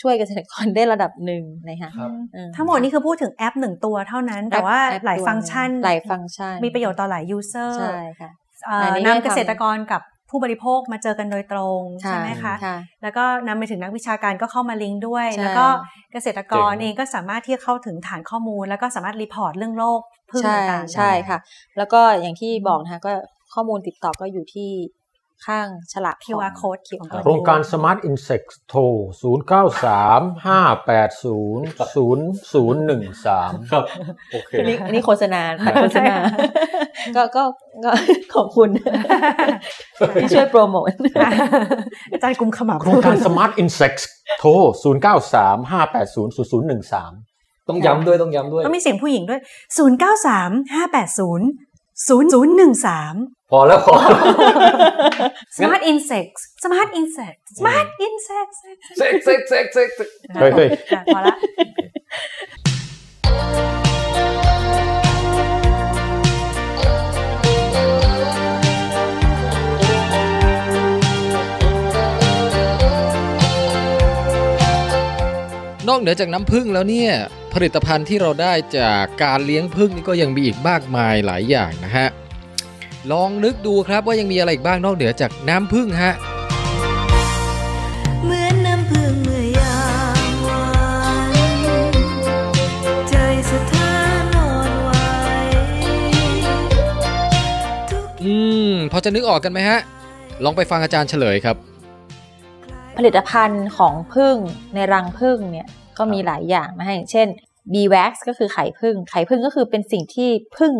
ช่วยเกษตรกรได้ระดับหนึ่งนะคะครับเออทั้งหมดนี่คือพูดถึงแอปหนึ่งตัวเท่านั้น แต่ว่าแอปหลายตัวฟังก์ชัน หลายฟังก์ชัน มีประโยชน์ต่อหลาย user ใช่ค่ะเอ่ออันนี้นำได้ทำเกษตรกรกับ ผู้บริโภคมาเจอกันโดยตรงใช่ไหมคะค่ะแล้วก็นำไปถึงนักวิชาการก็เข้ามาลิงก์ด้วยใช่แล้วก็เกษตรกรเจ๋งเองก็สามารถที่จะเข้าถึงฐานข้อมูล แล้วก็สามารถ report เรื่องโรคผึ้งใช่ต่างๆใช่ได้ค่ะ แล้วก็อย่างที่บอกนะคะก็ข้อมูลติดต่อก็อยู่ที่ ข้างฉลาก QR code ของของโครงการ Smart Insect โทร 0 9 3 5 8 0 0 0 1 3 ครับ โอเคอันนี้อันนี้โฆษณาค่ะโฆษณาก็ก็ก็ขอบคุณ ที่ช่วยโปรโมทอาจารย์กุมขมับโครงการ Smart Insects โทร 0 9 3 5 8 0 0 0 1 3 ต้องย้ำด้วยต้องย้ำด้วยต้องมีเสียงผู้หญิงด้วย 0 9 3 5 8 0 0 0 1 3 พอแล้วพอ Smart Insects Smart Insects Smart Insects เซ็กเซ็กเซ็กเซ็กเซ็กเฮ้ยเฮ้ยอะพอละนอกเหนือจากน้ำผึ้งแล้วเนี่ย ผลิตภัณฑ์ที่เราได้จากการเลี้ยงผึ้งนี่ก็ยังมีอีกมากมายหลายอย่างนะฮะ ลองนึกดูครับว่ายังมีอะไรอีกบ้างนอกเหนือจากน้ำผึ้งฮะเหมือนน้ำพึ่งเมื่อยามวานใจสถานอนไหวทุกอืมพอจะนึกออกกันไหมฮะ ลองไปฟังอาจารย์เฉลยครับ ผลิตภัณฑ์ของผึ้งในรังผึ้งเนี่ย ก็มีหลายอย่างนะอย่างเช่น B-wax ก็คือไข่ผึ้งไข่ผึ้งก็คือเป็นสิ่งที่ผึ้ง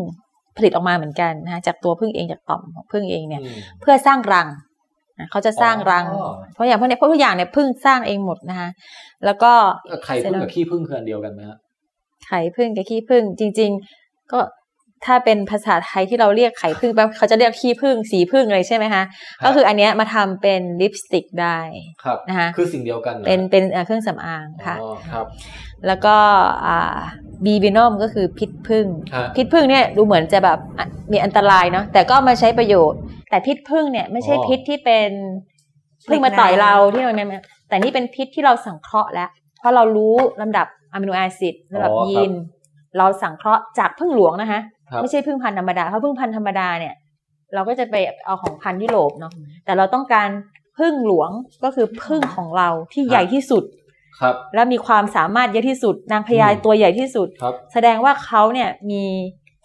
ผลิตออกมาเหมือนกันนะจากตัวผึ้งเองจากต่อมของผึ้งเองเนี่ย เพื่อสร้างรังนะเขาจะสร้างรังอ๋อเพราะอย่างพวกเนี้ยพวกทุกอย่างเนี่ยผึ้งสร้างเองหมดนะคะแล้วก็ไข่พึ่งกับขี้พึ่งคืออันเดียวกันไหมฮะไข่ผึ้งกับขี้ผึ้งจริง ๆ ก็ ถ้าเป็นภาษาไทยที่เราเรียกไข่ผึ้งแปลว่าเขาจะเรียกขี้ผึ้งสีผึ้งอะไรใช่ไหมคะก็คืออันเนี้ยมาทำเป็นลิปสติกได้ครับนะคะคือสิ่งเดียวกันหรอเป็นเป็นเอ่อเครื่องสำอางค่ะอ๋อครับ แล้วก็อ่าบีบินอมก็คือพิษผึ้งฮะพิษผึ้งเนี่ยดูเหมือนจะแบบอะมีอันตรายเนาะแต่ก็เอามาใช้ประโยชน์ แต่พิษผึ้งเนี่ยไม่ใช่อ๋อพิษที่เป็นผึ้งมาต่อยเราที่เราเนี่ยแต่นี่เป็นพิษที่เราสังเคราะห์แล้ว เพราะเรารู้ลำดับอะมิโนแอซิดลำดับอ๋อครับยีนเราสังเคราะห์จากผึ้งหลวงนะคะครับ ไม่ใช่ผึ้งพันธุ์ธรรมดาเพราะผึ้งพันธุ์ธรรมดาเนี่ย เราก็จะไปเอาของพันธุ์ยุโรปเนาะแต่เราต้องการผึ้งหลวงก็คือผึ้งของเราที่ใหญ่ที่สุดครับ และมีความสามารถเยอะที่สุด นางพญาอืมตัวใหญ่ที่สุดครับแสดงว่าเขาเนี่ยมี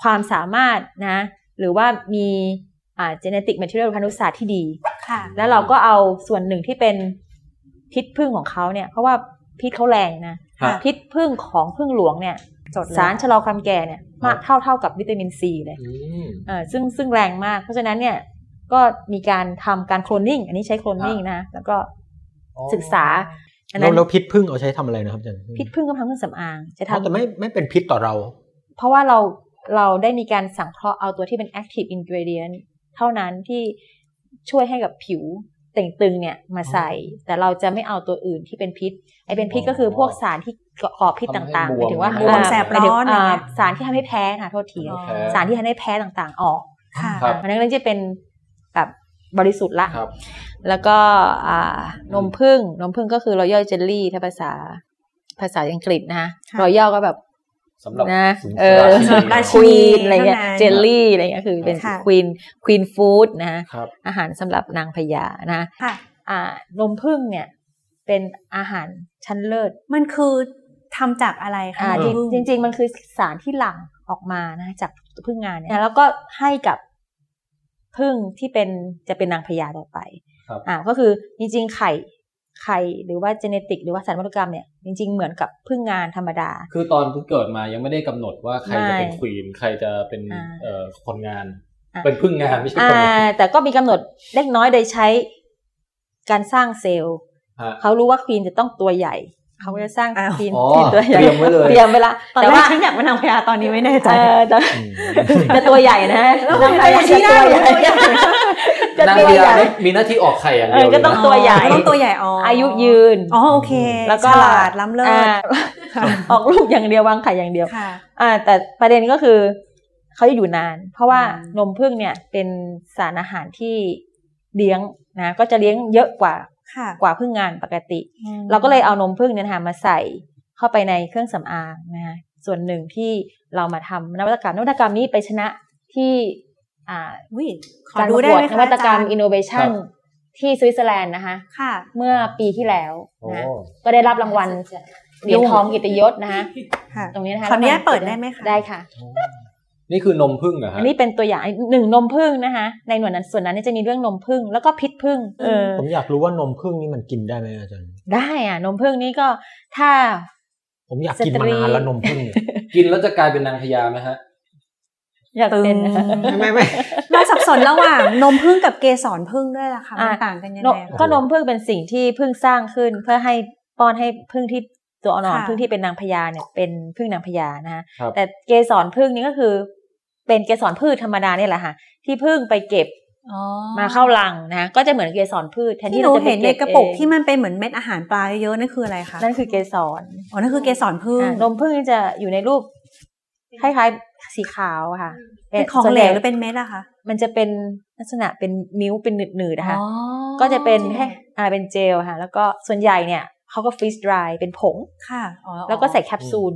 ความสามารถนะ หรือว่ามีอ่า genetic material พันธุศาสตร์ที่ดีค่ะ แล้วเราก็เอาส่วนหนึ่งที่เป็นพิษพึ่งของเขาเนี่ย เพราะว่าพิษเขาแรงนะฮะพิษพึ่งของพึ่งหลวงเนี่ยจดเลย สารชะลอความแก่เนี่ยมากเท่าเท่ากับวิตามินซีเลยอืมเออซึ่งซึ่งแรงมาก เพราะฉะนั้นเนี่ยก็มีการทำการโคลนนิ่ง อันนี้ใช้โคลนนิ่งนะ แล้วก็ศึกษาอันแล้นั้วนแล้วพิษพึ่งเอาใช้ทำอะไรนะครับอาจารย์พิษพึ่งก็ทำเครื่องสำอางจะอ๋อทำแต่ไม่ไม่เป็นพิษต่อเรา เพราะว่าเราเราได้มีการสังเคราะห์เอาตัวที่เป็น active ingredient เท่านั้นที่ช่วยให้กับผิวเต่งตึงเนี่ยมาใส่ แต่เราจะไม่เอาตัวอื่นที่เป็นพิษ ไอเป็นพิษก็คือพวกสารที่ก่อพิษต่างๆหมายถึงว่าบวมแสบร้อนหมายถึงอะไรเงี้ยสารที่ทำให้แพ้ค่ะโทษทีอ๋อสารที่ทำให้แพ้ต่างๆ ออกค่ะครับอันนั้นก็จะเป็นแบบบริสุทธิ์ละครับแล้วก็อ่านมผึ้งนมผึ้งก็คือ royal jelly ถ้าภาษาภาษาอังกฤษนะค่ะ royal ก็แบบสำหรับนะสูงเออราชินีราคชิวีนีนอะไรเงี้ยข้างในเจลลี่อะไรเงี้ยคือเป็นค่ะควีนควีนฟู้ดนะครับอาหารสำหรับนางพญานะค่ะอ่านมผึ้งเนี่ยเป็นอาหาร ชั้นเลิศ มันคือทำจากอะไรคะอ่าน้ำผึ้งจริงจริง ๆ มันคือสารที่หลั่งออกมานะจากผึ้งงานเนี่ยแล้วก็ให้กับผึ้งที่เป็นจะเป็นนางพญาต่อไปครับอ่าก็คือจริง ๆ ไข่ไข่หรือว่าเจเนติกหรือว่าสารพันธุกรรมเนี่ยจริง ๆ เหมือนกับผึ้งงานธรรมดา คือตอนเพิ่งเกิดมายังไม่ได้กำหนดว่าใครจะเป็นไม่ควีนใครจะเป็นอ่าเอ่อคนงานอ่าเป็นพึ่งงานไม่ใช่อ่าคนงานแต่ก็มีกำหนดเล็กน้อยโดยใช้การสร้างเซลล์ฮะ เขารู้ว่าควีนจะต้องตัวใหญ่เขาก็จะสร้างอ้าวควีนอ๋อที่ตัวใหญ่เตรียมไว้เลยเตรียมไว้ละตอนแต่แรกว่าฉันอยากเป็นนางพญาตอนนี้ไม่แน่ใจเออแต่จะตัวใหญ่นะแล้วนางพญาชี้จะได้ตัวใหญ่จะนางตัวพใหญาญ่มีหน้าที่ออกไข่อย่างเอเดียวอก็ต้องเลยนะตัวใหญ่ต้องตัวใหญ่อ๋ออายุยืนอ๋อโอเค แล้วก็ฉลาดล้ำเลิศอ่าออกลูกอย่างเดียววางไข่อย่างเดียวค่ะอ่า แต่ประเด็นก็คือเขาจะอยู่นาน เพราะว่าอืมนมผึ้งเนี่ยเป็นสารอาหารที่เลี้ยงนะก็จะเลี้ยงเยอะกว่าค่ะ กว่าผึ้งงานปกติอืมเราก็เลยเอานมผึ้งเนี่ยนะคะมาใส่เข้าไปในเครื่องสำอางนะคะส่วนหนึ่งที่เรามาทำนวัตกรรมนวัตกรรมนี้ไปชนะที่อ่าอุ๊ยขอการดูประได้กวดไหมนคะวัตกรรมอาจาย์ innovation ที่สวิตเซอร์แลนด์นะคะค่ะเมื่อปีที่แล้วโอ้นะก็ได้รับรางวัลเหรียญทองกิตติยศนะคะค่ะตรงนี้นะคะขออนุญาตเปิดได้ไหมคะได้ค่ะ นี่คือนมพึ่งเหรออัฮะนนี้เป็นตัวอย่างหนึ่งนมผึ้งนะคะในหน่วยนั้นส่วนนั้นจะมีเรื่องนมผึ้งแล้วก็พิษผึ้งเออผมอยากรู้ว่านมผึ้งนี่มันกินได้ไหมอาจารย์ได้อะนมผึ้งนี่ก็ถ้า ผมอยากกินมานานแล้วนมผึ้งเนี่ยกินแล้วจะกลายเป็นนางพญาไหมฮะอยากเป็นตึงไม่ไม่เราสับสนระหว่างนมผึ้งกับเกสรผึ้งด้วยล่ะค่ะอะมันต่างกันยังนไงมคะก็นมผึ้งเป็นสิ่งที่ผึ้งสร้างขึ้นเพื่อให้ป้อนให้ผึ้งที่ตัวอ่อนค่ะๆผึ้งที่เป็นนางพญาเนี่ยเป็นผึ้งนางพญานะคะครับแต่เกสรผึ้งนี่ก็คือ เป็นเกสรพืชธรรมดาเนี่ยแหละค่ะ ที่ผึ้งไปเก็บอ๋อมาเข้ารังนะก็จะเหมือนเกสรพืชแทนที่ที่หนูเราจะไปเห็นในเก็บกระปุกเองที่มันเป็นเหมือนเม็ดอาหารปลาเยอะๆนั่นคืออะไรคะนั่นคือเกสรอ๋อนั่นคือเกสรผึ้งอ่านมผึ้งจะอยู่ในรูปคล้ายๆสีขาวอะค่ะเป็นของส่วนเหลใญ่วหรือเป็นเม็ดอะคะมันจะเป็นลักษณะเป็นมิ้วเป็นหนืดๆนะคะอ๋อก็จะเป็นแค่อ่าเป็นเจลค่ะ แล้วก็ส่วนใหญ่เนี่ยเขาก็ฟรีสดรายเป็นผงค่ะอ๋อแล้วก็ใส่แคปซูล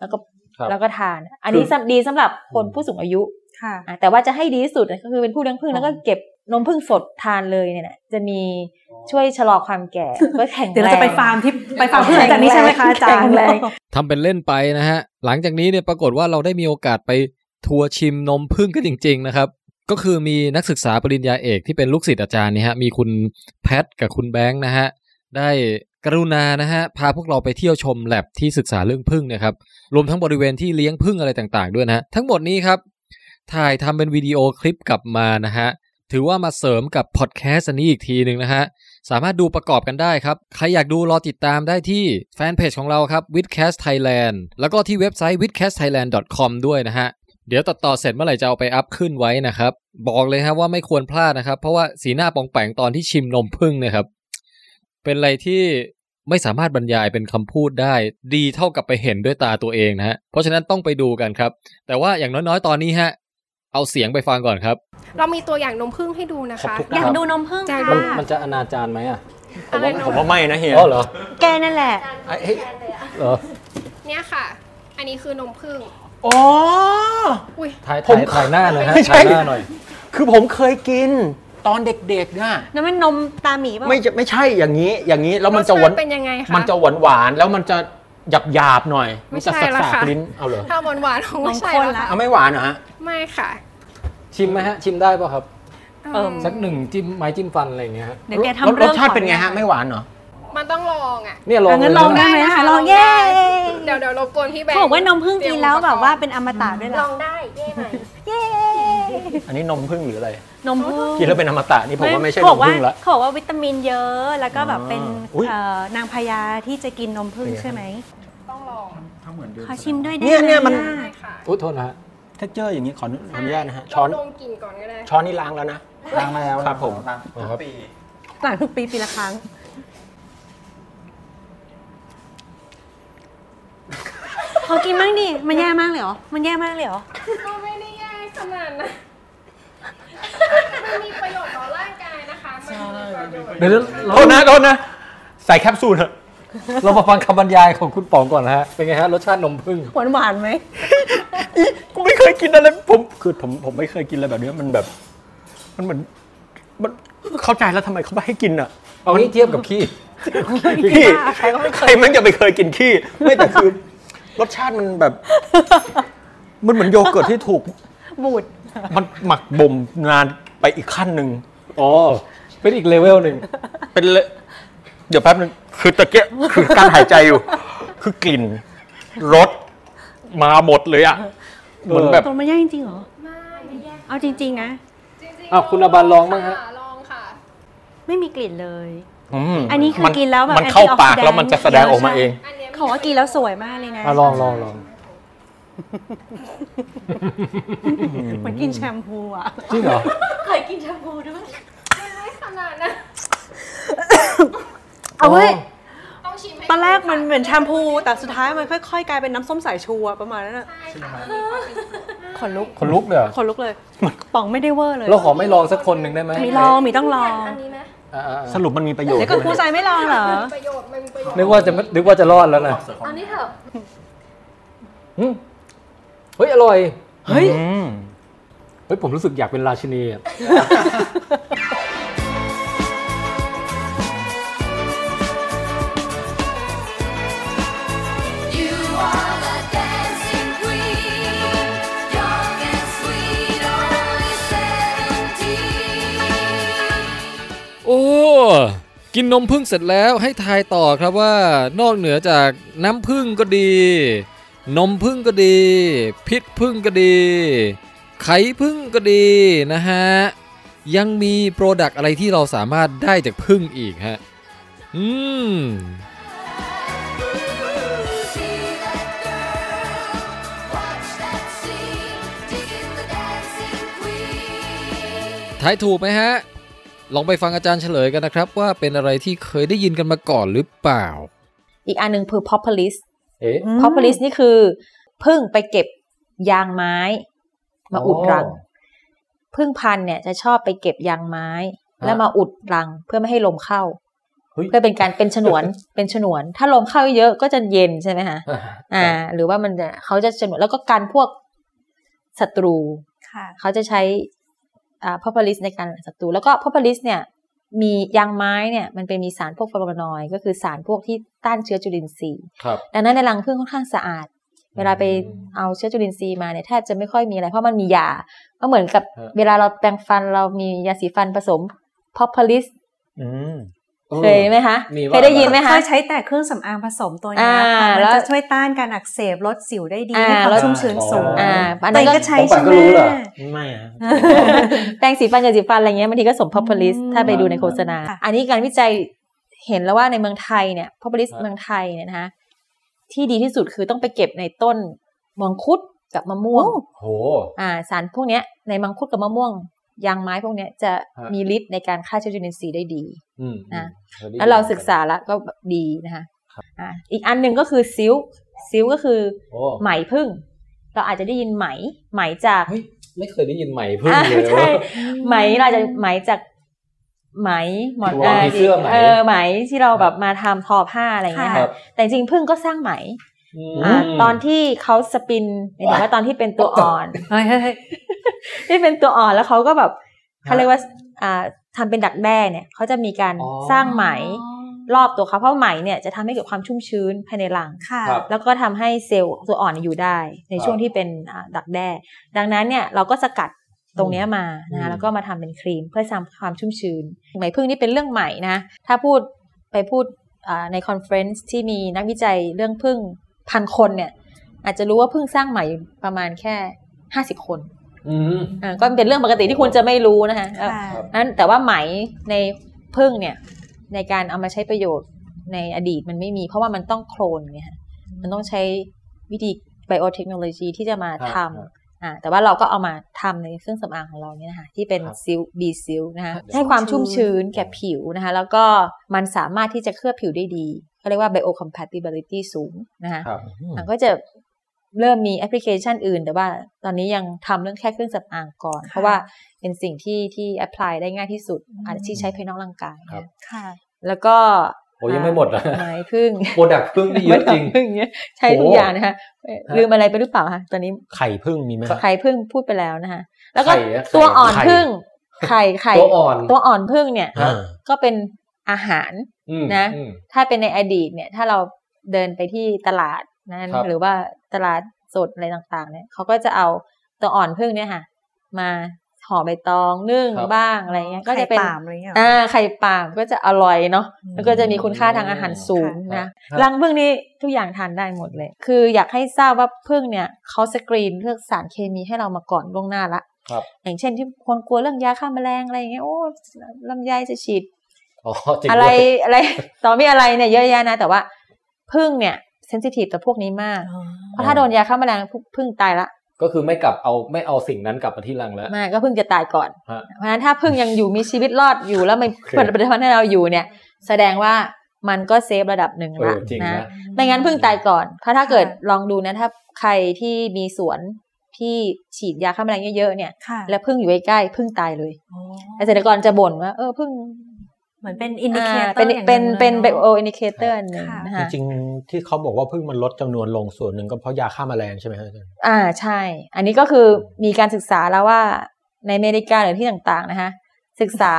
แล้วก็ครับ แล้วก็ทาน อันนี้สำดีสำหรับคนผู้สูงอายุค่ะอะแต่ว่าจะให้ดีที่สุดก็คือเป็นผู้เลี้ยงผึ้งแล้วก็เก็บนมผึ้งสดทานเลยเนี่ยนะจะมีช่วยชะลอความแก่ก็แข็งแรงเดี๋ยวเราจะไปฟาร์มที่ไปฟาร์มผึ้งจากนี้ใช่ไหมคะอาจารย์แข็งแรงทำเป็นเล่นไปนะฮะ หลังจากนี้เนี่ยปรากฏว่าเราได้มีโอกาสไปทัวร์ชิมนมพึ่งกันจริง ๆ นะครับ ก็คือมีนักศึกษาปริญญาเอกที่เป็นลูกศิษย์อาจารย์เนี่ยฮะมีคุณแพทกับคุณแบงค์นะฮะได้ กรุณานะฮะพาพวกเราไปเที่ยวชมแลบที่ศึกษาเรื่องพึ่งนะครับรวมทั้งบริเวณที่เลี้ยงพึ่งอะไรต่างๆ ด้วยนะฮะทั้งหมดนี้ครับ ถ่ายทำเป็นวิดีโอคลิปกลับมานะฮะถือว่ามาเสริมกับพอดแคสต์อันนี้อีกทีหนึ่งนะฮะสามารถดูประกอบกันได้ครับ ใครอยากดูรอติดตามได้ที่แฟนเพจของเราครับ w i t h c a s t Thailand แล้วก็ที่เว็บไซต์ w i t h c a s t thailand com ด้วยนะฮะ เดี๋ยวตัดต่อเสร็จเมื่อไหร่จะเอาไปอัพขึ้นไว้นะครับ บอกเลยครับว่าไม่ควรพลาดนะครับ เพราะว่าสีหน้าปองแปงตอนที่ชิมนมพึ่งนะครับ เป็นอะไรที่ไม่สามารถบรรยายเป็นคำพูดได้ ดีเท่ากับไปเห็นด้วยตาตัวเองนะฮะ เพราะฉะนั้นต้องไปดูกันครับ แต่ว่าอย่างน้อยๆ ตอนนี้ฮะ เอาเสียงไปฟังก่อนครับ เรามีตัวอย่างนมผึ้งให้ดูนะคะขอบคุณอยากดูนมพึ่งอยากค่ะดูมันจะอนาจารไหมอะอะไรนผมมว่าไม่นะเฮียอ๋อเหรอ แกนั่นแหละไอ้เฮ้ยเหรอเนี่ยค่ะ อันนี้คือนมผึ้งอ๋ออุ้ยถ่ายผมถ่ายถ่ายหน้าหน่อยฮะไม่ใช่ถ่ายหน้าหน่อย คือผมเคยกิน ตอนเด็กๆน่ะนั่นมันนมตาหมีป่ะ ไม่จะไม่ใช่อย่างนี้อย่างนี้แล้วมันจะรสหวานชาติเป็นยังไงคะมันจะหวานหวานๆแล้วมันจะหยาบหยาบๆหน่อยไม่มันจะใช่สักละสากค่ะลิ้นเอาเหรอถ้าหวานหวานๆคงไม่ใช่นมข้นแล้วละค่ะเอาไม่หวานเหรอฮะไม่ค่ะชิมไหมฮะ ชิมได้ป่ะครับ เอิ่ม สักหนึ่งจิ้มไม้จิ้มฟันอะไรอย่างเงี้ยฮะ เดี๋ยวแกรสทำเรื่องรสชาติเป็นไงขอฮะอญตไม่หวานเหรอ มันต้องลองอะ เนี่ยลองอะงั้นเลยลองนะได้ไหมคะลลอองงได้เย้ เดี๋ยวเดี๋ยวรบกวนพี่แบงค์เขาบอกว่านมพึ่งกินแล้วแบบว่าเป็นอมตะด้วยลล่ะองได้เย่หน่อยเย้อันนี้นมพึ่งหรืออะไร นมพึ่งกินแล้วเป็นอมตะนี่ผมว่าไม่ใช่เขานบอมกว่าพึ่งละ เขาบอกว่าวิตามินเยอะแล้วก็แบบเป็นอุ๊ย เอ่อนางพญาที่จะกินนมพึ่งเป็นไงใช่ไหมต้องลองขอชิมด้วยได้เนี่ยเนี่ยมันไหได้ค่ะอุ้ยโทษนะฮะtexture อย่างนี้ขอขออนุญาตนะฮะช้อนลองดมกลิ่นก่อนก็ได้ช้อนนี่ล้างแล้วนะ ล้างแล้วครับผม ล้างทุกปี ล้างทุกปีปีละครั้ง ขอกินบ้างดิ มันแย่มากเลยเหรอ มันแย่มากเลยเหรอ ก็ไม่ได้แย่ขนาดนั้นมันมีประโยชน์ต่อร่างกายนะคะมันมีประโยชน์เดี๋ยวโทษนะโทษนะ ใส่แคปซูลเถอะ เรามาฟังคำบรรยายของคุณป๋องก่อนนะฮะ เป็นไงฮะ รสชาตินมผึ้งหวานหวานๆไหมอีกูไม่เคยกินอะไรผมคือผมผมไม่เคยกินอะไรแบบนี้มันแบบ มันเหมือนมันเข้าใจแล้วทำไมเขาไม่ให้กินอะ เอางี้เทียบกับขี้พี่ใครมันจะไปเคยกินขี้ ไม่แต่คือ รสชาติมันแบบ มันเหมือนโยเกิร์ตที่ถูก บูด มันหมักบ่มนานไปอีกขั้นหนึ่งอ๋อ เป็นอีกเลเวลหนึ่ง เป็นเลยเดี๋ยวแป๊บนึง คือตะเกียคือการหายใจอยู่ คือกลิ่นรสมาหมดเลยอะ เหมือนแบบ ตัวมันแย่จริงๆเหรอเอาจริง ๆ นะ จริงอ้าวคุณอาบันลองบ้างฮะ ลองค่ะ ไม่มีกลิ่นเลยม อันนี้คือมักินแล้วแบบมันเข้าปาก antioxidant แล้วมันจะแสดงออกมาเองอันเนี้ยเขาว่ากินแล้วสวยมากเลยนะอะลองลองลองเหมือนกินแชมพูอะจริงเหรอเคยกินแชมพูด้วยไม่ขนาดนั้นเอาเว้ยต้องชิมให้ตอนแรกมันเหมือนแชมพู แต่สุดท้ายมันค่อยๆ กลายเป็นน้ำส้มสายชูอะประมาณนั้นอะใช่ค่ะมันมีความเป็นขนลุกคนลุกเลยเหรอขนลุกเลย ป๋องไม่ได้เวอร์เลย เราขอไม่ลองสักคนหนึ่งได้ไหมมีลองมีต้องลองอันนี้ไหมอ่าๆๆ สรุปมันมีประโยชน์เดี๋ยวก็ครูใจไม่ลองเหรอมีประโยชน์มันมีประโยชน์นึกว่าจะนึกว่าจะรอดแล้วนะอันนี้เถอะอืมเฮ้ยอร่อยเฮ้ยอืมเฮ้ยผมรู้สึกอยากเป็นราชินี กินนมผึ้งเสร็จแล้วให้ทายต่อครับว่านอกเหนือจากน้ำผึ้งก็ดี นมผึ้งก็ดี พิษผึ้งก็ดี ไขผึ้งก็ดีนะฮะ ยังมี product อะไรที่เราสามารถได้จากผึ้งอีกฮะ อืม See that girl, watch that scene, digging the dancing queen. ทายถูกไหมฮะ ลองไปฟังอาจารย์เฉลยกันนะครับ ว่าเป็นอะไรที่เคยได้ยินกันมาก่อนหรือเปล่า อีกอันหนึ่งคือ propolis เอ๊ะ propolis นี่คือพึ่งไปเก็บยางไม้ มาอุดรังพึ่งพันธุ์เนี่ยจะชอบไปเก็บยางไม้ แล้วมาอุดรังเพื่อไม่ให้ลมเข้าเฮ้ยเพื่อเป็นการเป็นฉนวนเป็นฉนวน ถ้าลมเข้าเยอะก็จะเย็นใช่ไหมคะอ่า หรือว่ามันจะเขาจะฉนวนแล้วก็กันพวกศัตรูค่ะเขาจะใช้ อ่า propolis ในการศัตรูแล้วก็ propolis เนี่ยมียางไม้เนี่ยมันเป็นมีสารพวกฟลาโวนอยด์ก็คือสารพวกที่ต้านเชื้อจุลินทรีย์ครับดังนั้นในรังผึ้งค่อนข้างสะอาด เวลาไปเอาเชื้อจุลินทรีย์มาเนี่ยแทบจะไม่ค่อยมีอะไร เพราะมันมียาก็เหมือนกับฮะเวลาเราแปรงฟันเรามียาสีฟันผสม propolis อืม เคยไหมคะมีว่าเคยได้ยินไหมเคคะยใช้แต่เครื่องสำอางผสมตัวนี้อ่าค่ะมันแล้วจะช่วยต้านการอักเสบลดสิวได้ดีอ่าให้ความแล้วชุ่มชื้นสูงอ่าอันตันั้วนเองก็ก็ใช้ผมใช่ก็ไหมรู้เหรอไม่อะแปรงสีฟันยาสีฟันอะไรเงี้ยบางทีก็สม propolis อืมถ้าไปดูในโฆษณาค่ะอันนี้การวิจัยเห็นแล้วว่าในเมืองไทยเนี่ย propolis ฮะเมืองไทยเนี่ยนะคะที่ดีที่สุดคือต้องไปเก็บในต้นมังคุดกับมะม่วงโหอ่าสารพวกเนี้ยในมังคุดกับมะม่วง ยางไม้พวกเนี้ยจะฮะมีฤทธิ์ในการฆ่าเชื้อจุลินทรีย์ได้ดีอืมนะอืมแล้วเราศึกษาแล้วก็แบบดีนะคะครับอ่าอีกอันหนึ่งก็คือซิลค์ซิลค์ก็คือโอ้ไหมพึ่ง เราอาจจะได้ยินไหม ไหมจากเฮ้ยไม่เคยได้ยินใหม่พึ่งอ่าเลยใช่ว่าไหมเราอาจจะไหมจากไหมหมอนตัวผีเสื้อไหมเออไหมที่เราแบบมาทำทอผ้าอะไรอย่างเงี้ยครัค่ะบแต่จริงๆพึ่งก็สร้างไหมอืมอ่าตอนที่เขาสปินหมายถึงว่าตอนที่เป็นตัวอ่อน เฮ้ยเฮ้ยเฮ้ยที่เป็นตัวอ่อนแล้วเขาก็แบบฮะเขาเรียกว่าอ่าทำเป็นดักแด้เนี่ยเขาจะมีการอ๋อสร้างไหมรอบตัวเขาเพราะไหมเนี่ยจะทำให้เกิดความชุ่มชื้นภายในรังค่ะครับแล้วก็ทำให้เซลล์ตัวอ่อนอยู่ได้ ในช่วงที่เป็นอ่าดักแด้ ดังนั้นเนี่ยเราก็สกัดตรงเนี้ยมาอืนะแล้วก็มาทำเป็นครีมเพื่อทำความชุ่มชื้นไหมผึ้งนี่เป็นเรื่องใหม่นะถ้าพูดไปพูดอ่าใน conference ที่มีนักวิจัยเรื่องผึ้งพันคนเนี่ยอาจจะรู้ว่าพึ่งสร้างไหมประมาณแค่ห้าสิบคนอืมอ่า ก็เป็นเรื่องปกติที่คุณจะไม่รู้นะคะค่ะนั้นแต่ว่าไหมในพึ่งเนี่ย ในการเอามาใช้ประโยชน์ในอดีตมันไม่มี เพราะว่ามันต้องโคลนไงฮะมันต้องใช้วิธีไบโอเทคโนโลยีที่จะมาครับทครับำอ่าแต่ว่าเราก็เอามาทำในเครื่องสำอางของเราเนี่ยนะคะที่เป็นครับซิลบีซิลนะคะครับให้ความชุ่มชื้นแก่ผิวนะคะ แล้วก็มันสามารถที่จะเคลือบผิวได้ดีเขาเรียกว่า biocompatibility สูงนะคะครับอะก็จะ เริ่มมีแอปพลิเคชันอื่น แต่ว่าตอนนี้ยังทำเรื่องแค่เครื่องสำอางก่อน เพราะว่าเป็นสิ่งที่ที่ apply ได้ง่ายที่สุด อาจจะที่ใช้ภายนอกร่างกายครับนะค่ะ แล้วก็โอ้ยังไม่หมดนะไหมผึ้ง product ผึ้งนี่เยอะจริงไหมผึ้งเนี่ยใช้ทุกโอ้อย่างนะคะเอ่อลืมอะไรไปหรือเปล่าคะตอนนี้ไข่พึ่งมีไหมไข่ผึ้งพูดไปแล้วนะคะแล้วก็ไข่อะไข่ตัวอ่อนไขผึ้งไข่ไข่ตัวอ่อนตัวอ่อนพึ่งเนี่ยอ่าก็เป็นอาหารอืมนะอืมถ้าเป็นในอดีตเนี่ย ถ้าเราเดินไปที่ตลาด นั้นครับหรือว่าตลาดสดอะไรต่างๆ เนี่ยเขาก็จะเอาตัวอ่อนพึ่งเนี่ยค่ะ มาห่อใบตองนึ่งครับบ้างอะไรเงี้ยก็จะเป็นไข่ป่ามอะไรเงี้ยเหรออ่าไข่ป่ามก็จะอร่อยเนาะแล้วก็จะมีคุณค่าทางอาหารสูงครันะบรังพึ่งนี่ทุกอย่างทานได้หมดเลย คืออยากให้ทราบว่าพึ่งเนี่ยเขาสกรีนเลือกสารเคมีให้เรามาก่อนล่วงหน้าละครับอย่างเช่นที่คนกลัวเรื่องยาฆ่าแมลงอะไรอย่างเงี้ยโอ้ลำไยจะฉีดอ๋อจริงอะไรด้วยอะไรต่อมีอะไรเนี่ยเยอะแยะนะแต่ว่าพึ่งเนี่ยเซนซิทีฟต่อพวกนี้มาก เพราะถ้าโดนยาฆ่าแมลงพึ่งตายละ ก็คือไม่กลับเอาไม่เอาสิ่งนั้นกลับมาที่รังแล้วไมาก็พึ่งจะตายก่อนฮะเพราะฉะนั้นถ้าพึ่งยังอยู่มีชีวิตรอดอยู่แล้วมันโอเคเปิดผลิตภัณฑ์ให้เราอยู่เนี่ย แสดงว่ามันก็เซฟระดับหนึ่งเอละอจริงนะนะไม่งั้นพึ่งตายก่อน เพราะถ้าค่ะเกิดลองดูนะถ้าใครที่มีสวนที่ฉีดยาฆ่าแมลงเยอะๆเนี่ยค่ะแล้วผึ้งอยู่ใกล้ๆผึ้งตายเลยโอ้เกษตรกรจะบ่นว่าเออผึ้ง เหมือนเป็น indicator อ่าเป็นอย่างหนึ่งเป็น bio indicator หนึ่งค่ะนะคะจริงๆที่เขาบอกว่าผึ้งมันลดจำนวนลงส่วนหนึ่งก็เพราะยาฆ่าแมลงใช่ไหมครับอาจารย์อ่าใช่ อันนี้ก็คือมีการศึกษาแล้วว่าในอเมริกาหรือที่ต่างๆนะคะศึกษา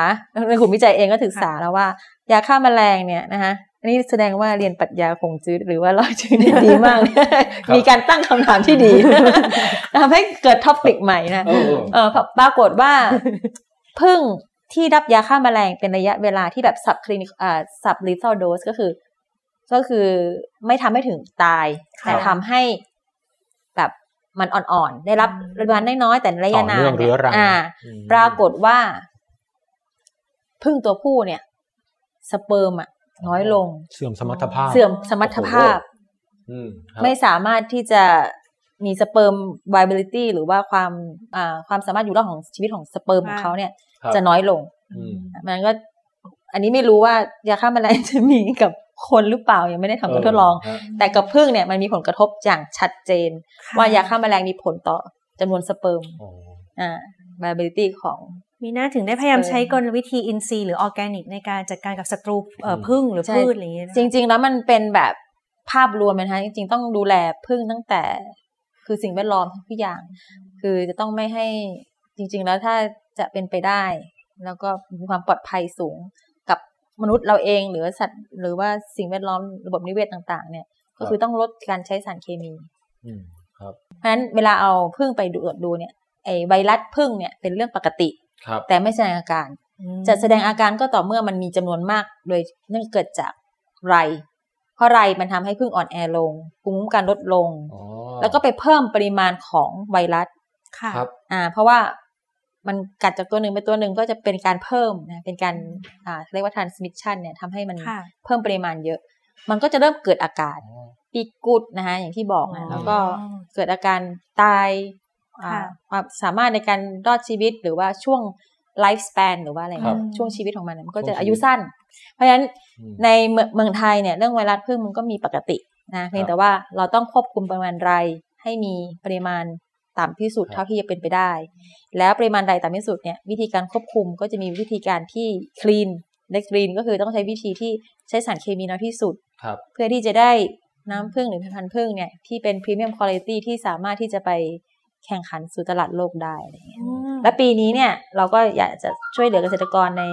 ในกลุ่มวิจัยเองก็ศึกษาแล้วว่า ยาฆ่าแมลงเนี่ยนะคะอันนี้แสดงว่าเรียนปรัชญาคงจืดหรือว่าลอยจืดเนี่ยดีมาก มีการตั้งคำถามที่ดีทำให้เกิดท็อปิกใหม่นะเออเออเออปรากฏว่าพึ่ง ที่รับยาฆ่าแมลงเป็นระยะเวลาที่แบบสับคลินิกอ่าสับลิท a l โดสก็คือ ก็คือไม่ทำให้ถึงตายค่ะแต่ทำให้แบบมันอ่อนๆ ได้รับปริมาณน้อยๆแต่ระยะนานต่อเนื่องเรื้อรังอ่าอืมปรากฏว่าผึ้งตัวผู้เนี่ย สเปิร์มอะน้อยลง เสื่อมสมรรถภาพ เสื่อมสมรรถภาพอืมครับไม่สามารถที่จะมีสเปิร์ม viability หรือว่าความอ่าความสามารถอยู่รอดของชีวิตของสเปิร์มของเขาเนี่ยครับ จะน้อยลงอืมมันก็ อันนี้ไม่รู้ว่ายาฆ่าแมลงจะมีกับคนหรือเปล่ายังไม่ได้ทำการทดลองฮะแต่กับผึ้งเนี่ยมันมีผลกระทบอย่างชัดเจนค่ะว่ายาฆ่าแมลงมีผลต่อจำนวนสเปิร์มอ๋ออ่า viability ของมีหน้าถึงได้พยายามเออใช้กลวิธีอินทรีย์หรือออร์แกนิกในการจัดการกับศัตรูเอ่ออืมพึ่งหรือใช่พืชอะไรอย่างเงี้ยนะจริง ๆ แล้วมันเป็นแบบภาพรวมนะคะจริง ๆ ต้องดูแลพึ่งตั้งแต่ คือสิ่งแวดล้อมทุกอย่าง คือจะต้องไม่ให้ จริง ๆ แล้วถ้าจะเป็นไปได้ แล้วก็มีความปลอดภัยสูงกับมนุษย์เราเองหรือสัตว์ หรือว่าสิ่งแวดล้อมระบบนิเวศต่างๆ เนี่ย ก็คือต้องลดการใช้สารเคมีอืมครับเพราะฉะนั้นเวลาเอาพึ่งไปดูดดูเนี่ยไอไวรัสพึ่งเนี่ยเป็นเรื่องปกติครับแต่ไม่แสดงอาการ จะแสดงอาการก็ต่อเมื่อมันมีจำนวนมาก โดยเนื่องเกิดจากไร เพราะไรมันทำให้พึ่งอ่อนแอลงภูมิคุ้มกันลดลงอ๋อแล้วก็ไปเพิ่มปริมาณของไวรัสค่ะครับอ่า เพราะว่า มันกัดจากตัวหนึ่งไปตัวหนึ่งก็จะเป็นการเพิ่มนะเป็นการอ่าเรียกว่า transmission เนี่ยทำให้มันค่ะเพิ่มปริมาณเยอะ มันก็จะเริ่มเกิดอาการปีกุดนะคะอย่างที่บอกนะแล้วก็เกิดอาการตายอ่าค่ะความสามารถในการรอดชีวิตหรือว่าช่วงไลฟ์ส p ปนหรือว่าอะไรครัเงี้บยช่วงชีวิตของมันเนี่ยมันก็จะช่วงชีวิตอายุสั้น เพราะฉะนั้นอืมในเมืองเมืองไทยเนี่ยเรื่องไวรัสพึ่งมันก็มีปกตินะเพียงแต่ว่าเราต้องควบคุมปริมาณไรให้มีปริมาณ ต่ำที่สุดครับเท่าที่จะเป็นไปได้ แล้วปริมาณใดต่ำที่สุดเนี่ยวิธีการควบคุมก็จะมีวิธีการที่green และ clean ก็คือต้องใช้วิธีที่ใช้สารเคมีน้อยที่สุดครับเพื่อที่จะได้น้ำผึ้งหรือผลิตภัณฑ์ผึ้งเนี่ยที่เป็นพรีเมียมคุณภาพที่สามารถที่จะไปแข่งขันสู่ตลาดโลกได้อะไรอย่างเงี้ยและปีนี้เนี่ยเราก็อยากจะช่วยเหลือเกษตรกรใน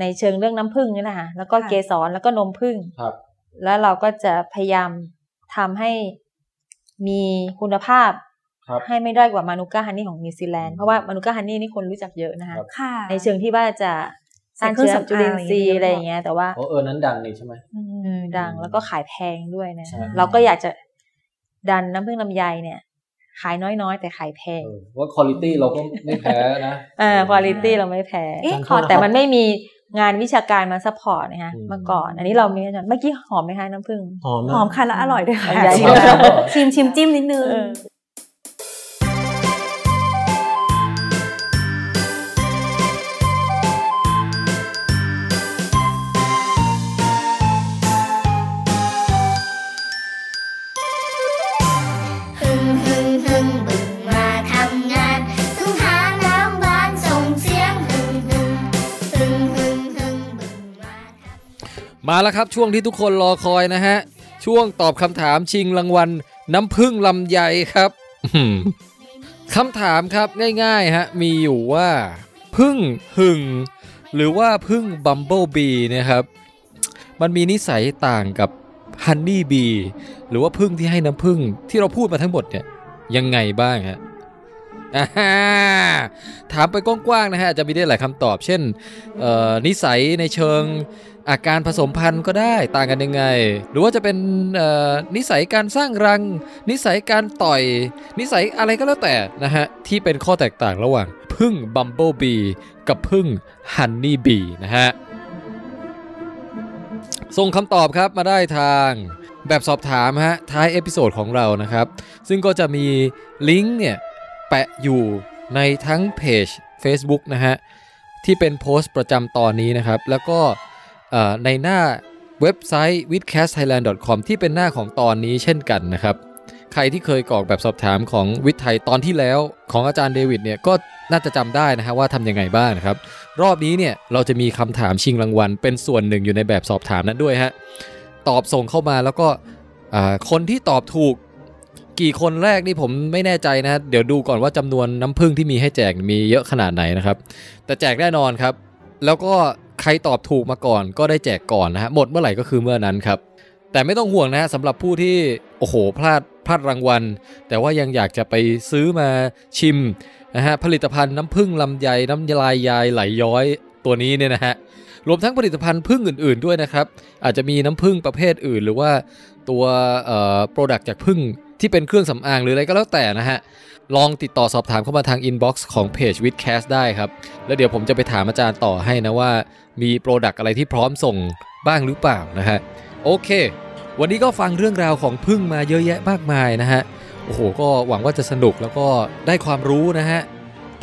ในเชิงเรื่องน้ำผึ้งนี่แหละค่ะแล้วก็ค่ะเกสรแล้วก็นมผึ้งครับแล้วเราก็จะพยายามทำให้มีคุณภาพครับ ให้ไม่ด้อยกว่า Manuka honey ของนิวซีแลนด์เพราะว่า Manuka honey นี่คนรู้จักเยอะนะคะครับค่ะในเชิงที่ว่าจะสร้างเชื้อจุลินทรีย์อะไรอย่างเงี้ยแต่ว่าโอ้เออนั้นดังนี่ใช่ไหมเออดังแล้วก็ขายแพงด้วยนะใช่เราก็อยากจะดันน้ำผึ้งลำไยเนี่ย ขายน้อยๆ แต่ขายแพงเออว่าคุณภาพเราก็ไม่แพ้นะเออคุณภาพเราไม่แพ้เอ๊ะขอแต่มันไม่มีงานวิชาการมา support นะคะอืมเมื่อก่อน อันนี้เรามีเมื่อกี้หอมไหมคะน้ำผึ้งหอมหอมค่ะและอร่อยด้วยค่ะอยากชิมมากชิมชิมจิ้มนิดนึง มาแล้วครับช่วงที่ทุกคนรอคอยนะฮะ ช่วงตอบคำถามชิงรางวัลน้ำพึ่งลำไยครับคำถามครับง่ายๆฮะมีอยู่ว่า พึ่งหึ่งหรือว่าพึ่งบัมเบิลบีนี่ยครับ มันมีนิสัยต่างกับฮันนี่บีหรือว่าพึ่งที่ให้น้ำพึ่งที่เราพูดมาทั้งหมดเนี่ยยังไงบ้างฮะถามไปกว้างๆนะฮะจะมีได้หลายคำตอบ เช่นนิสัยในเชิง อ่าการผสมพันธุ์ก็ได้ต่างกันยังไง หรือว่าจะเป็นนิสัยการสร้างรัง นิสัยการต่อย นิสัยอะไรก็แล้วแต่นะฮะ ที่เป็นข้อแตกต่างระหว่างผึ้ง bumblebee กับผึ้ง honey bee นะฮะ ส่งคำตอบครับมาได้ทางแบบสอบถามฮะ ท้าย episode ของเรานะครับ ซึ่งก็จะมีลิงก์เนี่ย แปะอยู่ในทั้งเพจ Facebook นะฮะ ที่เป็นโพสต์ประจำตอนนี้นะครับ แล้วก็ ในหน้าเว็บไซต์ w i t c a s t t h a i l a n d c o m ที่เป็นหน้าของตอนนี้เช่นกันนะครับ ใครที่เคยกรอกแบบสอบถามของวิทย์ไทยตอนที่แล้วของอาจารย์เดวิดเนี่ยก็น่าจะจำได้นะฮะว่าทำยังไงบ้างนะครับ รอบนี้เนี่ยเราจะมีคำถามชิงรางวัล เป็นส่วนหนึ่งอยู่ในแบบสอบถามนั้นด้วยฮะตอบส่งเข้ามาแล้วก็คนที่ตอบถูกกี่คนแรกนี่ผมไม่แน่ใจนะเดี๋ยวดูก่อนว่าจำนวนน้ำผึ้งที่มีให้แจกมีเยอะขนาดไหนนะครับ แต่แจกแน่นอนครับ แล้วก็ ใครตอบถูกมาก่อนก็ได้แจกก่อนนะฮะหมดเมื่อไหร่ก็คือเมื่อนั้นครับ แต่ไม่ต้องห่วงนะฮะสำหรับผู้ที่โอ้โหพลาดพลาดรางวัล แต่ว่ายังอยากจะไปซื้อมาชิมนะฮะผลิตภัณฑ์น้ำผึ้งลำไยน้ำลายยายไหลย้อยตัวนี้เนี่ยนะฮะรวมทั้งผลิตภัณฑ์ผึ้งอื่น ๆด้วยนะครับ อาจจะมีน้ำผึ้งประเภทอื่น หรือว่าตัวเอ่อ product จากผึ้งที่เป็นเครื่องสำอางหรืออะไรก็แล้วแต่นะฮะ ลองติดต่อสอบถามเข้ามาทาง inbox ของเพจ w i t c a s t ได้ครับ แล้วเดี๋ยวผมจะไปถามอาจารย์ต่อให้นะว่า มี product อะไรที่พร้อมส่งบ้างหรือเปล่านะฮะโอเค วันนี้ก็ฟังเรื่องราวของผึ้งมาเยอะแยะมากมายนะฮะโอ้โห ก็หวังว่าจะสนุกแล้วก็ได้ความรู้นะฮะ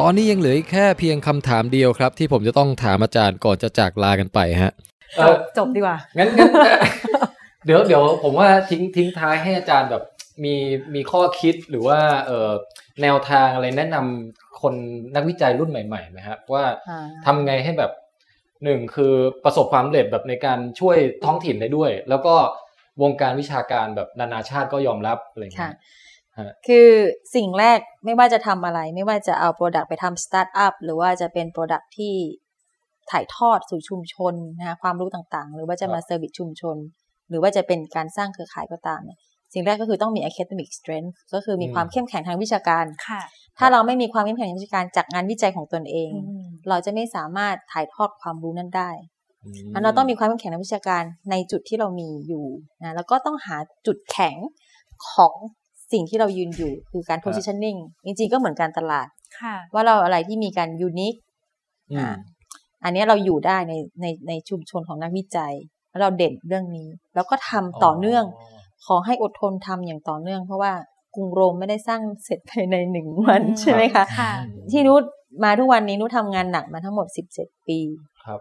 ตอนนี้ยังเหลืออีกแค่เพียงคำถามเดียวครับ ที่ผมจะต้องถามอาจารย์ก่อนจะจากลากันไปฮะเออจบดีกว่างั้นงั้นเดี๋ยวเดี๋ยวผมว่าทิ้งทิ้งท้ายให้อาจารย์แบบมีมีข้อคิดหรือว่าเออ แนวทางอะไรแนะนำคนนักวิจัยรุ่นใหม่ๆไหมครับว่าอ่าทำไงให้แบบหนึ่งคือประสบความสำเร็จแบบในการช่วยท้องถิ่นได้ด้วย แล้วก็วงการวิชาการแบบนานาชาติก็ยอมรับอะไรอย่างค่ะเงี้ยฮะคือสิ่งแรกไม่ว่าจะทำอะไร ไม่ว่าจะเอา product ไปทำสตาร์ทอัพหรือว่าจะเป็น product ที่ถ่ายทอดสู่ชุมชนนะคะความรู้ต่างๆ หรือว่าจะมาเซอร์วิสชุมชน หรือว่าจะเป็นการสร้างเครือข่ายก็ตามเนี่ย สิ่งแรกก็คือต้องมี academic strength ก็คือมีความเข้มแข็งทางวิชาการค่ะถ้าเราไม่มีความเข้มแข็งทางวิชาการจากงานวิจัยของตนเอง เราจะไม่สามารถถ่ายทอดความรู้นั้นได้มันเราต้องมีความเข้มแข็งทางวิชาการในจุดที่เรามีอยู่นะแล้วก็ต้องหาจุดแข็งของสิ่งที่เรายืนอยู่คือการ positioning จริงๆก็เหมือนการตลาดค่ะว่าเราอะไรที่มีการยูนิคอืมอ่าอันเนี้ยเราอยู่ได้ในในในชุมชนของนักวิจัย แล้วเราเด่นเรื่องนี้ แล้วก็ทำต่อเนื่อง ขอให้อดทนทำอย่างต่อเนื่อง เพราะว่ากรุงโรมไม่ได้สร้างเสร็จภายในหนึ่งวันใช่ไหมคะค่ะที่นุชมาทุกวันนี้นุชทำงานหนักมาทั้งหมดสิบเจ็ดปีครับ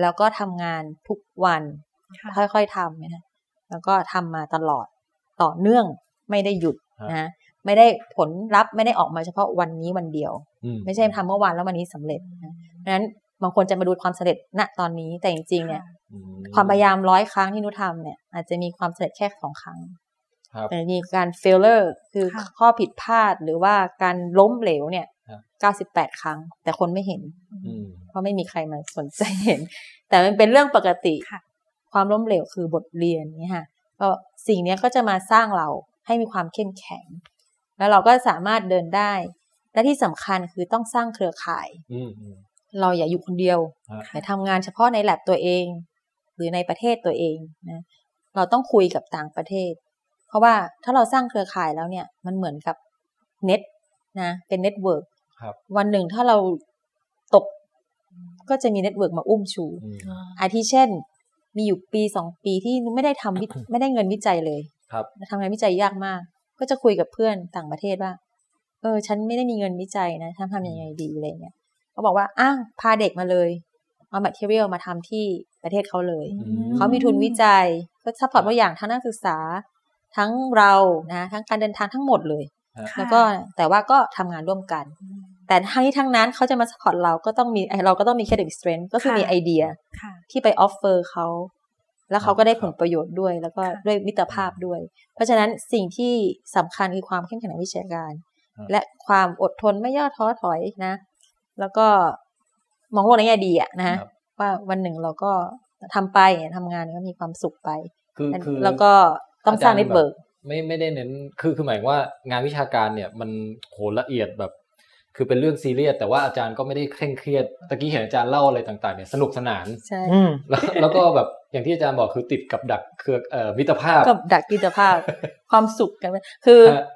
แล้วก็ทำงานทุกวัน ค่ะค่อยๆทำนะฮะแล้วก็ทำมาตลอดต่อเนื่องไม่ได้หยุดครับนะฮะไม่ได้ผลลัพธ์ไม่ได้ออกมาเฉพาะวันนี้วันเดียวอืมไม่ใช่ทำเมื่อวานแล้ววันนี้สำเร็จนะเพราะฉะนั้นบางคนจะมาดูความสำเร็จณตอนนี้แต่จริงๆเนี่ยอืม ความพยายามร้อยครั้งที่นุชทำเนี่ย อาจจะมีความสำเร็จแค่สองครั้งครับแต่มีการ failure คือค่ะข้อผิดพลาดหรือว่าการล้มเหลวเนี่ยครับ98ครั้ง แต่คนไม่เห็นอืมเพราะไม่มีใครมาสนใจเห็น แต่มันเป็นเรื่องปกติค่ะความล้มเหลวคือบทเรียนเนี่ยค่ะก็สิ่งเนี้ยก็จะมาสร้างเราให้มีความเข้มแข็ง แล้วเราก็สามารถเดินได้ และที่สำคัญคือต้องสร้างเครือข่ายอืมอืมเราอย่าอยู่คนเดียวครับอย่าทำงานเฉพาะในแลบตัวเอง หรือในประเทศตัวเองนะเราต้องคุยกับต่างประเทศ เพราะว่าถ้าเราสร้างเครือข่ายแล้วเนี่ย มันเหมือนกับเน็ตนะเป็น network ครับวันหนึ่งถ้าเราตกก็จะมี network มาอุ้มชูอืมอาทิเช่น มีอยู่ปีสองปีที่ไม่ได้ทำวิไม่ได้เงินวิจัยเลยครับทำงานวิจัยยากมาก ก็จะคุยกับเพื่อนต่างประเทศว่า เออ ฉันไม่ได้มีเงินวิจัยนะทำทำยังไงดีอะไรเงี้ยเขาบอกว่าอ้าวพาเด็กมาเลย เอา material มาทำที่ ประเทศเขาเลยอืมเขามีทุนวิจัยก็ support ตัวอย่างทั้งนักศึกษา ทั้งเรานะทั้งการเดินทางทั้งหมดเลยค่ะแล้วก็แต่ว่าก็ทำงานร่วมกัน แต่ทั้งนี้ทั้งนั้นเขาจะมา support เราก็ต้องมีเราก็ต้องมี creative strength ก็คือค่ะมีไอเดียค่ะที่ไป offer เขาแล้วเขาก็ได้ครับผลประโยชน์ด้วย แล้วก็ค่ะด้วยมิตรภาพด้วย เพราะฉะนั้นสิ่งที่สำคัญคือความเข้มแข็งทางวิชาการครับและความอดทนไม่ย่อท้อถอยนะ แล้วก็มองโลกในแง่ดีอะนะฮะครับ ว่าวันหนึ่งเราก็ทำไปทำงานก็มีความสุขไป คือคือแล้วก็ต้องสร้างเน็ตเวิร์กไม่ไม่ได้เน้นคือคือหมายว่างานวิชาการเนี่ยมันโหละเอียดแบบ คือเป็นเรื่องซีเรียสแต่ว่าอาจารย์ก็ไม่ได้เคร่งเครียดตะกี้เห็นอาจารย์เล่าอะไรต่างๆเนี่ยสนุกสนานใช่อืมแล้วแล้วก็แบบอย่างที่อาจารย์บอกคือติดกับดักเครือเอ่อมิตรภาพกับดักกิจภาพ ความสุขกันคือฮะ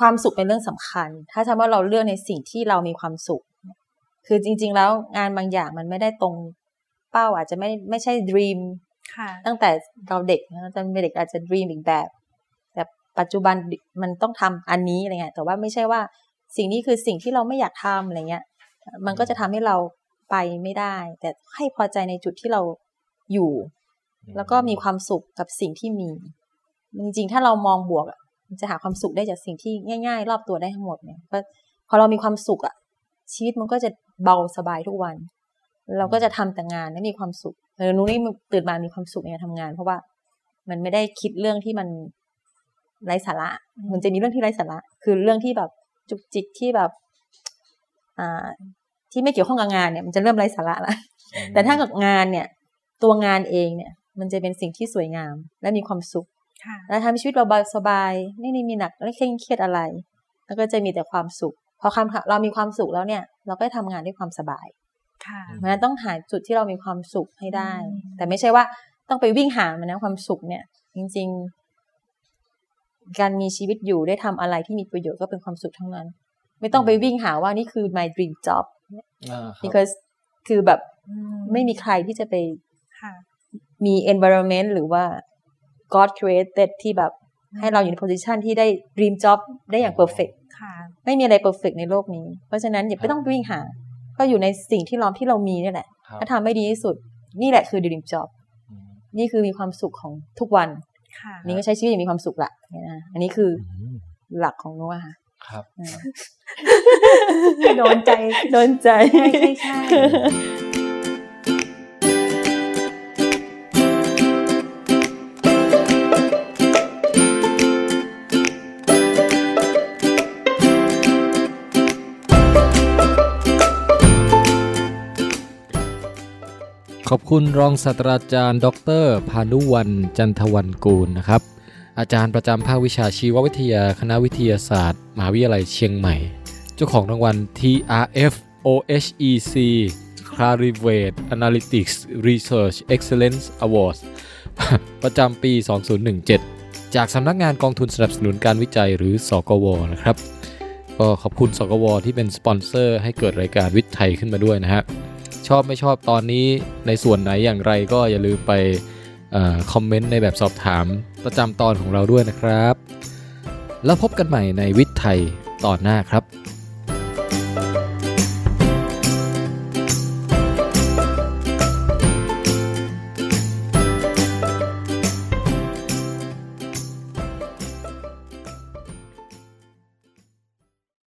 ความสุขเป็นเรื่องสำคัญ ถ้าทำว่าเราเลือกในสิ่งที่เรามีความสุข คือจริง ๆ แล้วงานบางอย่างมันไม่ได้ตรงเป้าอาจจะไม่ไม่ใช่ dream ค่ะตั้งแต่เราเด็กนะตอนเป็นเด็กอาจจะ dream อีกแบบ แต่ปัจจุบันมันต้องทำอันนี้อะไรเงี้ยแต่ว่าไม่ใช่ว่าสิ่งนี้คือสิ่งที่เราไม่อยากทำอะไรเงี้ย มันก็จะทำให้เราไปไม่ได้ แต่ให้พอใจในจุดที่เราอยู่ แล้วก็มีความสุขกับสิ่งที่มี จริงๆ ถ้าเรามองบวกอะมันจะหาความสุขได้จากสิ่งที่ง่าย ๆ รอบตัวได้ทั้งหมดเนี่ยก็พอเรามีความสุขอะ ชีวิตมันก็จะเบาสบายทุกวัน เราก็จะทำแต่งานและมีความสุขเออหนูนี่ตื่นมามีความสุขในการทำงาน เพราะว่ามันไม่ได้คิดเรื่องที่มันไร้สาระ มันจะมีเรื่องที่ไร้สาระ คือเรื่องที่แบบจุกจิกที่แบบ อ่า ที่ไม่เกี่ยวข้องกับงานเนี่ยมันจะเริ่มไร้สาระละแต่ถ้ากับงานเนี่ย ตัวงานเองเนี่ย มันจะเป็นสิ่งที่สวยงาม และมีความสุขค่ะและทำให้ชีวิตเราสบายๆไม่ได้มีหนักและเคร่งเครียดอะไร แล้วก็จะมีแต่ความสุข พอความเรามีความสุขแล้วเนี่ย เราก็ทำงานด้วยความสบายค่ะเพราะฉะนั้นต้องหาจุดที่เรามีความสุขให้ได้ แต่ไม่ใช่ว่าต้องไปวิ่งหามันนะความสุขเนี่ย จริง ๆ การมีชีวิตอยู่ได้ทำอะไรที่มีประโยชน์ก็เป็นความสุขทั้งนั้น ไม่ต้องไปวิ่งหาว่านี่คือ my dream job อ่าครับ because คือแบบอืมไม่มีใครที่จะไปค่ะมี environment หรือว่า God created ที่แบบให้เราอยู่ใน position ที่ได้ dream job ได้อย่าง perfect ค่ะ ไม่มีอะไร perfect ในโลกนี้ เพราะฉะนั้นอย่าไม่ต้องวิ่งหา ก็อยู่ในสิ่งที่เราที่เรามีนี่แหละครับถ้าทำไม่ดีที่สุด นี่แหละคือ dream job อืมนี่คือมีความสุขของทุกวันค่ะนี่ก็ใช้ชีวิตอย่างมีความสุขละเนี่ยนะอันนี้คืออืมหลักของโน้ค่ะครับอืมโดนใจโดนใจใช่ใช่ใช่ ขอบคุณรองศาสตราจารย์ ดรพานุวันจันทวันกูลนะครับ อาจารย์ประจำภาควิชาชีววิทยา คณะวิทยาศาสตร์มหาวิทยาลัยเชียงใหม่ เจ้าของรางวัล TRF OHEC Clarivate Analytics Research Excellence Awards ประจำปี 2017 จากสำนักงานกองทุนสนับสนุนการวิจัยหรือสกวนะครับ ก็ขอบคุณสกวที่เป็นสปอนเซอร์ให้เกิดรายการวิทย์ไทยขึ้นมาด้วยนะฮะ ชอบไม่ชอบตอนนี้ในส่วนไหนอย่างไรก็อย่าลืมไปคอมเมนต์ในแบบสอบถามประจำตอนของเราด้วยนะครับ แล้วพบกันใหม่ในวิทย์ไทยตอนหน้าครับ